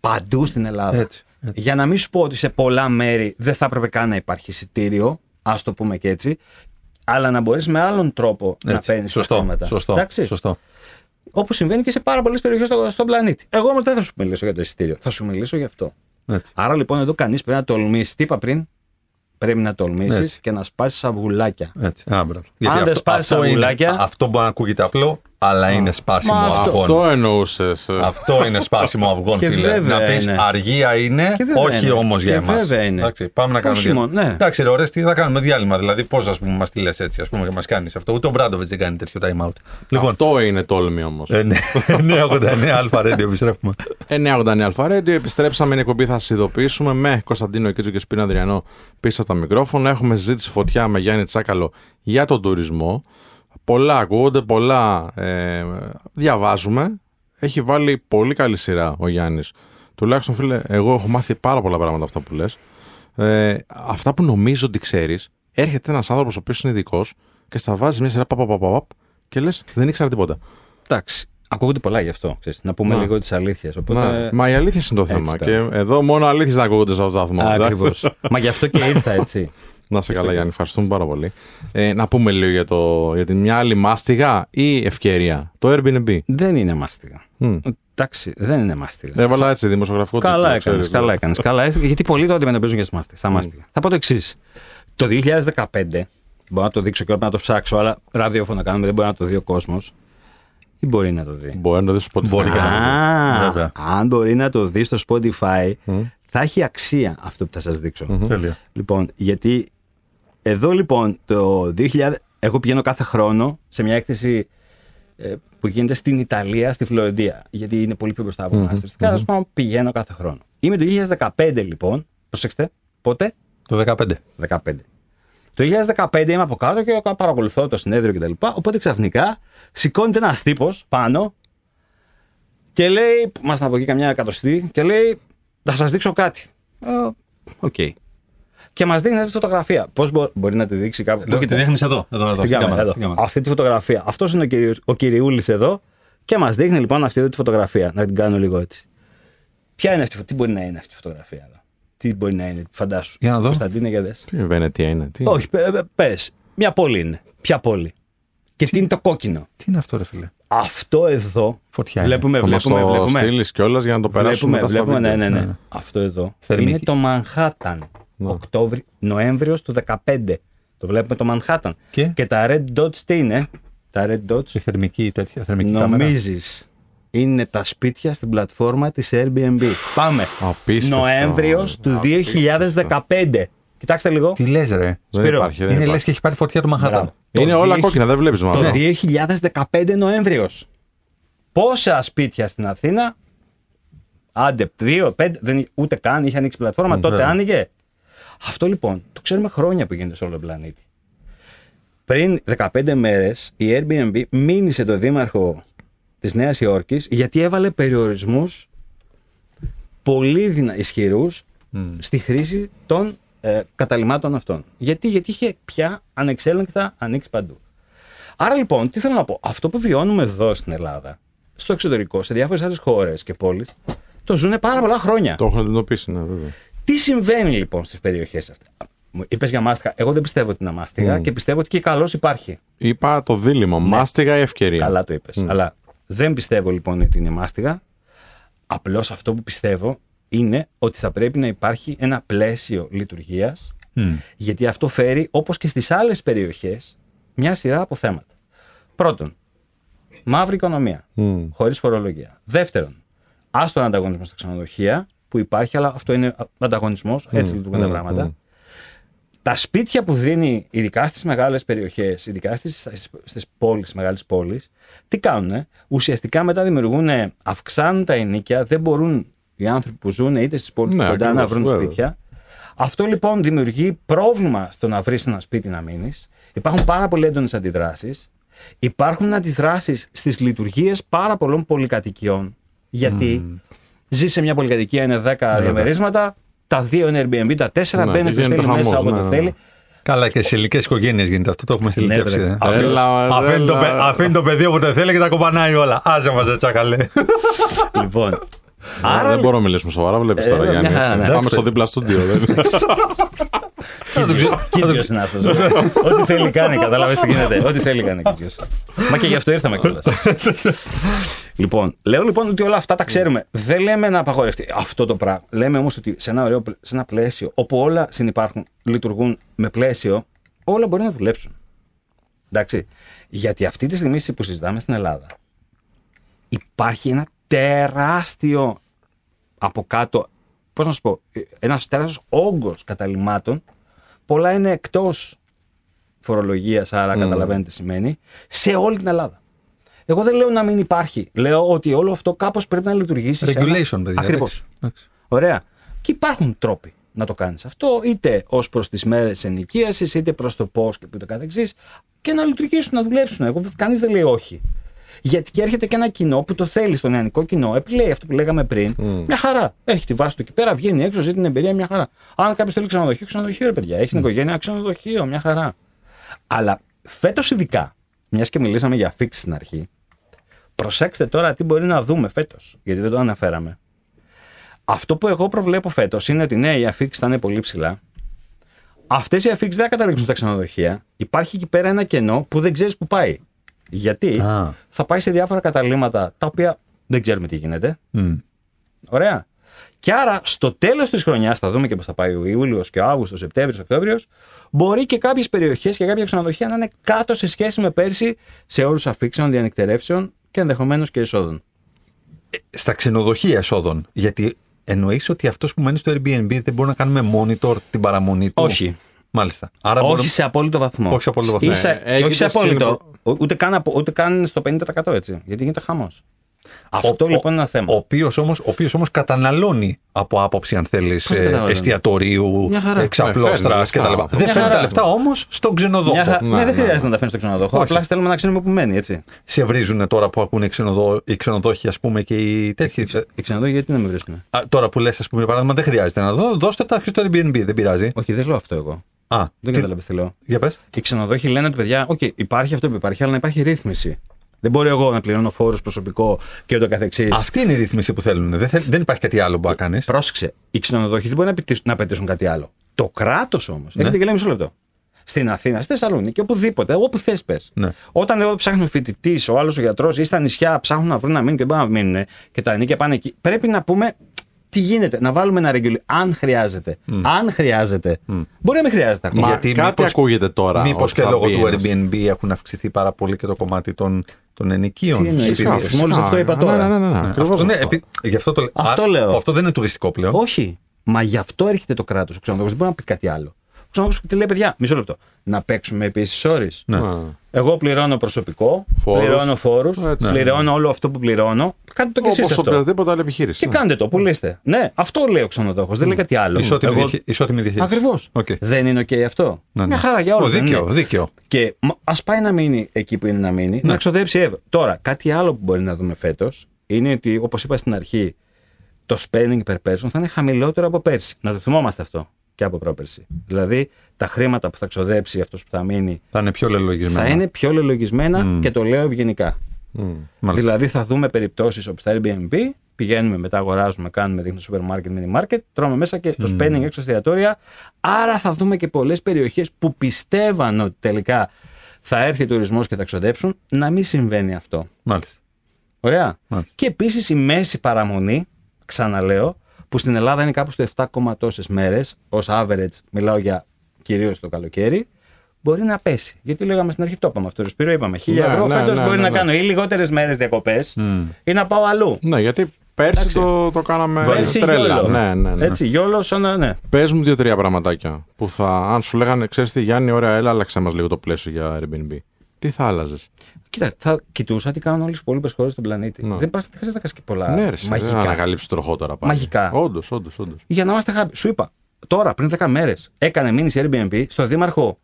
παντού στην Ελλάδα. Έτσι, έτσι. Για να μην σου πω ότι σε πολλά μέρη δεν θα έπρεπε καν να υπάρχει εισιτήριο, ας το πούμε και έτσι, αλλά να μπορείς με άλλον τρόπο να Έτσι. παίρνεις τα Σωστό, χρήματα. σωστό, Εντάξει; σωστό. Όπως συμβαίνει και σε πάρα πολλές περιοχές στο, στον πλανήτη. Εγώ όμως δεν θα σου μιλήσω για το εισιτήριο. Θα σου μιλήσω γι' αυτό. Έτσι. Άρα λοιπόν εδώ κανείς πρέπει να τολμήσει. Τι είπα πριν, πρέπει να τολμήσεις Έτσι. και να σπάσεις αυγουλάκια. Έτσι. Α, μπράβο. Γιατί δεν σπάσεις τα είναι- βουλάκια- αυτό μπορεί να ακούγεται απλό, αλλά είναι σπάσιμο Μα αυτό- αυγών. Αυτό εννοούσες. Αυτό είναι σπάσιμο αυγών, Και φίλε. βέβαια να πεις είναι. αργία είναι, Και βέβαια όχι είναι. όμως για Και εμάς. βέβαια είναι. πάμε να κάνουμε Όχι διάλειμμα. μόνο, ναι. Εντάξει, ρε, ωραίες, τι θα κάνουμε διάλειμμα. Δηλαδή, πώς ας πούμε μας τη λες έτσι, ας πούμε, και μας κάνεις αυτό. Ούτε ο Μπράντοβιτς δεν κάνει τέτοιο time out. Λοιπόν, Αυτό είναι τόλμη όμως. ε, ναι, 989 Αλφα Radio, επιστρέφουμε. 989 Αλφα Radio, επιστρέψαμε. Είναι εκπομπή, θα σας ειδοποιήσουμε με Κωνσταντίνο Κίτσο και Σπίνα Αδριανό πίσω από τα μικρόφωνα. Έχουμε συζήτηση φωτιά με Γιάννη Τσάκαλο για τον τουρισμό. Πολλά ακούγονται, πολλά ε, διαβάζουμε. Έχει βάλει πολύ καλή σειρά ο Γιάννης. Τουλάχιστον, φίλε, εγώ έχω μάθει πάρα πολλά πράγματα αυτά που λες. Ε, αυτά που νομίζω ότι ξέρεις, έρχεται ένας άνθρωπος ο οποίος είναι ειδικός και στα βάζει μια σειρά παπαπαπαπ και λες, δεν ήξερα τίποτα. Εντάξει. Ακούγονται πολλά γι' αυτό. Ξέρεις, να πούμε Να. λίγο τις αλήθειες. Να, Οπότε... μα η αλήθεια είναι το θέμα. Έτσι Και εδώ μόνο αλήθειες να ακούγονται σε αυτό το σταθμό. Ακριβώς. Μα γι' αυτό και ήρθα έτσι. Να σε καλά, Γιάννη. Ευχαριστούμε πάρα πολύ. Ε, να πούμε λίγο για, το, για την μια άλλη μάστιγα ή ευκαιρία. Το Airbnb. δεν είναι μάστιγα. Μμ. Εντάξει, δεν είναι μάστιγα. Έβαλα έτσι δημοσιογραφικό Καλά τίτλο, έκανες. ξέρεις. Καλά έκανες. Καλά έστω, γιατί πολλοί το αντιμετωπίζουν και στα μάστιγα. Στα μάστιγα. Θα πω το εξής. Το 2015, μπορώ να το δείξω και πρέπει να το ψάξω, αλλά ραδιόφωνο κάνουμε, δεν μπορεί να το δει ο κόσμος. Ή μπορεί να το δει. Μπορεί να το δει στο Spotify. Μπορεί και να το δει. Α, Βέβαια. αν μπορεί να το δει στο Spotify, θα έχει αξία αυτό που θα σας δείξω. Τέλεια. Λοιπόν, γιατί εδώ λοιπόν το 2000, εγώ πηγαίνω κάθε χρόνο σε μια έκθεση ε, που γίνεται στην Ιταλία, στη Φλωρεντία, γιατί είναι πολύ πιο μπροστά από εμάς. Τουριστικά, ας πούμε, πηγαίνω κάθε χρόνο. Είμαι το 2015 λοιπόν, προσέξτε, πότε, Το 15. 15. Το 2015 είμαι από κάτω και παρακολουθώ το συνέδριο κτλ. Οπότε ξαφνικά σηκώνεται ένας τύπος πάνω και λέει, ήμασταν από εκεί καμιά εκατοστή, και λέει, θα σας δείξω κάτι. Ε, Οκ. Και μας δείχνει αυτή τη φωτογραφία. Πώς μπορεί να τη δείξει κάπου. Εδώ, τη δείχνεις εδώ. εδώ, εδώ Στην στην κάμερα, κάμερα, εδώ. στην κάμερα. Αυτή τη φωτογραφία. Αυτός είναι ο, κυρίος, ο κυριούλης εδώ και μας δείχνει λοιπόν αυτή εδώ τη φωτογραφία. Να την κάνω λίγο έτσι. Ποια είναι αυτή, τι μπορεί να είναι αυτή η φωτογραφία εδώ; Τι μπορεί να είναι, φαντάσου. Για να δω. Κωνσταντίνε, για δες. Τι Βενετία είναι. Τι... Όχι, πε. Μια πόλη είναι. Ποια πόλη; Και τι είναι το κόκκινο. Τι είναι αυτό, ρε φίλε; Αυτό εδώ. Φωτιά είναι. Βλέπουμε, Θα μας βλέπουμε, το βλέπουμε. στείλει κιόλας για να το περάσουμε Βλέπουμε, μετά στα βλέπουμε, ναι, βίντεο. ναι, ναι. Αυτό εδώ Θερμική. είναι το Μανχάταν. Ναι. Οκτώβρη, Νοέμβριος του 15. Το βλέπουμε το Μανχάταν. Και; τα Red Dots τι είναι; Τα Red Dots Η θερμική τέτοια θερμική κάμερα. νομίζεις είναι τα σπίτια στην πλατφόρμα της Airbnb. Πάμε. Απίστευτο. Νοέμβριος του 2015. Κοιτάξτε λίγο. Τι λες, ρε; Δεν Σπύρο, υπάρχει. δεν Είναι λες υπάρχει. και έχει πάρει φωτιά το Μαχάταν. Μπράβο. Είναι Το όλα 2000 κόκκινα, δεν βλέπεις Το μάλλον. 2015 Νοέμβριος. Πόσα σπίτια στην Αθήνα, άντε, δύο, πέντε, δεν, ούτε καν είχε ανοίξει πλατφόρμα, τότε βέβαια. άνοιγε. Αυτό λοιπόν το ξέρουμε χρόνια που γίνεται σε όλο τον πλανήτη. Πριν 15 μέρες η Airbnb μήνυσε το δήμαρχο της Νέας Υόρκης γιατί έβαλε περιορισμούς πολύ δυνα... ισχυρούς στη χρήση των ε, καταλημάτων αυτών. Γιατί, γιατί είχε πια ανεξέλεγκτα ανοίξει παντού. Άρα λοιπόν, τι θέλω να πω; Αυτό που βιώνουμε εδώ στην Ελλάδα, στο εξωτερικό, σε διάφορες άλλες χώρες και πόλεις, το ζουν πάρα πολλά χρόνια. Το έχω αντιμετωπίσει, ναι, βέβαια. Τι συμβαίνει λοιπόν στις περιοχές αυτές; Είπες για μάστιγα. Εγώ δεν πιστεύω ότι είναι μάστιγα και πιστεύω ότι και καλώς υπάρχει. Είπα το δίλημα. Μάστιγα ή ευκαιρία. Ναι. Καλά το είπες. Αλλά δεν πιστεύω λοιπόν ότι είναι μάστιγα. Απλώς αυτό που πιστεύω είναι ότι θα πρέπει να υπάρχει ένα πλαίσιο λειτουργίας γιατί αυτό φέρει όπως και στις άλλες περιοχές μια σειρά από θέματα. Πρώτον, μαύρη οικονομία. Μμ. Χωρίς φορολογία. Δεύτερον, άστον ανταγωνισμός στα ξενοδοχεία που υπάρχει, αλλά αυτό είναι ανταγωνισμός. Έτσι λειτουργούν τα μμ, πράγματα. μμ. Τα σπίτια που δίνει, ειδικά στις μεγάλες περιοχές, ειδικά στις στις πόλεις, μεγάλες πόλεις, τι κάνουν, ουσιαστικά μετά δημιουργούν, αυξάνουν τα ενίκια, δεν μπορούν οι άνθρωποι που ζουν είτε στις πόλεις Ναι, κοντά να ακριβώς, βρουν βέβαια. σπίτια. Αυτό λοιπόν δημιουργεί πρόβλημα στο να βρεις ένα σπίτι να μείνεις. Υπάρχουν πάρα πολύ έντονες αντιδράσεις. Υπάρχουν αντιδράσεις στις λειτουργίες πάρα πολλών πολυκατοικιών. Γιατί ζει σε μια πολυκατοικία, είναι 10 διαμερίσματα, τα δύο είναι Airbnb, τα τέσσερα Ναι, μπαίνει και όποιος γίνεται θέλει μέσα χαμός, όποτε ναι, ναι. θέλει. Καλά και σε ηλικίες οικογένειες γίνεται αυτό. Το έχουμε στη Ναι, ηλικία βρε. ε. Απλώς. Έλα, Αφήνει το, έλα. παι- αφήνει το παιδί όποτε θέλει και τα κομπανάει όλα. Άσε μας, δε τσάκαλε. λοιπόν. Άρα δεν μπορούμε να μιλήσουμε σοβαρά, βλέπεις Ε, τώρα μια Γιάννη. χαρά, έτσι. ναι. Πάμε στο δίπλα στούντιο. δεν- Κίτζιος είναι αυτός. Ό,τι θέλει κάνει, κατάλαβε τι γίνεται. Ό,τι θέλει κάνει Κίτζιος. Μα και γι' αυτό ήρθαμε κιόλας. Λοιπόν, λέω λοιπόν ότι όλα αυτά τα ξέρουμε. Δεν λέμε να απαγορευτεί αυτό το πράγμα. Λέμε όμως ότι σε ένα, ωραίο, πλ- σε ένα πλαίσιο όπου όλα συνυπάρχουν, λειτουργούν με πλαίσιο, όλα μπορεί να δουλέψουν. Εντάξει. Γιατί αυτή τη στιγμή που συζητάμε στην Ελλάδα υπάρχει ένα τεράστιο από κάτω, πώς να σου πω, ένας τεράστιος όγκος καταλημάτων. Πολλά είναι εκτός φορολογίας, άρα καταλαβαίνετε τι σημαίνει, σε όλη την Ελλάδα. Εγώ δεν λέω να μην υπάρχει. Λέω ότι όλο αυτό κάπως πρέπει να λειτουργήσει. σε ένα- Regulation, παιδιά. Ακριβώς. εντάξει. Ωραία. Και υπάρχουν τρόποι να το κάνεις αυτό, είτε ως προς τις μέρες ενοικίασης, είτε προς το πώς και ούτω καθεξής, και να λειτουργήσουν, να δουλέψουν. Εγώ, κανείς δεν λέει όχι. Γιατί και έρχεται και ένα κοινό που το θέλει, στο νεανικό κοινό, επιλέγει αυτό που λέγαμε πριν. Μια χαρά. Έχει τη βάση του εκεί πέρα, βγαίνει έξω, ζει την εμπειρία, μια χαρά. Αν κάποιος θέλει ξενοδοχείο, ξενοδοχείο, ρε παιδιά. Έχει την οικογένεια, ξενοδοχείο, μια χαρά. Αλλά φέτος ειδικά, μιας και μιλήσαμε για φίξη στην αρχή, προσέξτε τώρα τι μπορεί να δούμε φέτος, γιατί δεν το αναφέραμε. Αυτό που εγώ προβλέπω φέτος είναι ότι ναι, οι αφήξει θα είναι πολύ ψηλά. Αυτές οι αφήξει δεν θα καταλήξουν στα ξενοδοχεία. Υπάρχει εκεί πέρα ένα κενό που δεν ξέρεις που πάει. Γιατί Α. θα πάει σε διάφορα καταλήμματα τα οποία δεν ξέρουμε τι γίνεται. Μμ. Ωραία. Και άρα στο τέλος της χρονιάς, θα δούμε και πώς θα πάει ο Ιούλιος και ο Αύγουστος, Σεπτέμβριος, Οκτώβριος, μπορεί και κάποιες περιοχές και κάποια ξενοδοχεία να είναι κάτω σε σχέση με πέρσι σε όρους αφήξεων, διανυκτερεύσεων και ενδεχομένως και εισόδων. Στα ξενοδοχεία εσόδων. Γιατί εννοείς ότι αυτός που μένει στο Airbnb δεν μπορεί να κάνουμε monitor την παραμονή του; Όχι. Μάλιστα. Άρα όχι μπορούμε- σε απόλυτο βαθμό. Όχι σε απόλυτο βαθμό. Ίσα- Ε, και όχι σε έγινε στην απόλυτο. Ούτε καν, απο- ούτε καν στο 50% έτσι. Γιατί γίνεται χαμός. Αυτό Ο- λοιπόν είναι ένα θέμα. Ο οποίος όμω ο οποίος όμως καταναλώνει από άποψη, αν θέλεις, Πώς δεν καταναλώνει; εστιατορίου, Μια χαρά. εξαπλώστρας Ναι, κτλ. φέρνει Δεν λεφτά. φέρνει Μια τα χαρά. λεφτά όμως στον ξενοδόχο. Μια χα- Ναι, ναι, δεν ναι, χρειάζεται ναι. να τα φέρνει στο ξενοδοχείο. Όχι. Απλά θέλουμε να ξέρουμε πού μένει, έτσι. Σε βρίζουν τώρα που ακούνε οι, ξενοδό... οι ξενοδόχοι, ας πούμε, και οι τέτοιοι. Οι ξενοδοχεία γιατί να με βρίσκουν. Α, τώρα που λες, ας πούμε, για παράδειγμα, δεν χρειάζεται να δω. Δώστε τα αρχή στο Airbnb, δεν πειράζει. Όχι, δεν λέω αυτό εγώ. Α, Δεν τι- κατάλαβες τι λέω. Για πες. Οι ξενοδόχοι λένε ότι παιδιά, οκ, υπάρχει αυτό που υπάρχει, αλλά να υπάρχει ρύθμιση. Δεν μπορώ εγώ να πληρώνω φόρους προσωπικό και ούτω καθεξής. Αυτή είναι η ρύθμιση που θέλουν. Δεν, θέλ- δεν υπάρχει κάτι άλλο που να κάνεις. Πρόσεξε. Ο ξενοδόχος δεν μπορεί να απαιτήσουν, να απαιτήσουν κάτι άλλο. Το κράτος όμως. Ναι. Έχετε και λέει μισό λεπτό. Στην Αθήνα, στη Θεσσαλονίκη, οπουδήποτε, όπου θες πες. Ναι. Όταν εγώ ψάχνει ο φοιτητής, ο άλλος ο γιατρός ή στα νησιά ψάχνουν να βρουν να μείνουν και δεν μπορούν να μείνουν και τα ενοίκια πάνε εκεί, πρέπει να πούμε τι γίνεται. Να βάλουμε ένα regulation. Αν χρειάζεται. Αν χρειάζεται. Μπορεί να μην χρειάζεται ακόμα. Μα Γιατί κάτι μήπως- ακούγεται τώρα. Μήπως ότι και θα λόγω μπει του ένας. Airbnb έχουν αυξηθεί πάρα πολύ και το κομμάτι των, των ενοικίων. Τι εννοείς, Επειδή- φυσικά. Μόλις αυτό είπα Ναι, τώρα. Ναι, ναι, ναι, ναι. Ναι, ακριβώς αυτό, ναι, αυτό. επί- γι' αυτό, το, Αυτό α, λέω. Αυτό δεν είναι τουριστικό πλέον. Όχι. Μα γι' αυτό έρχεται το κράτος. Ο ξενοδοχός δεν μπορεί να πει κάτι άλλο. Ο ξενοδόχος τι λέει, παιδιά, μισό λεπτό. Να παίξουμε επί ίσοις όροις. Ναι. Α. Εγώ πληρώνω προσωπικό, Φόρους. πληρώνω φόρους, Έτσι. πληρώνω όλο αυτό που πληρώνω. Κάντε το κι εσείς Όπως αυτό. οποιαδήποτε άλλη επιχείρηση. Και ναι. κάντε το, πουλήστε. Ναι, αυτό λέει ο ξενοδόχος. Δεν λέει κάτι άλλο. Ισότιμη, Εγώ- διαχεί- ισότιμη διαχείριση. Ακριβώς. Οκ. Δεν είναι OK αυτό. Ναι, Μια ναι. χαρά για Ω, όλου. δίκαιο, δίκαιο. Και ας πάει να μείνει εκεί που είναι να μείνει, Ναι. να ξοδέψει εύρω. Τώρα, κάτι άλλο που μπορεί να δούμε φέτος είναι ότι, όπως είπα στην αρχή, το spending per person θα είναι χαμηλότερο από πέρσι. Να το θυμόμαστε αυτό και από πρόπερσι. Δηλαδή, τα χρήματα που θα ξοδέψει αυτός που θα μείνει Θα είναι πιο λελογισμένα. θα είναι πιο λελογισμένα και το λέω ευγενικά. Μμ. Μάλιστα. Δηλαδή, θα δούμε περιπτώσεις όπου στα Airbnb πηγαίνουμε, μετά αγοράζουμε, κάνουμε, δείχνουμε σούπερ μάρκετ, mini market, τρώμε μέσα και το spending έξω εστιατόρια. Άρα θα δούμε και πολλές περιοχές που πιστεύαν ότι τελικά θα έρθει ο τουρισμός και θα ξοδέψουν, να μην συμβαίνει αυτό. Μάλιστα. Ωραία. Μάλιστα. Και επίσης η μέση παραμονή, ξαναλέω, που στην Ελλάδα είναι κάπου στο 7, τόσες μέρες, ως average, μιλάω για κυρίως το καλοκαίρι, μπορεί να πέσει. Γιατί λέγαμε στην αρχή, το είπαμε αυτό, Σπύρο, είπαμε 1000 Ναι, ευρώ. ναι, Φέτος ναι, μπορεί ναι, να ναι. κάνω ή λιγότερες μέρες διακοπές ή να πάω αλλού. Ναι, γιατί πέρσι Εντάξει. το, το κάναμε Πέρσι τρέλα. γιόλο. Ναι, ναι, ναι. Έτσι, γιόλο, σαν να. Ναι. Πες μου δύο-τρία πραγματάκια που θα, αν σου λέγανε, ξέρεις τι, Γιάννη, ωραία, έλα, άλλαξε μας λίγο το πλαίσιο για Airbnb. Τι θα άλλαζες; Κοίτα, θα κοιτούσα τι κάνουν όλες οι υπόλοιπες χώρες στον πλανήτη. Ναι. Δεν πας, δεν χρειάζεται να κάνεις και πολλά ναι, ρε, δεν μαγικά. ανακαλύψεις τροχό τώρα πάλι. Μαγικά. Όντως, όντως, όντως. Για να είμαστε happy. Σου είπα, τώρα πριν 10 μέρες έκανε μήνυση Airbnb στο δήμαρχο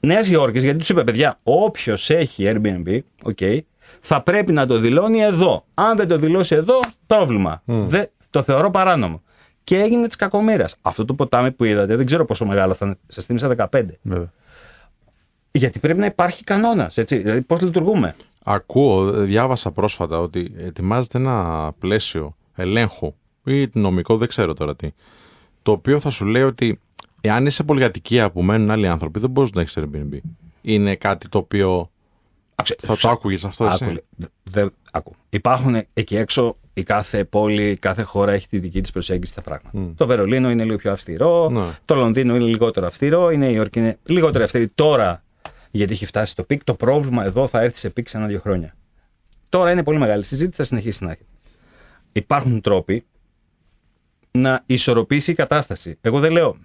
Νέας Υόρκης, γιατί τους είπε, παιδιά, όποιος έχει Airbnb, okay, θα πρέπει να το δηλώνει εδώ. Αν δεν το δηλώσει εδώ, πρόβλημα. Δεν, το θεωρώ παράνομο. Και έγινε της κακομοίρας. Αυτό το ποτάμι που είδατε, δεν ξέρω πόσο μεγάλο θα είναι. Σας θύμισα 15. Βέβαια. Γιατί πρέπει να υπάρχει κανόνας. Δηλαδή, πώς λειτουργούμε. Ακούω, διάβασα πρόσφατα ότι ετοιμάζεται ένα πλαίσιο ελέγχου ή νομικό, δεν ξέρω τώρα τι, το οποίο θα σου λέει ότι εάν είσαι πολυκατοικία που μένουν άλλοι άνθρωποι, δεν μπορείς να έχεις Airbnb. Είναι κάτι το οποίο Θα το άκουγες αυτό εσύ; Άκου, δε- δε- άκου. Υπάρχουν εκεί έξω η κάθε πόλη, η κάθε χώρα έχει τη δική της προσέγγιση στα πράγματα. Το Βερολίνο είναι λίγο πιο αυστηρό. Ναι. Το Λονδίνο είναι λιγότερο αυστηρό. Η Νέα Υόρκη είναι λιγότερο αυστηρή τώρα γιατί έχει φτάσει στο peak. Το πρόβλημα εδώ θα έρθει σε peak σε ένα-δύο χρόνια. Τώρα είναι πολύ μεγάλη συζήτηση, θα συνεχίσει να έχει. Υπάρχουν τρόποι να ισορροπήσει η κατάσταση. Εγώ δεν λέω,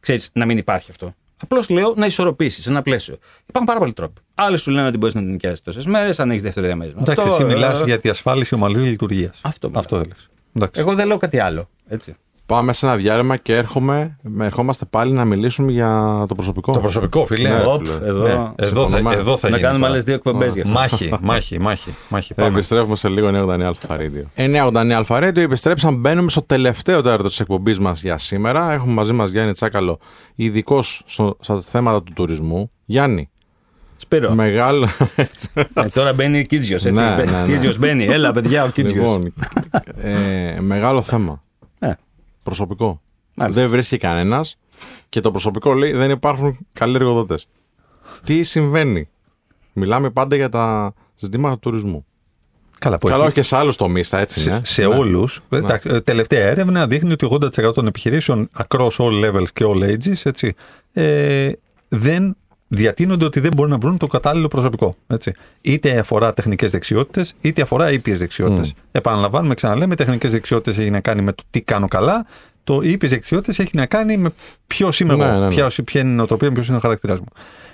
ξέρεις, να μην υπάρχει αυτό. Απλώς λέω να ισορροπήσεις σε ένα πλαίσιο. Υπάρχουν πάρα πολλοί τρόποι. Άλλοι σου λένε ότι μπορείς να την νοικιάσεις τόσες μέρες, αν έχεις δεύτερο διαμέρισμα. Εντάξει, Αυτό, εσύ μιλάς ε, για τη ασφάλιση ομαλής λειτουργίας. Αυτό μιλάω. Αυτό θέλεις. Εντάξει. Εγώ δεν λέω κάτι άλλο. Έτσι. Πάμε σε ένα διάλειμμα και έρχομαι, με- ερχόμαστε πάλι να μιλήσουμε για το προσωπικό. Το προσωπικό, φίλε. Ναι, Οπ, φίλε. εδώ, Ναι, εδώ, θα, συμφωνούμε. εδώ θα να γίνει κάνουμε τώρα. άλλες δύο εκπομπές γι' αυτό. Μάχη, μάχη, μάχη. μάχη. Ε, Πάμε. επιστρέφουμε σε λίγο 989 Αλφα Radio. 989 Αλφα Radio, επιστρέψαμε, μπαίνουμε στο τελευταίο τέταρτο της εκπομπής μας για σήμερα. Έχουμε μαζί μας Γιάννη Τσάκαλο, ειδικός στο- στα θέματα του τουρισμού. Γιάννη, Σπύρο. μεγάλο. Ε, τώρα μπαίνει ο Κίτζιος. Ναι, ναι, ναι. Κίτζιος μπαίνει. Έλα, παιδιά, ο Κίτζιος. λοιπόν, ε, μεγάλο θέμα. Ε, Προσωπικό. Μάλιστα. Δεν βρίσκει κανένας και το προσωπικό λέει δεν υπάρχουν καλοί εργοδότες. Τι συμβαίνει; Μιλάμε πάντα για τα ζητήματα του τουρισμού. Καλά, που Καλά, εκεί- όχι και σε άλλους τομείς, θα έτσι σε, είναι. σε Ναι. όλους. Τελευταία έρευνα δείχνει ότι 80% των επιχειρήσεων across all levels και all ages έτσι, ε, δεν διατείνονται ότι δεν μπορούν να βρουν το κατάλληλο προσωπικό. Έτσι. Είτε αφορά τεχνικές δεξιότητες, είτε αφορά ήπιες δεξιότητες. Επαναλαμβάνουμε, ξαναλέμε, τεχνικές δεξιότητες έχει να κάνει με το τι κάνω καλά. Το ήπιες δεξιότητες έχει να κάνει με ποιος είμαι Ναι, εγώ, ναι, ναι. ποια, ποια είναι η νοοτροπία μου, ποιος είναι ο χαρακτήρας μου.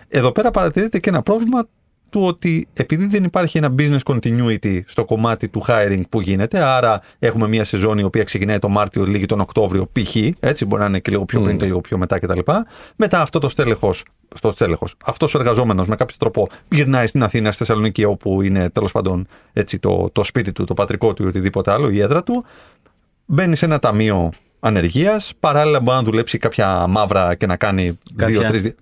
Εδώ πέρα παρατηρείται και ένα πρόβλημα του ότι επειδή δεν υπάρχει ένα business continuity στο κομμάτι του hiring που γίνεται, άρα έχουμε μια σεζόν η οποία ξεκινάει το Μάρτιο, λίγη τον Οκτώβριο, π.χ. Έτσι, μπορεί να είναι και λίγο πιο πριν και λίγο πιο μετά κτλ. Μετά αυτό το στέλεχος, στο στέλεχος, αυτός ο εργαζόμενος με κάποιο τρόπο γυρνάει στην Αθήνα, στη Θεσσαλονίκη, όπου είναι τέλος πάντων έτσι, το, το σπίτι του, το πατρικό του ή οτιδήποτε άλλο, η έδρα του, μπαίνει σε ένα ταμείο ανεργίας. Παράλληλα, μπορεί να δουλέψει κάποια μαύρα και να κάνει Κάποια. δύο-τρει.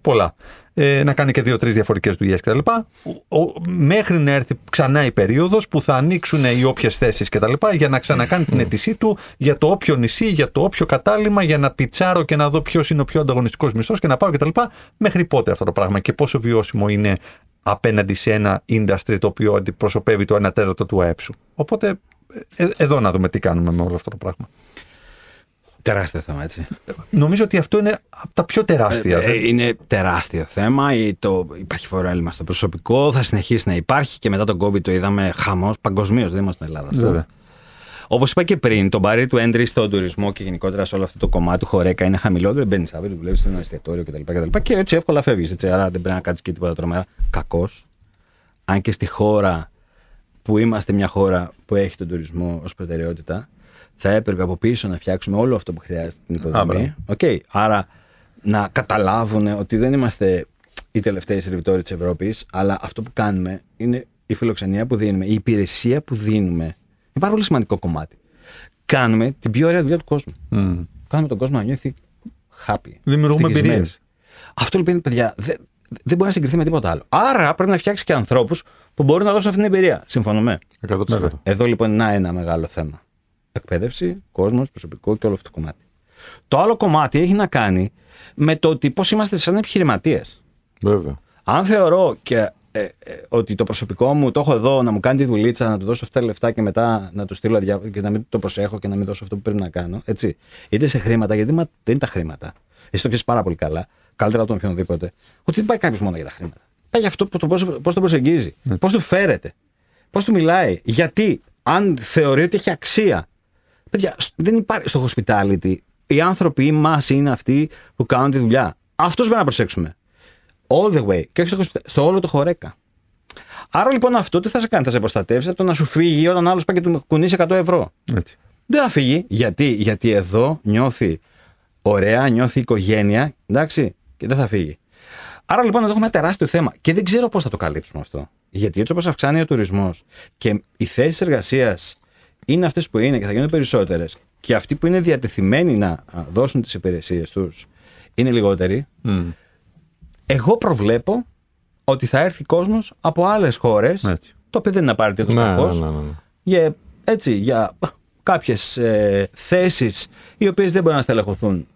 Πολλά. Ε, να κάνει και δύο-τρει διαφορετικές δουλειές κτλ. Ο- ο- Μέχρι να έρθει ξανά η περίοδος που θα ανοίξουν οι όποιες θέσεις κτλ. για να ξανακάνει την αίτησή του για το όποιο νησί, για το όποιο κατάλημα, για να πιτσάρω και να δω ποιος είναι ο πιο ανταγωνιστικός μισθός και να πάω κτλ. Μέχρι πότε αυτό το πράγμα και πόσο βιώσιμο είναι απέναντι σε ένα industry το οποίο αντιπροσωπεύει το 1 τέταρτο του ΑΕΠ σου. Οπότε ε, εδώ να δούμε τι κάνουμε με όλο αυτό το πράγμα. Τεράστιο θέμα, έτσι. Νομίζω ότι αυτό είναι από τα πιο τεράστια. Ε, ε, είναι τεράστιο θέμα. Ή Το, υπάρχει φοροέλλειμμα στο προσωπικό. Θα συνεχίσει να υπάρχει και μετά τον COVID το είδαμε χαμός παγκοσμίως. Δεν είμαστε στην Ελλάδα. αυτό. Βέβαια. Όπως είπα και πριν, το μπαρί του entry στον τουρισμό και γενικότερα σε όλο αυτό το κομμάτι του χωρέκα είναι χαμηλότερο. Μπαίνεις αύριο, δουλεύει σε ένα εστιατόριο κτλ. κτλ. Και έτσι εύκολα φεύγεις. Άρα δεν πρέπει να κάτσεις και τίποτα τρομερά. Κακός. Αν και στη χώρα που είμαστε μια χώρα που έχει τον τουρισμό ως προτεραιότητα, θα έπρεπε από πίσω να φτιάξουμε όλο αυτό που χρειάζεται την υποδομή. Οκ. Άρα να καταλάβουν ότι δεν είμαστε οι τελευταίοι σερβιτόροι της Ευρώπης, αλλά αυτό που κάνουμε είναι η φιλοξενία που δίνουμε, η υπηρεσία που δίνουμε. Είναι πάρα πολύ σημαντικό κομμάτι. Κάνουμε την πιο ωραία δουλειά του κόσμου. Μμ. Κάνουμε τον κόσμο να νιώθει happy. Δημιουργούμε ευτυχισμένος. εμπειρίες. Αυτό λοιπόν, παιδιά, δεν, δεν μπορεί να συγκριθεί με τίποτα άλλο. Άρα πρέπει να φτιάξει και ανθρώπους που μπορούν να δώσουν αυτή την εμπειρία. Συμφωνούμε; 100%. Εδώ λοιπόν να ένα μεγάλο θέμα. Εκπαίδευση, κόσμος, προσωπικό και όλο αυτό το κομμάτι. Το άλλο κομμάτι έχει να κάνει με το ότι πώς είμαστε σαν επιχειρηματίες. Βέβαια. Αν θεωρώ και ε, ε, ότι το προσωπικό μου το έχω εδώ να μου κάνει τη δουλίτσα, να του δώσω αυτά τα λεφτά και μετά να του στείλω διά... και να μην το προσέχω και να μην δώσω αυτό που πρέπει να κάνω. Έτσι. Είτε σε χρήματα, γιατί μα- δεν είναι τα χρήματα. Εσύ το ξέρεις πάρα πολύ καλά, καλύτερα από τον οποιονδήποτε, ότι δεν πάει κάποιος μόνο για τα χρήματα. Πάει για αυτό που το, πώς, πώς τον προσεγγίζει, πώς του φέρεται, πώς του μιλάει. Γιατί, αν θεωρεί ότι έχει αξία. Παιδιά, σ- δεν υπάρχει στο hospitality. Οι άνθρωποι μας είναι αυτοί που κάνουν τη δουλειά. Αυτούς πρέπει να προσέξουμε. All the way. Και όχι στο, hospital- στο όλο το χωρέκα. Άρα λοιπόν αυτό τι θα σε κάνει, θα σε προστατεύσει από το να σου φύγει όταν άλλος πάει και του κουνήσει 100 ευρώ. Έτσι. Δεν θα φύγει. Γιατί, Γιατί εδώ νιώθει ωραία, νιώθει οικογένεια, εντάξει, και δεν θα φύγει. Άρα λοιπόν εδώ έχουμε ένα τεράστιο θέμα και δεν ξέρω πώς θα το καλύψουμε αυτό. Γιατί έτσι όπως αυξάνει ο τουρισμός και οι θέσεις εργασίας είναι αυτές που είναι και θα γίνουν περισσότερες και αυτοί που είναι διατεθειμένοι να α, δώσουν τις υπηρεσίες τους είναι λιγότεροι, Μμ. εγώ προβλέπω ότι θα έρθει κόσμος από άλλες χώρες. Έτσι. Το οποίο δεν είναι απαραίτητο Ναι, κακό. ναι, ναι, ναι, ναι. Για, έτσι, για κάποιες ε, θέσεις οι οποίες δεν μπορούν να στελεχωθούν.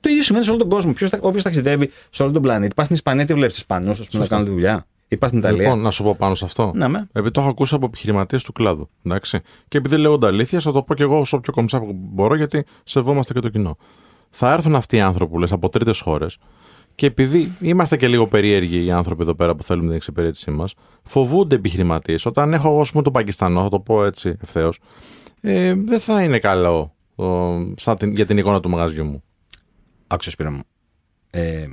Το ίδιο σημαίνει σε όλο τον κόσμο. Όποιος ταξιδεύει σε όλο τον πλανήτη, πας στην Ισπανία, τι βλέπεις Ισπανούς, ας πούμε, να κάνουν τη δουλειά. Είπα στην Ιταλία; Λοιπόν, να σου πω πάνω σε αυτό. Ναι, με. Επειδή το έχω ακούσει από επιχειρηματίες του κλάδου. Εντάξει. Και επειδή λέγονται αλήθεια, θα το πω και εγώ όσο πιο κομψά που μπορώ, γιατί σεβόμαστε και το κοινό. Θα έρθουν αυτοί οι άνθρωποι που λες από τρίτες χώρες και επειδή είμαστε και λίγο περίεργοι οι άνθρωποι εδώ πέρα που θέλουμε την εξυπηρέτησή μας, φοβούνται επιχειρηματίες. Όταν έχω εγώ, ας πούμε, τον Πακιστανό, θα το πω έτσι ευθέως, ε, δεν θα είναι καλό ο, σαν την, για την εικόνα του μαγαζιού μου. Άκουσε, Σπύρο μου. Ε,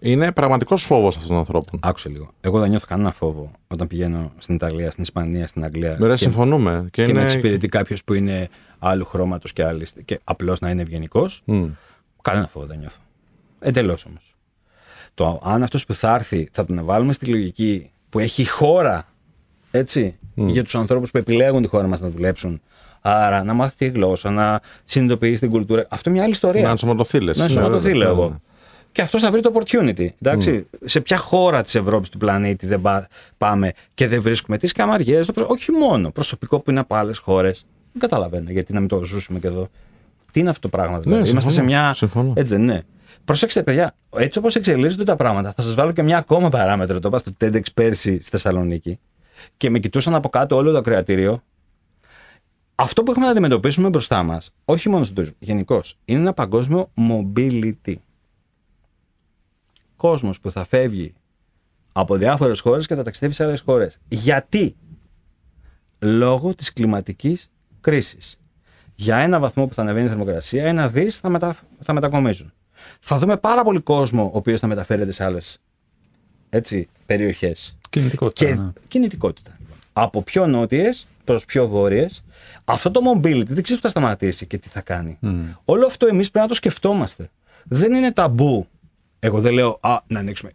Είναι πραγματικός φόβος αυτών των ανθρώπων. άκουσε λίγο. Εγώ δεν νιώθω κανένα φόβο όταν πηγαίνω στην Ιταλία, στην Ισπανία, στην Αγγλία. Μερέ, και, συμφωνούμε. Και, και με είναι... εξυπηρετεί κάποιος που είναι άλλου χρώματος και, άλλης- και απλώς να είναι ευγενικός. Μμ. Κανένα φόβο δεν νιώθω. Εντελώς όμως. Το αν αυτός που θα έρθει θα τον βάλουμε στη λογική που έχει η χώρα έτσι, για τους ανθρώπους που επιλέγουν τη χώρα μας να δουλέψουν. Άρα να μάθει τη γλώσσα, να συνειδητοποιήσει την κουλτούρα. Αυτό είναι μια άλλη ιστορία. Να ενσωματωθεί, λες. Να Ναι, ενσωματωθεί, βέβαια, λέω ναι, εγώ. Ναι. Και αυτός θα βρει το opportunity. Εντάξει. Σε ποια χώρα της Ευρώπης του πλανήτη δεν πά- πάμε και δεν βρίσκουμε τις καμαριές, όχι μόνο προσωπικό που είναι από άλλες χώρες. Δεν καταλαβαίνω γιατί να μην το ζούσουμε και εδώ. Τι είναι αυτό το πράγμα, δηλαδή; Ναι, Είμαστε σε συμφωνώ, μια. συμφωνώ. Έτσι δεν είναι. Προσέξτε, παιδιά, έτσι όπως εξελίσσονται τα πράγματα, θα σας βάλω και μια ακόμα παράμετρο. Το είπα στο TEDx πέρσι στη Θεσσαλονίκη και με κοιτούσαν από κάτω όλο το ακροατήριο. Αυτό που έχουμε να αντιμετωπίσουμε μπροστά μας, όχι μόνο στον τουρισμό, γενικώς, είναι ένα παγκόσμιο mobility. Κόσμος που θα φεύγει από διάφορες χώρες και θα ταξιδεύει σε άλλες χώρες. Γιατί; Λόγω της κλιματικής κρίσης. Για ένα βαθμό που θα ανεβαίνει η θερμοκρασία, ένα δις θα, μετα... θα μετακομίζουν. Θα δούμε πάρα πολύ κόσμο ο οποίος θα μεταφέρεται σε άλλες περιοχές. Κινητικότητα. Και ναι. κινητικότητα. λοιπόν. Από πιο νότιες προς πιο βόρειες. Αυτό το mobility δεν ξέρει που θα σταματήσει και τι θα κάνει. Όλο αυτό εμείς πρέπει να το σκεφτόμαστε. Δεν είναι ταμπού. Εγώ δεν λέω α, να ανοίξουμε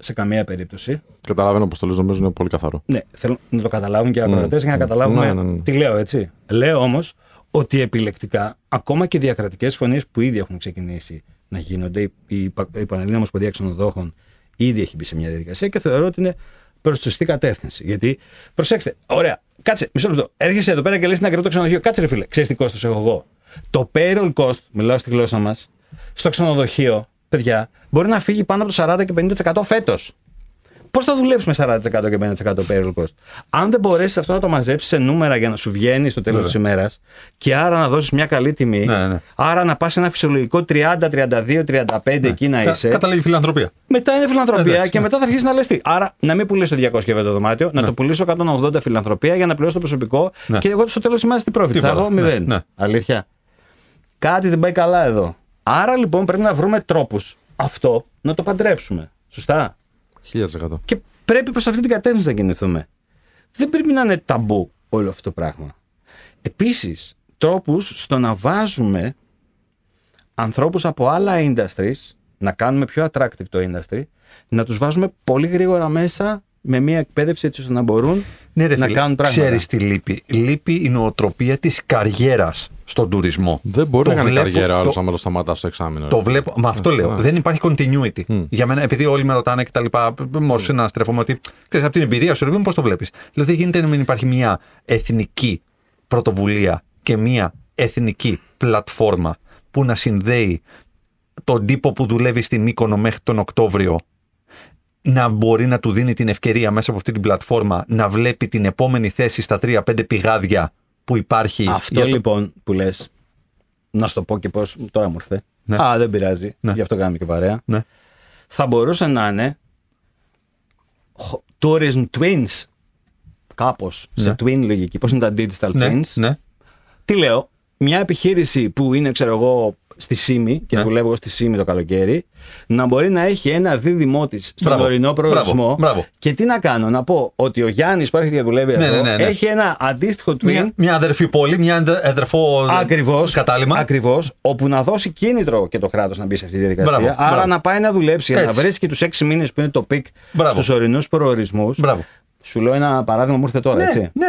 σε καμία περίπτωση. Καταλαβαίνω πώ το λες, νομίζω είναι πολύ καθαρό. Ναι, θέλω να το καταλάβουν και οι ακροατές για να καταλάβουμε Ναι, ναι, ναι. τι λέω, έτσι. Λέω όμως ότι επιλεκτικά, ακόμα και διακρατικές φωνίε που ήδη έχουν ξεκινήσει να γίνονται, η, η, η Πανελλήνια Ομοσπονδία Ξενοδόχων ήδη έχει μπει σε μια διαδικασία και θεωρώ ότι είναι προς τη σωστή κατεύθυνση. Γιατί, προσέξτε, ωραία, κάτσε, μισό λεπτό. Έρχεσαι εδώ πέρα και λες την ακραίο το ξενοδοχείο. Κάτσε, ρε φίλε, ξέρεις τι κόστος έχω εγώ. Το payroll cost, μιλάω στη γλώσσα μας, στο ξενοδοχείο, παιδιά, μπορεί να φύγει πάνω από το 40 και 50% φέτος. Πώς θα δουλέψει με 40% και 50% payroll cost; Αν δεν μπορέσεις αυτό να το μαζέψεις σε νούμερα για να σου βγαίνει στο τέλος Βέβαια. της ημέρας και άρα να δώσεις μια καλή τιμή, Ναι, ναι. άρα να πας ένα φυσιολογικό 30, 32, 35 εκεί να Κα- είσαι. Καταλήγει φιλανθρωπία. Μετά είναι φιλανθρωπία Εντάξει, και ναι. μετά θα αρχίσεις να λες τι. Άρα να μην πουλήσω 200 ευρώ το δωμάτιο, να το πουλήσω 180 φιλανθρωπία για να πληρώσω το προσωπικό Ναι. και εγώ στο τέλος της ημέρας τι πρόφητη. Θα Τίποτα. έχω Ναι, μηδέν. ναι. Αλήθεια. Κάτι δεν πάει καλά εδώ. Άρα λοιπόν πρέπει να βρούμε τρόπους αυτό να το παντρέψουμε. Σωστά; 1000%. Και πρέπει προς αυτή την κατεύθυνση να κινηθούμε. Δεν πρέπει να είναι ταμπού όλο αυτό το πράγμα. Επίσης, τρόπους στο να βάζουμε ανθρώπους από άλλα industries, να κάνουμε πιο attractive το industry, να τους βάζουμε πολύ γρήγορα μέσα με μια εκπαίδευση έτσι ώστε να μπορούν Ναι, ρε να φίλε, κάνουν πράγματα. Ξέρεις τι λείπει. Λείπει η νοοτροπία της καριέρας στον τουρισμό. Δεν μπορεί Το να κάνει βλέπω- καριέρα ο άλλο το- άμα το σταματάς στο εξάμεινο. Το ρε. βλέπω, με αυτό λέω. ναι. Δεν υπάρχει continuity. Για μένα, επειδή όλοι με ρωτάνε και τα λοιπά, μόλι να στρέφομαι ότι ξέρεις, από την εμπειρία σου, ρε παιδί μου, πώς το βλέπεις; Δηλαδή, δεν γίνεται να μην υπάρχει μια εθνική πρωτοβουλία και μια εθνική πλατφόρμα που να συνδέει τον τύπο που δουλεύει στην Μύκονο μέχρι τον Οκτώβριο να μπορεί να του δίνει την ευκαιρία μέσα από αυτή την πλατφόρμα να βλέπει την επόμενη θέση στα 3-5 πηγάδια που υπάρχει. Αυτό για το- λοιπόν που λες. Να σου το πω και πώς. Τώρα μου ήρθε. Ναι. Α, δεν πειράζει. Ναι. Γι' αυτό κάνουμε και παρέα. Ναι. θα μπορούσε να είναι χ- tourism twins. Κάπως. Σε twin λογική. Πώς είναι τα digital Ναι, twins; ναι. Τι λέω, μια επιχείρηση που είναι, ξέρω εγώ, στη ΣΥΜΗ και Ναι. δουλεύω εγώ στη ΣΥΜΗ το καλοκαίρι, να μπορεί να έχει ένα δίδυμό της στον Μπράβο, ορεινό προορισμό. μπράβο, μπράβο. Και τι να κάνω, να πω ότι ο Γιάννης που έρχεται και δουλεύει Ναι, εδώ, ναι, ναι, ναι. έχει ένα αντίστοιχο twin. Μια, μια αδερφή πόλη, μια αδε- αδερφό Ακριβώς. κατάλυμα. Ακριβώς. Όπου να δώσει κίνητρο και το κράτος να μπει σε αυτή τη διαδικασία. Μπράβο, Άρα μπράβο. να πάει να δουλέψει για να Έτσι. βρίσκει τους έξι μήνες που είναι το peak Μπράβο. στους ορεινούς προορισμούς. Μπράβο. Σου λέω ένα παράδειγμα μου ήρθε τώρα, Ναι, έτσι. ναι.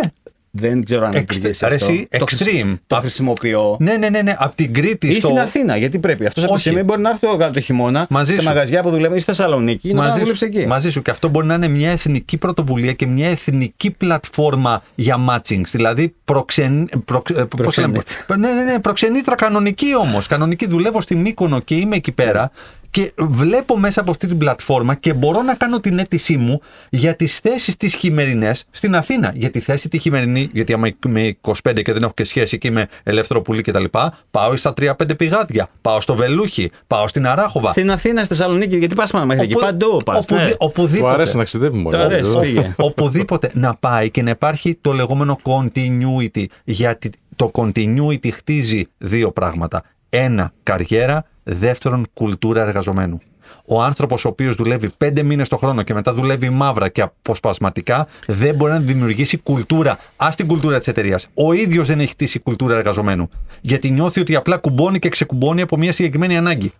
Δεν ξέρω αν Εξ- λειτουργεί ρε, αυτό. εσύ, Το χρησι- extreme. Το Α- χρησιμοποιώ. Ναι, ναι, ναι, ναι. Από την Κρήτη Ή στο. στην Αθήνα, γιατί πρέπει. Αυτός από τη Όχι. στιγμή μπορεί να έρθει το, το χειμώνα Μαζί σε σου. μαγαζιά που δουλεύει ή στη Θεσσαλονίκη να πάει να Μαζί δουλέψει σου, εκεί. μαζί σου. Και αυτό μπορεί να είναι μια εθνική πρωτοβουλία και μια εθνική πλατφόρμα για matching. Δηλαδή προξεν... προκ- ε, πώς λέμε, Προξενήτρα. ναι, ναι, ναι, προξενήτρα κανονική όμως. Κανονική δουλεύω στη Μύκονο και είμαι εκεί πέρα. Και βλέπω μέσα από αυτή την πλατφόρμα και μπορώ να κάνω την αίτησή μου για τις θέσεις τις χειμερινές στην Αθήνα. Για τη θέση τη χειμερινή, γιατί άμα είμαι 25 και δεν έχω και σχέση και είμαι ελεύθερο πουλί κτλ. Πάω στα 3-5 πηγάδια. Πάω στο Βελούχι. Πάω στην Αράχοβα. Στην Αθήνα, στη Θεσσαλονίκη, γιατί πας μέχρι εκεί. Οπου- Παντού πας. οπουδη- Ναι. Οπουδήποτε. Μου αρέσει να ταξιδεύει μόνο. Το αρέσει, πήγε. Οπουδήποτε να πάει και να υπάρχει το λεγόμενο continuity. Γιατί το continuity χτίζει δύο πράγματα. Ένα, καριέρα. Δεύτερον, κουλτούρα εργαζομένου. Ο άνθρωπος ο οποίος δουλεύει πέντε μήνες το χρόνο και μετά δουλεύει μαύρα και αποσπασματικά δεν μπορεί να δημιουργήσει κουλτούρα. Α την κουλτούρα της εταιρείας. Ο ίδιος δεν έχει χτίσει κουλτούρα εργαζομένου. Γιατί νιώθει ότι απλά κουμπώνει και ξεκουμπώνει από μια συγκεκριμένη ανάγκη.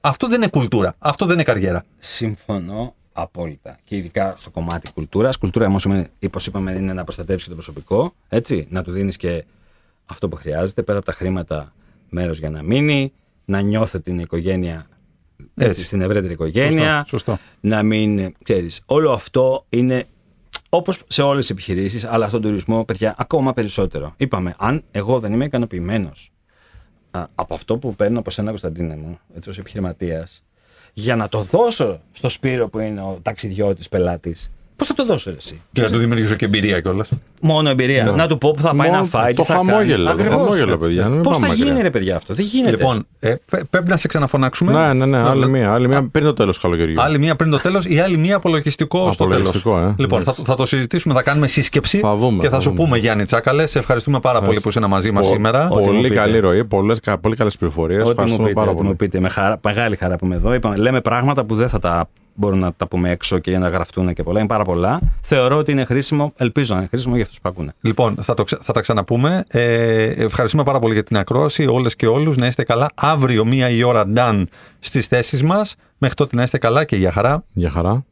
Αυτό δεν είναι κουλτούρα. Αυτό δεν είναι καριέρα. Συμφωνώ απόλυτα. Και ειδικά στο κομμάτι κουλτούρας. Κουλτούρα όμως, όπως είπαμε, είναι να προστατεύσει το προσωπικό. Έτσι, να του δίνεις και αυτό που χρειάζεται, πέρα από τα χρήματα, μέρος για να μείνει, να νιώθει την οικογένεια. Έτσι, Έτσι. στην ευρύτερη οικογένεια. Σωστό, σωστό. Να μην. ξέρεις, όλο αυτό είναι όπως σε όλες τις επιχειρήσεις, αλλά στον τουρισμό, παιδιά, ακόμα περισσότερο. Είπαμε, αν εγώ δεν είμαι ικανοποιημένος από αυτό που παίρνω από σένα, Κωνσταντίνε μου, έτσι ως επιχειρηματίας, για να το δώσω στο Σπύρο που είναι ο ταξιδιώτης πελάτης, πώς θα το δώσω ρε, εσύ; Και να του δημιουργήσω και εμπειρία κιόλας. Μόνο εμπειρία. Να του πω που θα πάει Μόνο να φάει. το τι θα χαμόγελο, κάνει. το Ακριβώς, χαμόγελο, έτσι. παιδιά, να μην Πώς πάμε θα μακριά. γίνει ρε παιδιά αυτό; Δεν γίνεται; Λοιπόν, ε, πέ- πρέπει να σε ξαναφωνάξουμε. Ναι, ναι, ναι. Άλλη Να- μία. Άλλη μία πριν το τέλος του καλοκαιριού. Άλλη μία πριν το τέλος ή άλλη μία απολογιστικό στο τέλος; Απολογιστικό, ε. Λοιπόν, θα, το- θα το συζητήσουμε, θα κάνουμε σύσκεψη Θα δούμε, και θα, θα σου δούμε. πούμε Γιάννη Τσάκαλε. Σε ευχαριστούμε πάρα πολύ που είσαι μαζί μας Πο- σήμερα. Ό,τι μου Πολύ πείτε. καλή ροή, πολλές, κα- πολύ καλές πληροφορίες. Ό,τι μου Ευχαριστούμε πείτε, πάρα ό,τι μου πολύ. πείτε. Με χαρά, μεγάλη χαρά που είμαι εδώ. Είπαμε, λέμε πράγματα που δεν θα τα μπορούν να τα πούμε έξω και για να γραφτούν και πολλά. Είναι πάρα πολλά. Θεωρώ ότι είναι χρήσιμο, ελπίζω να είναι χρήσιμο για αυτούς που ακούνε. Λοιπόν, θα, το, ξε- θα τα ξαναπούμε. Ε, ευχαριστούμε πάρα πολύ για την ακρόαση. Όλες και όλους να είστε καλά. Αύριο, μία η ώρα, done στις θέσεις μας. Μέχρι τότε να είστε καλά και για χαρά. Για χαρά.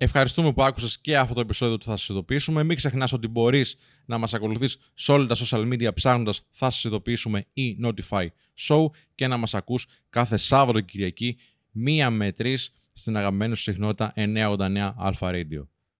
Ευχαριστούμε που άκουσες και αυτό το επεισόδιο του Θα Σας Ειδοποιήσουμε. Μην ξεχνάς ότι μπορείς να μας ακολουθείς σε όλα τα social media ψάχνοντας Θα Σας Ειδοποιήσουμε ή Notify Show και να μας ακούς κάθε Σάββατο και Κυριακή μία με τρεις στην αγαπημένη σου συχνότητα 989 Alpha Radio.